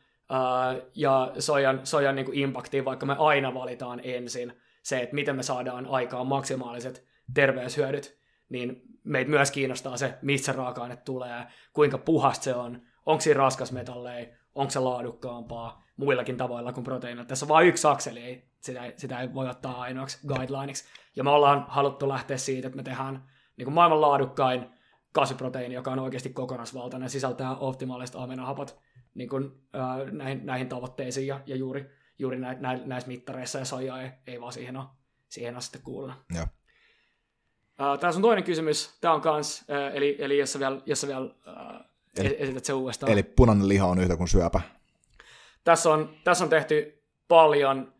ja sojan, sojan niin kuin impaktiin, vaikka me aina valitaan ensin se, että miten me saadaan aikaan maksimaaliset terveyshyödyt, niin meitä myös kiinnostaa se, mistä raaka-aine tulee, kuinka puhasta se on, onko siinä raskasmetalleja, onko se laadukkaampaa, muillakin tavoilla kuin proteiinilla. Tässä on vain yksi akseli, ei, sitä, ei, sitä ei voi ottaa ainoaksi guidelineiksi. Ja me ollaan haluttu lähteä siitä, että me tehdään niin kuin maailman laadukkain kasviproteiini, joka on oikeasti kokonaisvaltainen, sisältää optimaaliset aminohapot niin kuin, äh, näihin, näihin tavoitteisiin ja, ja juuri, juuri nä, nä, näissä mittareissa ja soija ei, ei vaan siihen ole, siihen ole sitten kuulunut. Ja. Tässä on toinen kysymys. Tämä on kans, eli, eli jos sä vielä, jos sä vielä eli, esität se uudestaan. Eli punainen liha on yhtä kuin syöpä. Tässä on, tässä on tehty paljon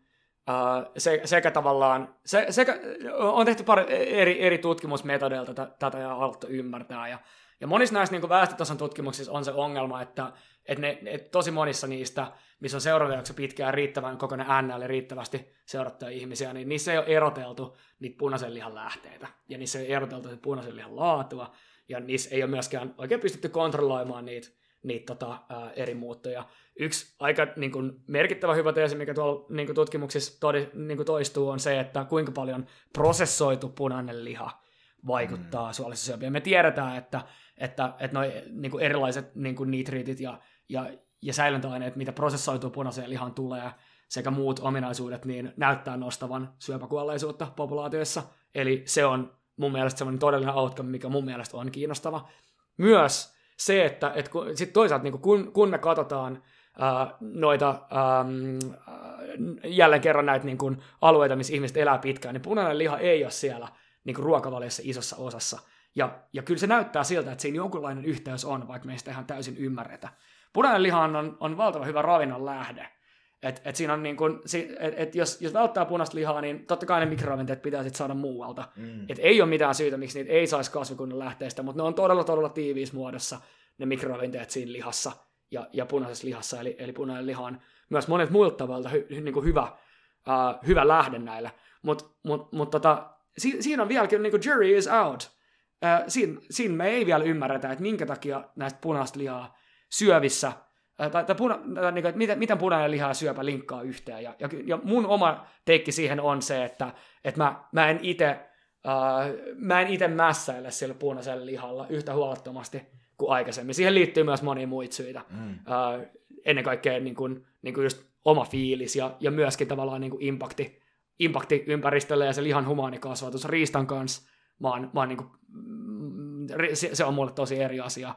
uh, se, sekä tavallaan, se, sekä, on tehty pari eri, eri tutkimusmetodeilta tätä, tätä ja haluttu ymmärtää. Ja, ja monissa näissä niin väestötason tutkimuksissa on se ongelma, että, että, ne, että tosi monissa niistä, missä on seuraavaksi pitkään riittävän kokoinen NL riittävästi seurattuja ihmisiä, niin niissä ei ole eroteltu niitä punaisen lihan lähteitä. Ja niissä ei ole eroteltu punaisen lihan laatua. Ja niissä ei ole myöskään oikein pystytty kontrolloimaan niitä, niitä tota, ää, eri muuttoja yksi aika niin kuin, merkittävä hypoteesi, mikä tuolla niin kuin, tutkimuksissa todi, niin kuin, toistuu, on se, että kuinka paljon prosessoitu punainen liha vaikuttaa mm. suolissyöpiin. Me tiedetään, että, että, että noi, niin erilaiset niin nitriitit ja, ja, ja säilöntäaineet, mitä prosessoitu punaiseen lihaan tulee, sekä muut ominaisuudet, niin näyttää nostavan syöpäkuolleisuutta populaatioissa. Eli se on mun mielestä semmoinen todellinen outcome, mikä mun mielestä on kiinnostava. Myös se, että, että kun, sit toisaalta niin kun, kun me katsotaan uh, noita um, jälleen kerran näitä niin kuin, alueita, missä ihmiset elää pitkään, niin punainen liha ei ole siellä niin kuin, ruokavaliossa isossa osassa. Ja, ja kyllä se näyttää siltä, että siinä jonkunlainen yhteys on, vaikka me ei sitä ihan täysin ymmärretä. Punainen liha on, on valtava hyvä ravinnon lähde. Et, et siinä on niin kun, et, et jos, jos välttää punaista lihaa, niin totta kai ne mikroravinteet pitää sit saada muualta. Mm. Et ei ole mitään syytä, miksi niitä ei saisi kasvikunnan lähteestä, mutta ne on todella todella tiiviissä muodossa ne mikroravinteet siinä lihassa ja, ja punaisessa lihassa, eli, eli punainen liha on myös monet muilta tavalla hy, hy, niin hyvä, uh, hyvä lähde näillä. Mutta mut, mut tota, si, siinä on vieläkin niin jury is out. Uh, siinä, siinä me ei vielä ymmärretä, että minkä takia näistä punaista lihaa syövissä, tai, tai puna, tai niin kuin, että miten, miten punainen liha ja syöpä linkkaa yhteen. Ja, ja, ja mun oma teikki siihen on se, että, että mä, mä en itse uh, mä en itse mässäile sillä punaisella lihalla yhtä huolettomasti kuin aikaisemmin. Siihen liittyy myös monia muita syitä. Mm. Uh, ennen kaikkea niin kuin, niin kuin just oma fiilis ja, ja myöskin tavallaan niin kuin impakti, impakti ympäristölle ja se lihan kasvatus riistan kanssa. Mä oon, mä oon niin kuin, mm, se, se on mulle tosi eri asia.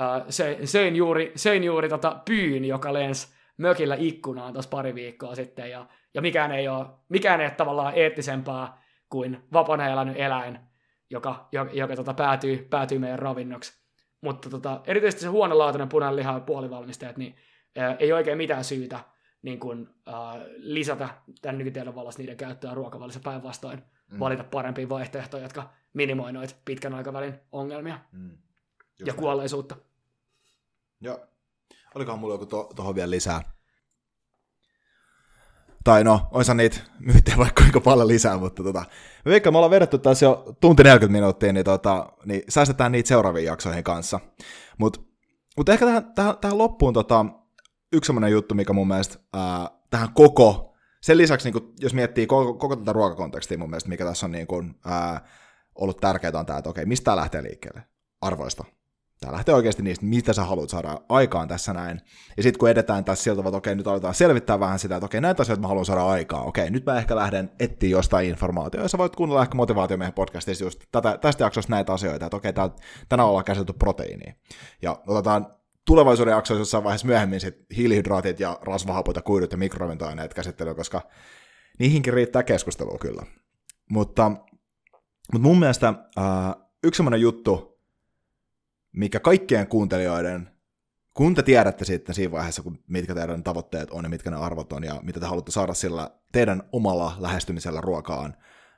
Uh, se, söin juuri, söin juuri tota pyyn, joka lensi mökillä ikkunaan tuossa pari viikkoa sitten, ja, ja mikään, ei ole, mikään ei ole tavallaan eettisempää kuin vapaana elänyt eläin, joka, joka, joka tota päätyy, päätyy meidän ravinnoksi. Mutta tota, erityisesti se huonolaatuinen punainen liha ja puolivalmisteet, niin ää, ei oikein mitään syytä niin kun, ää, lisätä tämän nykytiedon vallassa niiden käyttöä ruokavalissa päinvastoin, mm. valita parempia vaihtoehtoja, jotka minimoivat pitkän aikavälin ongelmia mm. Ja kuolleisuutta. Joo. Olikohan mulla joku tuohon to- vielä lisää? Tai no, oisa niitä myyttejä vaikka kuinka paljon lisää, mutta tota, me veikkaan, me ollaan vedetty tässä jo tunti 40 minuuttia, niin, tota, niin säästetään niitä seuraaviin jaksoihin kanssa. Mutta mut ehkä tähän, tähän, tähän loppuun tota, yksi sellainen juttu, mikä mun mielestä ää, tähän koko, sen lisäksi niin kun, jos miettii koko, koko tätä ruokakontekstia mun mielestä, mikä tässä on niin kun, ää, ollut tärkeää on tämä, että okei, mistä tämä lähtee liikkeelle? Arvoista. Tämä lähtee oikeasti niistä, mitä sä haluat saada aikaan tässä näin. Ja sitten kun edetään tässä siltä, että okei, nyt aletaan selvittää vähän sitä, että okei, näitä asioita mä haluan saada aikaa. Okei, nyt mä ehkä lähden etsiä jostain informaatiota. Ja sä voit kuunnella ehkä motivaatio meidän podcastissa just tätä, tästä jaksosta näitä asioita, että okei, tänään ollaan käsitelty proteiiniä. Ja otetaan tulevaisuuden jaksoissa jossain vaiheessa myöhemmin sit hiilihydraatit ja rasvahapot ja kuidut ja mikroravintoaineet käsittelyä, koska niihinkin riittää keskustelua kyllä. Mutta, mutta mun mielestä ää, yksi semmoinen juttu, mikä kaikkien kuuntelijoiden, kun te tiedätte sitten siinä vaiheessa, kun mitkä teidän tavoitteet on ja mitkä ne arvot on ja mitä te haluatte saada sillä teidän omalla lähestymisellä ruokaan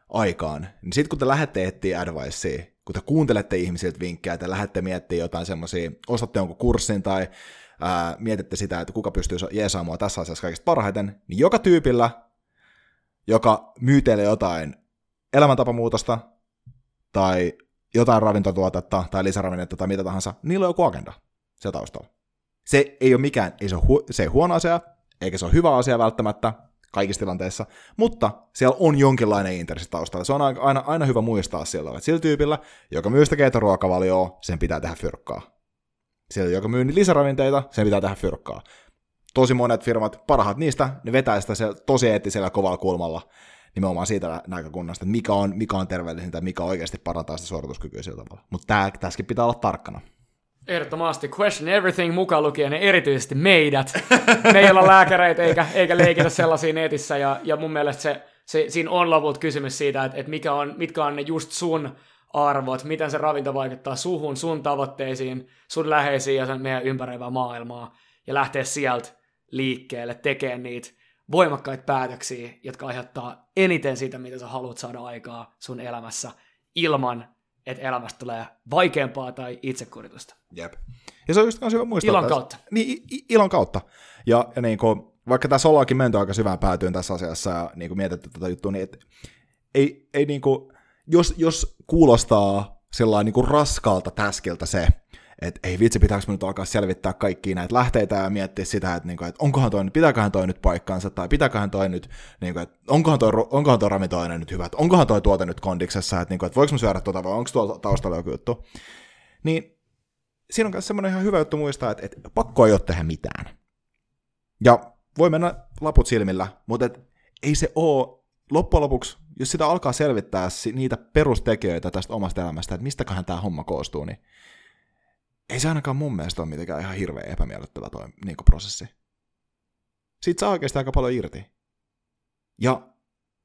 aikaan, niin sitten kun te lähdette etsiä advicea, kun te kuuntelette ihmisiltä vinkkejä, te lähdette miettimään jotain semmoisia, ostatte jonkun kurssin tai ää, mietitte sitä, että kuka pystyy jeesaamaan tässä asiassa kaikista parhaiten, niin joka tyypillä, joka myy teille jotain elämäntapamuutosta tai jotain ravintotuotetta tai lisäravinnetta tai mitä tahansa, niillä on joku agenda se taustalla. Se ei ole mikään, ei se, ole hu- se ei huono asia, eikä se ole hyvä asia välttämättä kaikissa tilanteissa, mutta siellä on jonkinlainen intressi taustalla. Se on aina, aina hyvä muistaa silloin, että sillä tyypillä, joka myy sitä keitoruokavalioa, sen pitää tehdä fyrkkaa. Sillä, joka myy lisäravinteita, sen pitää tehdä fyrkkaa. Tosi monet firmat, parhaat niistä, ne vetää sitä tosi eettisellä kovalla kulmalla nimenomaan siitä näkökunnasta, että mikä on, mikä on terveellisintä, mikä oikeasti parantaa sitä suorituskykyä sillä tavalla. Mutta tässäkin pitää olla tarkkana. Ehdottomasti question everything mukaan lukien, ja erityisesti meidät. Me ei olla lääkäreitä eikä, eikä leikitä sellaisia netissä, ja, ja mun mielestä se, se, siinä on lopulta kysymys siitä, että, että mikä on, mitkä on ne just sun arvot, miten se ravinto vaikuttaa suhun, sun tavoitteisiin, sun läheisiin ja sen meidän ympäröivää maailmaa, ja lähteä sieltä liikkeelle tekemään niitä voimakkaita päätöksiä, jotka aiheuttaa eniten sitä, mitä sä haluat saada aikaa sun elämässä, ilman, että elämästä tulee vaikeampaa tai itsekuritusta. Jep. Ja se on just hyvä muistaa. Ilon kautta. Niin, ilon kautta. Ja, ja niin kuin, vaikka tässä ollaankin menty aika syvään päätyyn tässä asiassa ja niin kuin mietitty tätä juttua, niin et, ei, ei niin kuin, jos, jos kuulostaa sellainen niin kuin raskaalta täskiltä se, että ei vitsi, pitääkö nyt alkaa selvittää kaikkia näitä lähteitä ja miettiä sitä, että, niinku, että onkohan toi, pitääköhän toi nyt paikkaansa, tai pitääköhän toi nyt, niinku, että onkohan toi, onkohan toi ravintoaine nyt hyvä, että onkohan toi tuote nyt kondiksessa, että, niinku, että voiko mä syödä tuota vai onko tuolla taustalla joku juttu. Niin siinä on myös semmoinen ihan hyvä juttu muistaa, että, että pakko ei ole tehdä mitään. Ja voi mennä laput silmillä, mutta et, ei se ole loppujen lopuksi, jos sitä alkaa selvittää niitä perustekijöitä tästä omasta elämästä, että mistäköhän tämä homma koostuu, niin ei se ainakaan mun mielestä ole mitenkään ihan hirveän epämiellyttävä toi niin prosessi. Siitä saa oikeasti aika paljon irti. Ja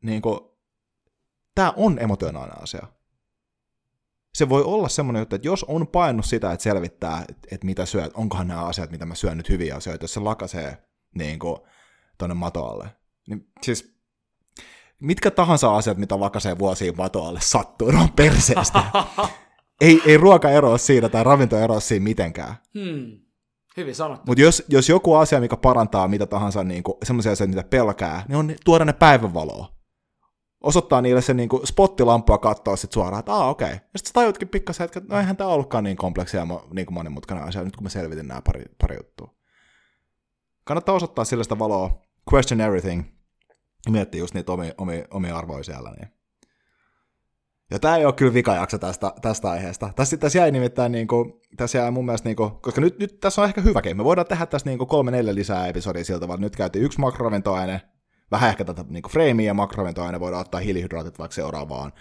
niin kuin, tämä on emotionaalinen asia. Se voi olla semmoinen juttu, että jos on painut sitä, että selvittää, että, mitä syöt, onkohan nämä asiat, mitä mä syön nyt hyviä asioita, jos se lakasee niin kuin, tonne matoalle. Niin siis mitkä tahansa asiat, mitä lakasee vuosiin matoalle, sattuu, ne on perseestä. ei, ei ruoka eroa siinä tai ravinto eroa siinä mitenkään. Hmm. Hyvin sanottu. Mutta jos, jos joku asia, mikä parantaa mitä tahansa, niin semmoisia asioita, mitä pelkää, niin on tuoda ne päivänvaloa. Osoittaa niille se niin spottilampua katsoa sitten suoraan, että aa okei. Okay. Ja sitten tajutkin pikkasen, että no eihän tämä ollutkaan niin kompleksia niin monimutkainen asia, nyt kun mä selvitin nämä pari, pari juttua. Kannattaa osoittaa sille sitä valoa, question everything, ja miettiä just niitä omia, omia, omia arvoja siellä. Niin ja tämä ei ole kyllä vikajakso tästä, tästä aiheesta. Tässä, tässä jäi nimittäin, niin kuin, tässä jäi mun mielestä, niin kuin, koska nyt, nyt tässä on ehkä hyväkin. Me voidaan tehdä tässä niin kolme neljä lisää episodia siltä, vaan nyt käytiin yksi makroravintoaine, vähän ehkä tätä niin freimiä ja makroravintoaine, voidaan ottaa hiilihydraatit vaikka seuraavaan,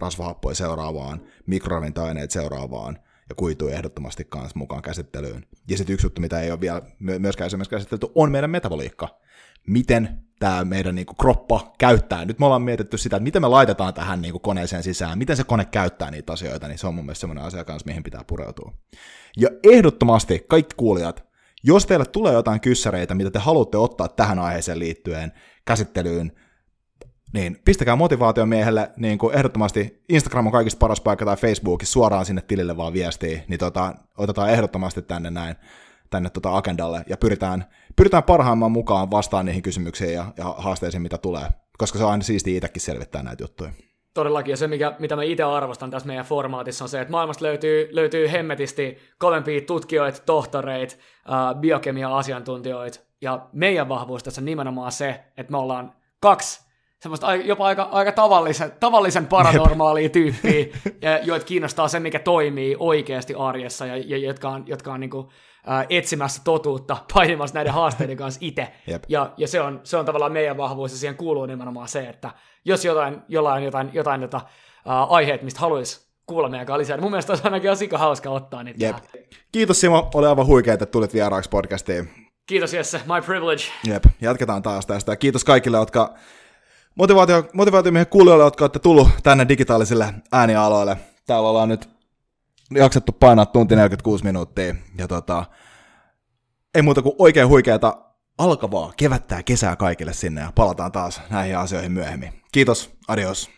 rasvahappoja seuraavaan, mikroravintoaineet seuraavaan, ja kuituu ehdottomasti kanssa mukaan käsittelyyn. Ja sitten yksi juttu, mitä ei ole vielä myöskään esimerkiksi käsitelty, on meidän metaboliikka miten tämä meidän niin kuin, kroppa käyttää. Nyt me ollaan mietitty sitä, että miten me laitetaan tähän niin kuin, koneeseen sisään, miten se kone käyttää niitä asioita, niin se on mun mielestä semmoinen asia kanssa, mihin pitää pureutua. Ja ehdottomasti, kaikki kuulijat, jos teille tulee jotain kyssäreitä, mitä te haluatte ottaa tähän aiheeseen liittyen käsittelyyn, niin pistäkää motivaatiomiehelle niin kuin ehdottomasti Instagram on kaikista paras paikka tai Facebookissa suoraan sinne tilille vaan viestiä, niin tota, otetaan ehdottomasti tänne näin tänne tota agendalle ja pyritään, pyritään parhaimman mukaan vastaan niihin kysymyksiin ja, ja haasteisiin, mitä tulee, koska se on aina siistiä itsekin selvittää näitä juttuja. Todellakin, ja se mikä, mitä mä itse arvostan tässä meidän formaatissa on se, että maailmasta löytyy, löytyy hemmetisti kovempia tutkijoita, tohtoreita, uh, biokemia-asiantuntijoita, ja meidän vahvuus tässä on nimenomaan se, että me ollaan kaksi semmoista jopa aika, aika tavallisen, tavallisen paranormaalia tyyppiä, joita kiinnostaa se, mikä toimii oikeasti arjessa ja, ja jotka on, jotka on niin kuin, ää, etsimässä totuutta, painimassa näiden haasteiden kanssa itse. Ja, ja se, on, se on tavallaan meidän vahvuus ja siihen kuuluu nimenomaan se, että jos jotain, jollain jotain, jotain jota, ää, aiheet, mistä haluaisi kuulla meidän kanssa lisää, niin mun mielestä olisi ainakin aika hauska ottaa niitä. Jep. Kiitos Simo, oli aivan huikea, että tulit vieraaksi podcastiin. Kiitos Jesse, my privilege. Jep, jatketaan taas tästä. Kiitos kaikille, jotka motivaatio, motivaatio mihin kuulijoille, jotka olette tullut tänne digitaalisille äänialoille. Täällä ollaan nyt jaksettu painaa tunti 46 minuuttia. Ja tota, ei muuta kuin oikein huikeata alkavaa kevättää kesää kaikille sinne ja palataan taas näihin asioihin myöhemmin. Kiitos, adios.